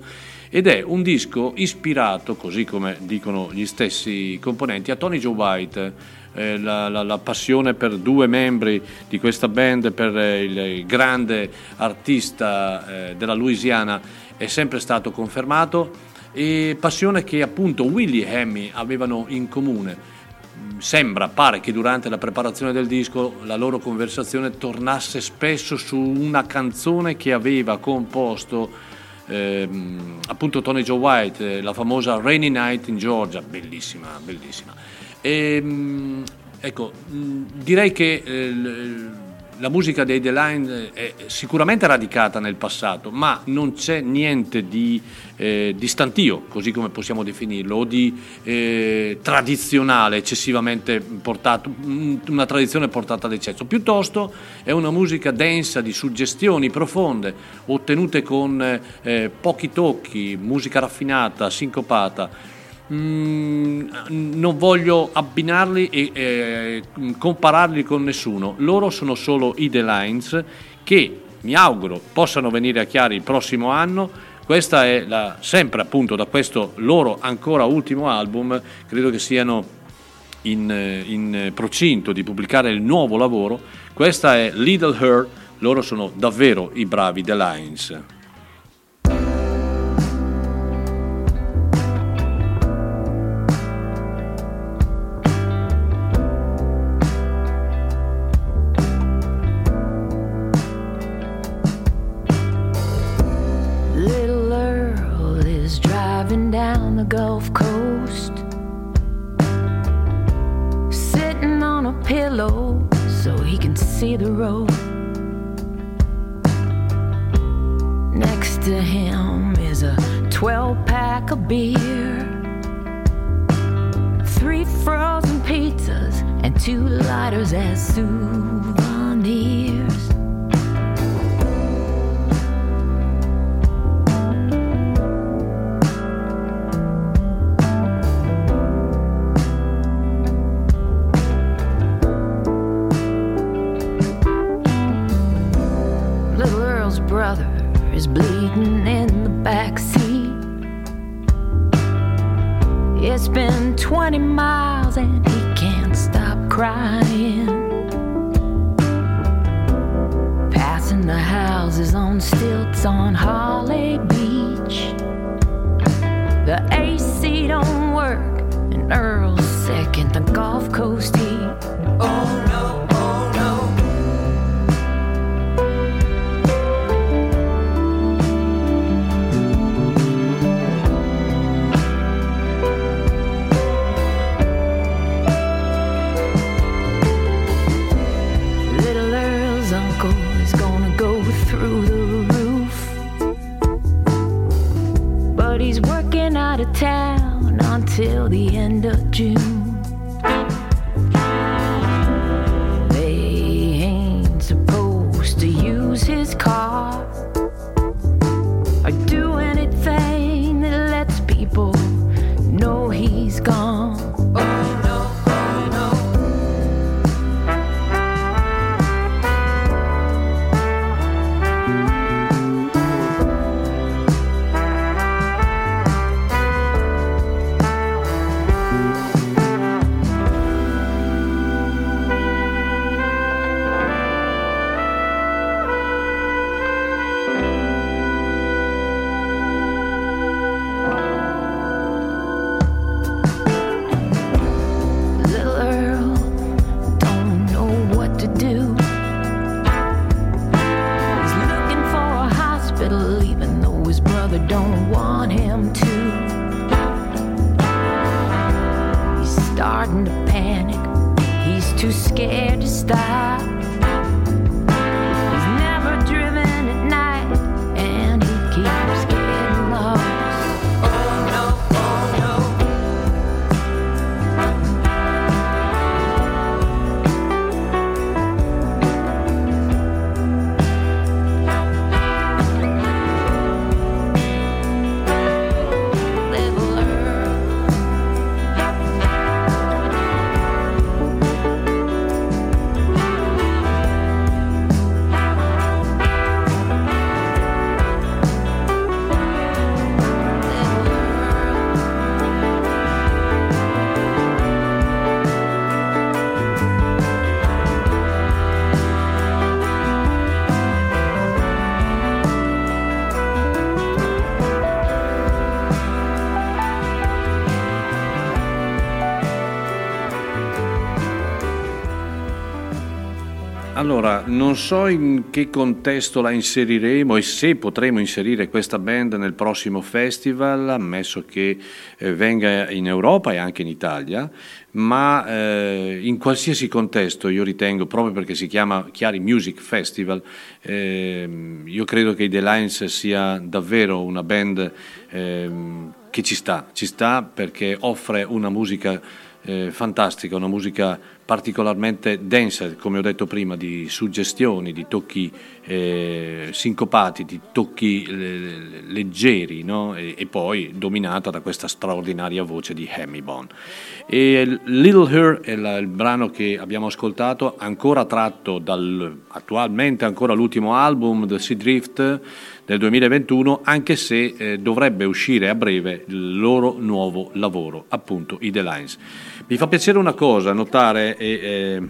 ed è un disco ispirato, così come dicono gli stessi componenti, a Tony Joe White. Eh, la, la- la passione per due membri di questa band, per eh, il grande artista eh, della Louisiana, è sempre stato confermato e passione che appunto Willie e Hemi avevano in comune. Sembra, pare che durante la preparazione del disco la loro conversazione tornasse spesso su una canzone che aveva composto ehm, appunto Tony Joe White, eh, la famosa Rainy Night in Georgia, bellissima, bellissima. E, mm, ecco, direi che eh, la musica dei The Line è sicuramente radicata nel passato, ma non c'è niente di, eh, di stantio, così come possiamo definirlo, o di eh, tradizionale, eccessivamente portato, mm, una tradizione portata all'eccesso. Piuttosto è una musica densa di suggestioni profonde, ottenute con eh, pochi tocchi, musica raffinata, sincopata. Mm, non voglio abbinarli e eh, compararli con nessuno. Loro sono solo i The Lines che mi auguro possano venire a chiari il prossimo anno. Questa è la, sempre appunto da questo loro ancora ultimo album, credo che siano in, in procinto di pubblicare il nuovo lavoro. Questa è Little Her, loro sono davvero i bravi The Lines. Next to him is a 12 pack of beer, three frozen pizzas, and two lighters as souvenirs. Is bleeding in the back seat. It's been 20 miles and he can't stop crying. Passing the houses on stilts on Holly Beach. The AC don't work and Earl's sick in the Gulf Coast heat. Oh town until the end of June. Allora, non so in che contesto la inseriremo e se potremo inserire questa band nel prossimo festival, ammesso che eh, venga in Europa e anche in Italia, ma eh, in qualsiasi contesto io ritengo, proprio perché si chiama Chiari Music Festival, ehm, io credo che i The Lions sia davvero una band ehm, che ci sta, ci sta perché offre una musica eh, fantastica, una musica particolarmente densa, come ho detto prima, di suggestioni, di tocchi eh, sincopati, di tocchi eh, leggeri, no? e, e poi dominata da questa straordinaria voce di Hemibon. E Little Her è la- il brano che abbiamo ascoltato, ancora tratto dal attualmente ancora l'ultimo album, The Sea Drift del 2021, anche se eh, dovrebbe uscire a breve il loro nuovo lavoro, appunto i The Lines. Mi fa piacere una cosa notare, e, eh,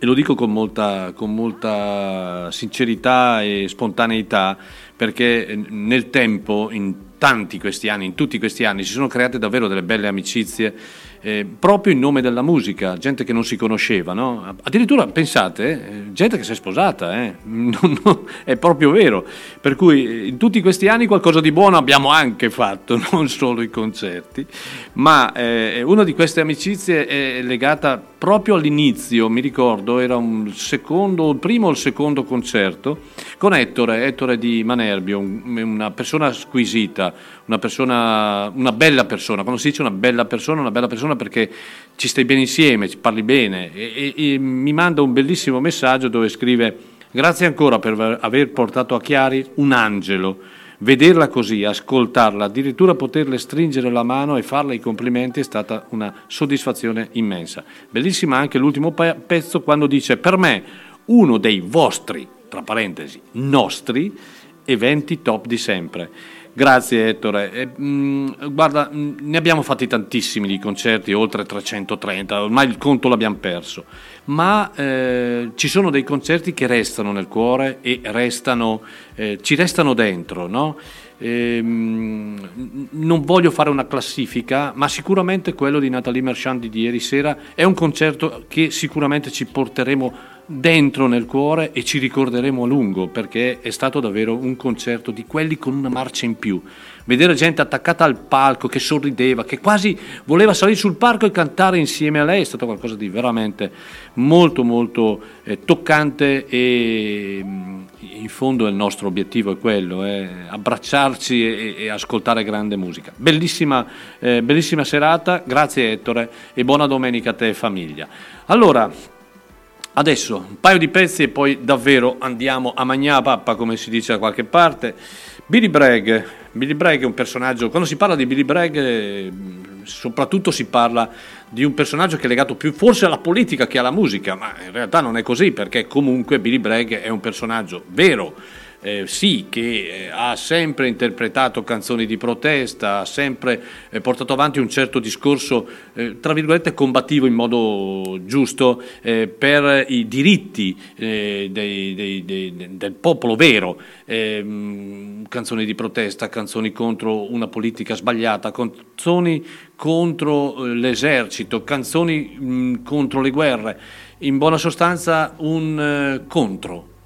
e lo dico con molta, con molta sincerità e spontaneità, perché eh, nel tempo, in tanti questi anni, in tutti questi anni, si sono create davvero delle belle amicizie. Eh, proprio in nome della musica, gente che non si conosceva, no? addirittura pensate, eh, gente che si è sposata, eh? [LAUGHS] Non- non- è proprio vero, per cui eh, in tutti questi anni qualcosa di buono abbiamo anche fatto, [LAUGHS] non solo i concerti, ma eh, una di queste amicizie è legata proprio all'inizio, mi ricordo, era un secondo, il primo o il secondo concerto con Ettore, Ettore di Manerbio, un- una persona squisita, una persona, una bella persona, quando si dice una bella persona, una bella persona perché ci stai bene insieme, ci parli bene e, e- e mi manda un bellissimo messaggio dove scrive grazie ancora per aver portato a Chiari un angelo. Vederla così, ascoltarla, addirittura poterle stringere la mano e farle i complimenti è stata una soddisfazione immensa. Bellissima anche l'ultimo pe- pezzo quando dice per me uno dei vostri, tra parentesi, nostri eventi top di sempre. Grazie Ettore. E, mh, guarda, mh, ne abbiamo fatti tantissimi di concerti, oltre 330, ormai il conto l'abbiamo perso, ma eh, ci sono dei concerti che restano nel cuore e restano, eh, ci restano dentro, no? Ehm, non voglio fare una classifica, ma sicuramente quello di Natalie Merchant di ieri sera è un concerto che sicuramente ci porteremo dentro nel cuore e ci ricorderemo a lungo perché è stato davvero un concerto di quelli con una marcia in più. Vedere gente attaccata al palco che sorrideva, che quasi voleva salire sul palco e cantare insieme a lei è stato qualcosa di veramente molto molto eh, toccante e mm, in fondo il nostro obiettivo è quello, è abbracciarci e, e ascoltare grande musica. Bellissima, eh, bellissima serata, grazie Ettore e buona domenica a te e famiglia. Allora, Adesso un paio di pezzi e poi davvero andiamo a mangiare pappa, come si dice da qualche parte. Billy Bragg. Billy Bragg è un personaggio, quando si parla di Billy Bragg, eh, soprattutto si parla di un personaggio che è legato più forse alla politica che alla musica, ma in realtà non è così, perché comunque Billy Bragg è un personaggio vero. Eh, sì, che eh, ha sempre interpretato canzoni di protesta, ha sempre eh, portato avanti un certo discorso, eh, tra virgolette, combattivo in modo giusto eh, per i diritti eh, dei- dei- dei- del popolo vero. Ehm, canzoni di protesta, canzoni contro una politica sbagliata, canzoni contro l'esercito, canzoni mh, contro le guerre. In buona sostanza un contro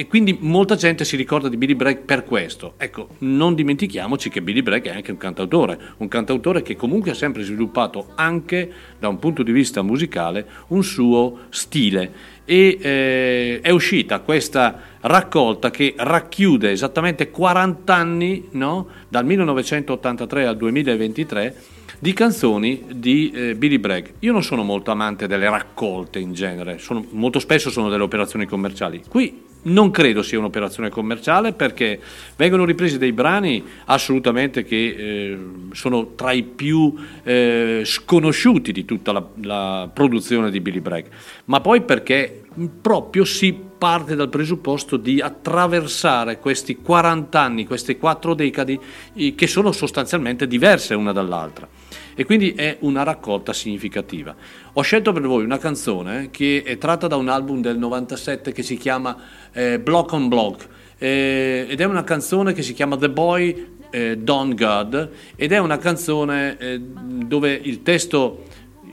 e quindi molta gente si ricorda di Billy Bragg per questo. Ecco, non dimentichiamoci che Billy Bragg è anche un cantautore, un cantautore che comunque ha sempre sviluppato anche da un punto di vista musicale un suo stile e eh, è uscita questa raccolta che racchiude esattamente 40 anni, no? dal 1983 al 2023, di canzoni di eh, Billy Bragg. Io non sono molto amante delle raccolte in genere, sono- molto spesso sono delle operazioni commerciali. Qui non credo sia un'operazione commerciale perché vengono ripresi dei brani assolutamente che eh, sono tra i più eh, sconosciuti di tutta la, la produzione di Billy Bragg, ma poi perché proprio si parte dal presupposto di attraversare questi 40 anni, queste quattro decadi eh, che sono sostanzialmente diverse una dall'altra e quindi è una raccolta significativa. Ho scelto per voi una canzone che è tratta da un album del 97 che si chiama eh, Block on Block eh, ed è una canzone che si chiama The Boy eh, Don God ed è una canzone eh, dove il testo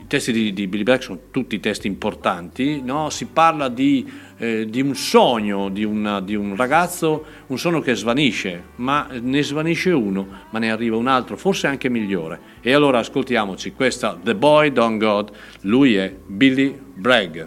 testi di, di Billy Bragg sono tutti testi importanti, no? si parla di, eh, di un sogno di, una- di un ragazzo, un sogno che svanisce, ma ne svanisce uno, ma ne arriva un altro, forse anche migliore. E allora ascoltiamoci questa The Boy Don God, lui è Billy Bragg.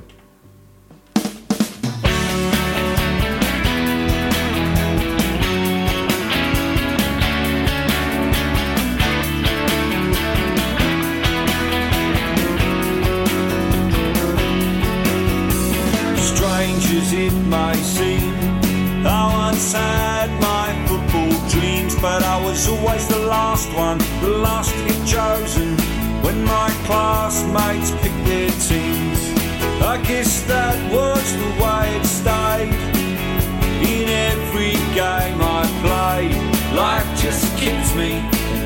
Once had my football dreams, but I was always the last one, the last to be chosen when my classmates picked their teams. I guess that was the way it stayed in every game I played. Life just kicked me,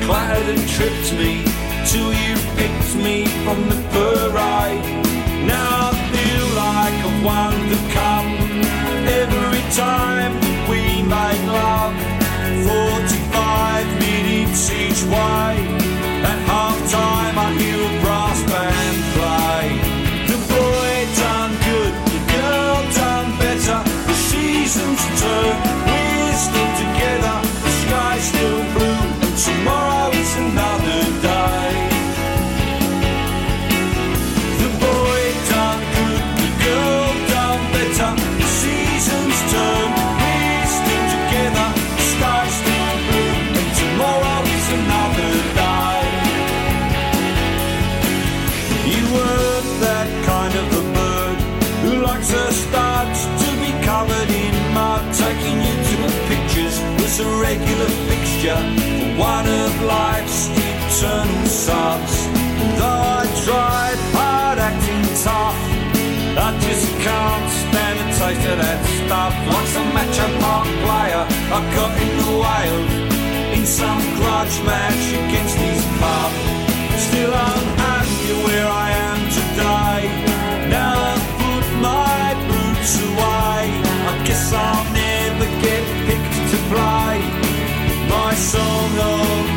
clattered and tripped me till you picked me from the parade. Now I feel like I've won the cup every time why taste of that stuff. Once a a park player, I got in the wild in some grudge match against his pub. Still I'm happy where I am today. Now I've put my boots away. I guess I'll never get picked to play my song of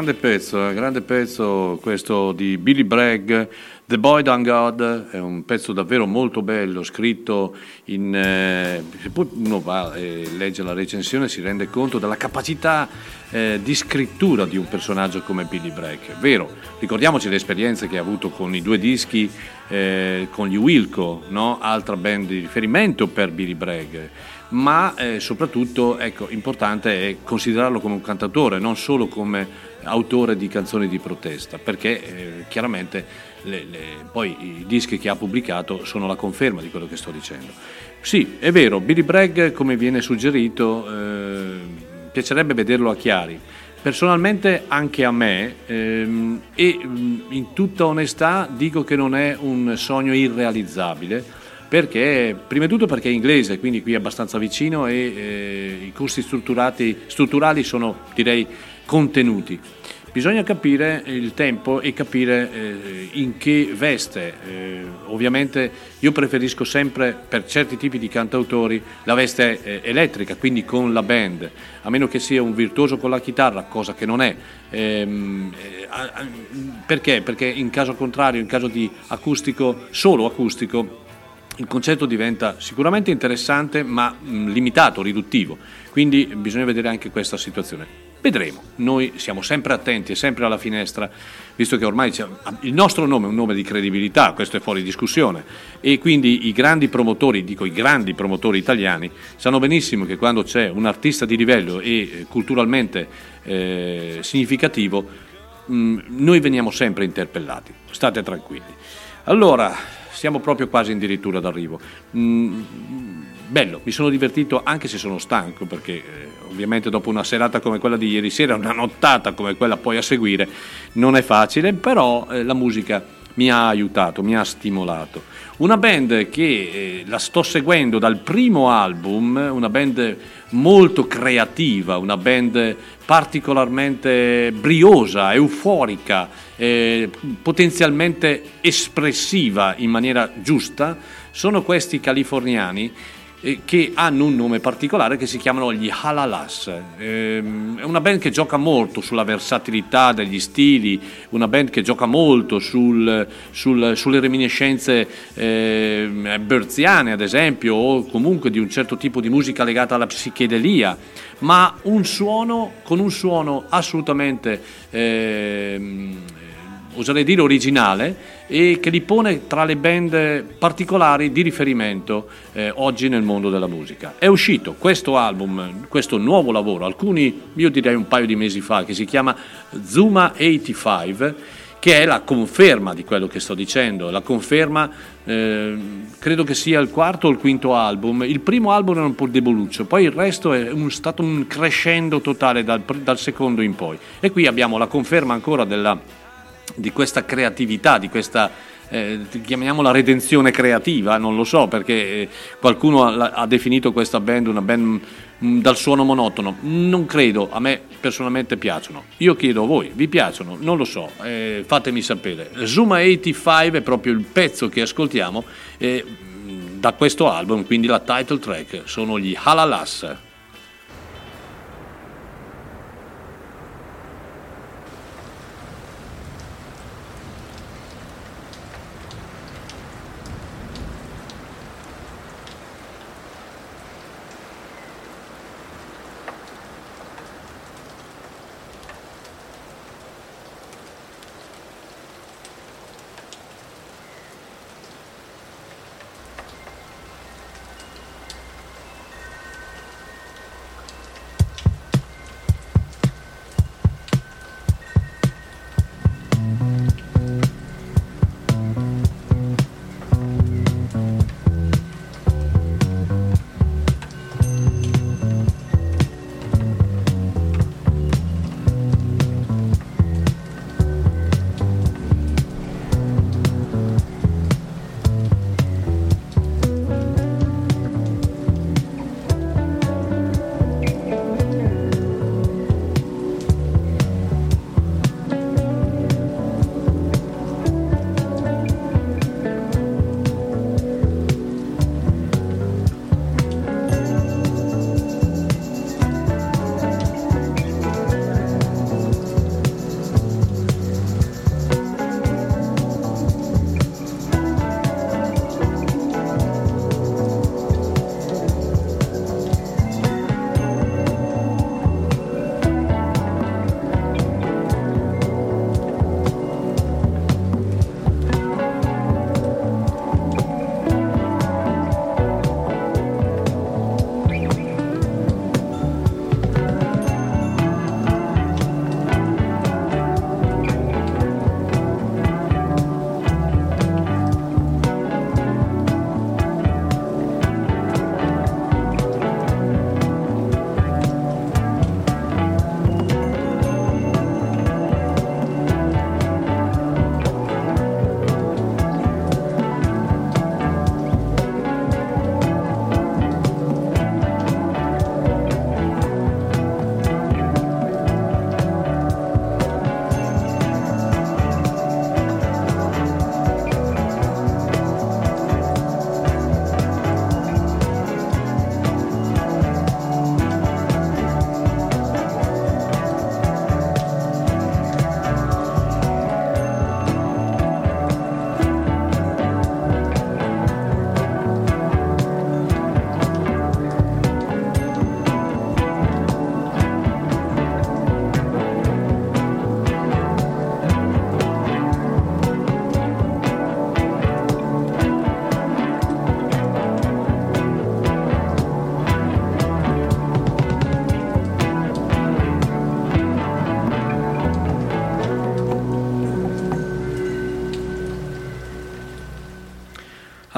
grande pezzo, eh, grande pezzo questo di Billy Bragg, The Boy Done God, è un pezzo davvero molto bello, scritto in... eh, se poi uno va e legge la recensione si rende conto della capacità eh, di scrittura di un personaggio come Billy Bragg. Vero, ricordiamoci le esperienze che ha avuto con i due dischi, eh, con gli Wilco, no? altra band di riferimento per Billy Bragg ma eh, soprattutto ecco, importante è considerarlo come un cantatore, non solo come autore di canzoni di protesta, perché eh, chiaramente le- le- poi i dischi che ha pubblicato sono la conferma di quello che sto dicendo. Sì, è vero, Billy Bragg, come viene suggerito, eh, piacerebbe vederlo a Chiari. Personalmente anche a me ehm, e mh, in tutta onestà dico che non è un sogno irrealizzabile perché prima di tutto perché è inglese, quindi qui è abbastanza vicino e eh, i costi strutturali sono direi contenuti. Bisogna capire il tempo e capire eh, in che veste. Eh, ovviamente io preferisco sempre per certi tipi di cantautori la veste eh, elettrica, quindi con la band, a meno che sia un virtuoso con la chitarra, cosa che non è. Ehm, eh, perché? Perché in caso contrario, in caso di acustico, solo acustico, il concetto diventa sicuramente interessante ma mh, limitato, riduttivo, quindi bisogna vedere anche questa situazione. Vedremo, noi siamo sempre attenti e sempre alla finestra, visto che ormai il nostro nome è un nome di credibilità, questo è fuori discussione, e quindi i grandi promotori, dico i grandi promotori italiani, sanno benissimo che quando c'è un artista di livello e eh, culturalmente eh, significativo, mh, noi veniamo sempre interpellati, state tranquilli. Allora, siamo proprio quasi addirittura d'arrivo. Mm, bello, mi sono divertito anche se sono stanco perché eh, ovviamente dopo una serata come quella di ieri sera, una nottata come quella poi a seguire, non è facile, però eh, la musica mi ha aiutato, mi ha stimolato. Una band che eh, la sto seguendo dal primo album, una band molto creativa, una band particolarmente briosa, euforica, eh, potenzialmente espressiva in maniera giusta, sono questi californiani che hanno un nome particolare che si chiamano gli Halalas. Ehm, è una band che gioca molto sulla versatilità degli stili, una band che gioca molto sul- sul- sulle reminiscenze ehm, berziane, ad esempio, o comunque di un certo tipo di musica legata alla psichedelia, ma un suono con un suono assolutamente ehm, oserei dire originale e che li pone tra le band particolari di riferimento eh, oggi nel mondo della musica. È uscito questo album, questo nuovo lavoro, alcuni io direi un paio di mesi fa, che si chiama Zuma 85 che è la conferma di quello che sto dicendo, la conferma eh, credo che sia il quarto o il quinto album, il primo album era un po' deboluccio, poi il resto è un- stato un crescendo totale dal, dal secondo in poi e qui abbiamo la conferma ancora della, di questa creatività, di questa eh, chiamiamola redenzione creativa, non lo so perché eh, qualcuno ha, ha definito questa band una band mm, dal suono monotono, non credo, a me personalmente piacciono, io chiedo a voi, vi piacciono? Non lo so, eh, fatemi sapere. Zuma 85 è proprio il pezzo che ascoltiamo eh, da questo album, quindi la title track, sono gli Halalas.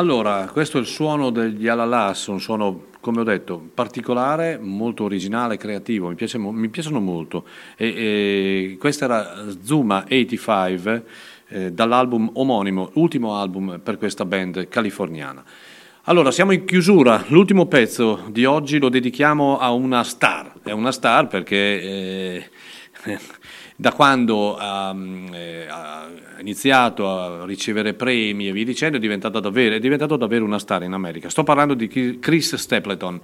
Allora, questo è il suono degli Alalas, un suono, come ho detto, particolare, molto originale, creativo, mi, piace mi piacciono molto. E, e questa era Zuma 85 eh, dall'album omonimo, ultimo album per questa band californiana. Allora, siamo in chiusura, l'ultimo pezzo di oggi lo dedichiamo a una star, è una star perché... eh, da quando ha, eh, ha iniziato a ricevere premi e via dicendo, è, diventata davvero, è diventato davvero una star in America. Sto parlando di Chris Stapleton.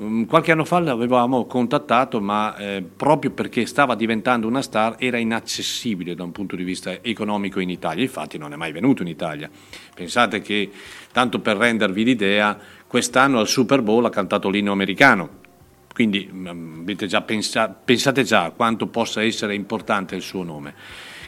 Mm, Qualche anno fa l'avevamo contattato, ma eh, proprio perché stava diventando una star era inaccessibile da un punto di vista economico in Italia. Infatti non è mai venuto in Italia. Pensate che, tanto per rendervi l'idea, quest'anno al Super Bowl ha cantato l'inno americano. Quindi mm, già pensa- pensate già a quanto possa essere importante il suo nome.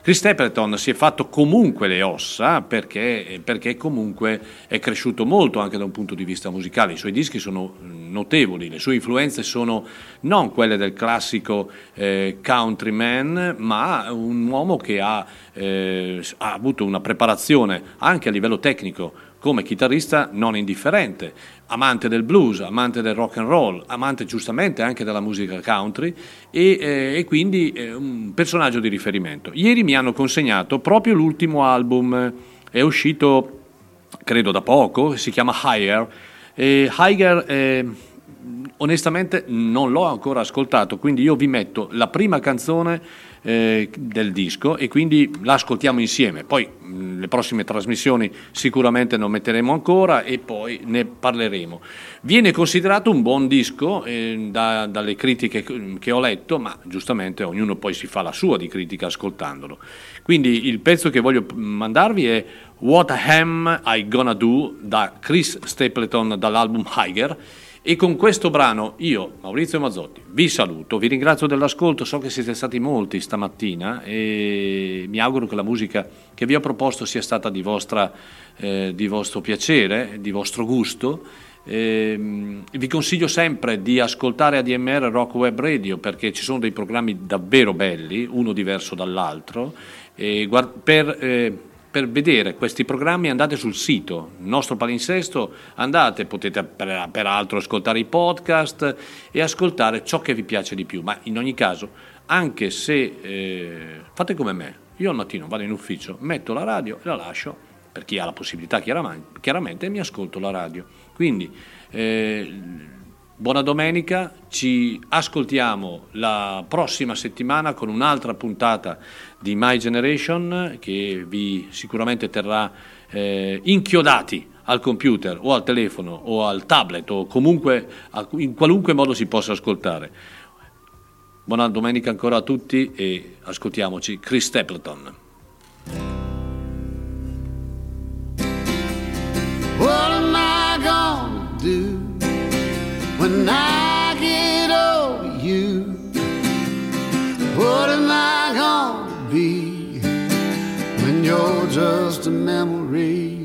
Chris Stapleton si è fatto comunque le ossa perché, perché comunque è cresciuto molto anche da un punto di vista musicale. I suoi dischi sono mm, notevoli, le sue influenze sono non quelle del classico eh, countryman, ma un uomo che ha, eh, ha avuto una preparazione anche a livello tecnico come chitarrista non indifferente, amante del blues, amante del rock and roll, amante giustamente anche della musica country e, eh, e quindi eh, un personaggio di riferimento. Ieri mi hanno consegnato proprio l'ultimo album, è uscito credo da poco, si chiama Higher. E Higher eh, onestamente non l'ho ancora ascoltato, quindi io vi metto la prima canzone eh, del disco e quindi la ascoltiamo insieme. Poi mh, le prossime trasmissioni sicuramente non metteremo ancora e poi ne parleremo. Viene considerato un buon disco eh, da- dalle critiche che che ho letto, ma giustamente ognuno poi si fa la sua di critica ascoltandolo. Quindi il pezzo che voglio mandarvi è What Am I Gonna Do da Chris Stapleton dall'album Higher. E con questo brano io, Maurizio Mazzotti, vi saluto, vi ringrazio dell'ascolto, so che siete stati molti stamattina e mi auguro che la musica che vi ho proposto sia stata di, vostra, eh, di vostro piacere, di vostro gusto. Ehm, vi consiglio sempre di ascoltare ADMR Rock Web Radio perché ci sono dei programmi davvero belli, uno diverso dall'altro. Guard- per, eh, per vedere questi programmi andate sul sito nostro palinsesto, andate, potete per- peraltro ascoltare i podcast e ascoltare ciò che vi piace di più, ma in ogni caso, anche se eh, fate come me, io al mattino vado in ufficio, metto la radio e la lascio, per chi ha la possibilità chiaramente, chiaramente mi ascolto la radio. Quindi eh, buona domenica, ci ascoltiamo la prossima settimana con un'altra puntata di My Generation che vi sicuramente terrà eh, inchiodati al computer o al telefono o al tablet o comunque in qualunque modo si possa ascoltare. Buona domenica ancora a tutti e ascoltiamoci Chris Stapleton. What am I gonna do when I get over you? What am I gonna you're just a memory?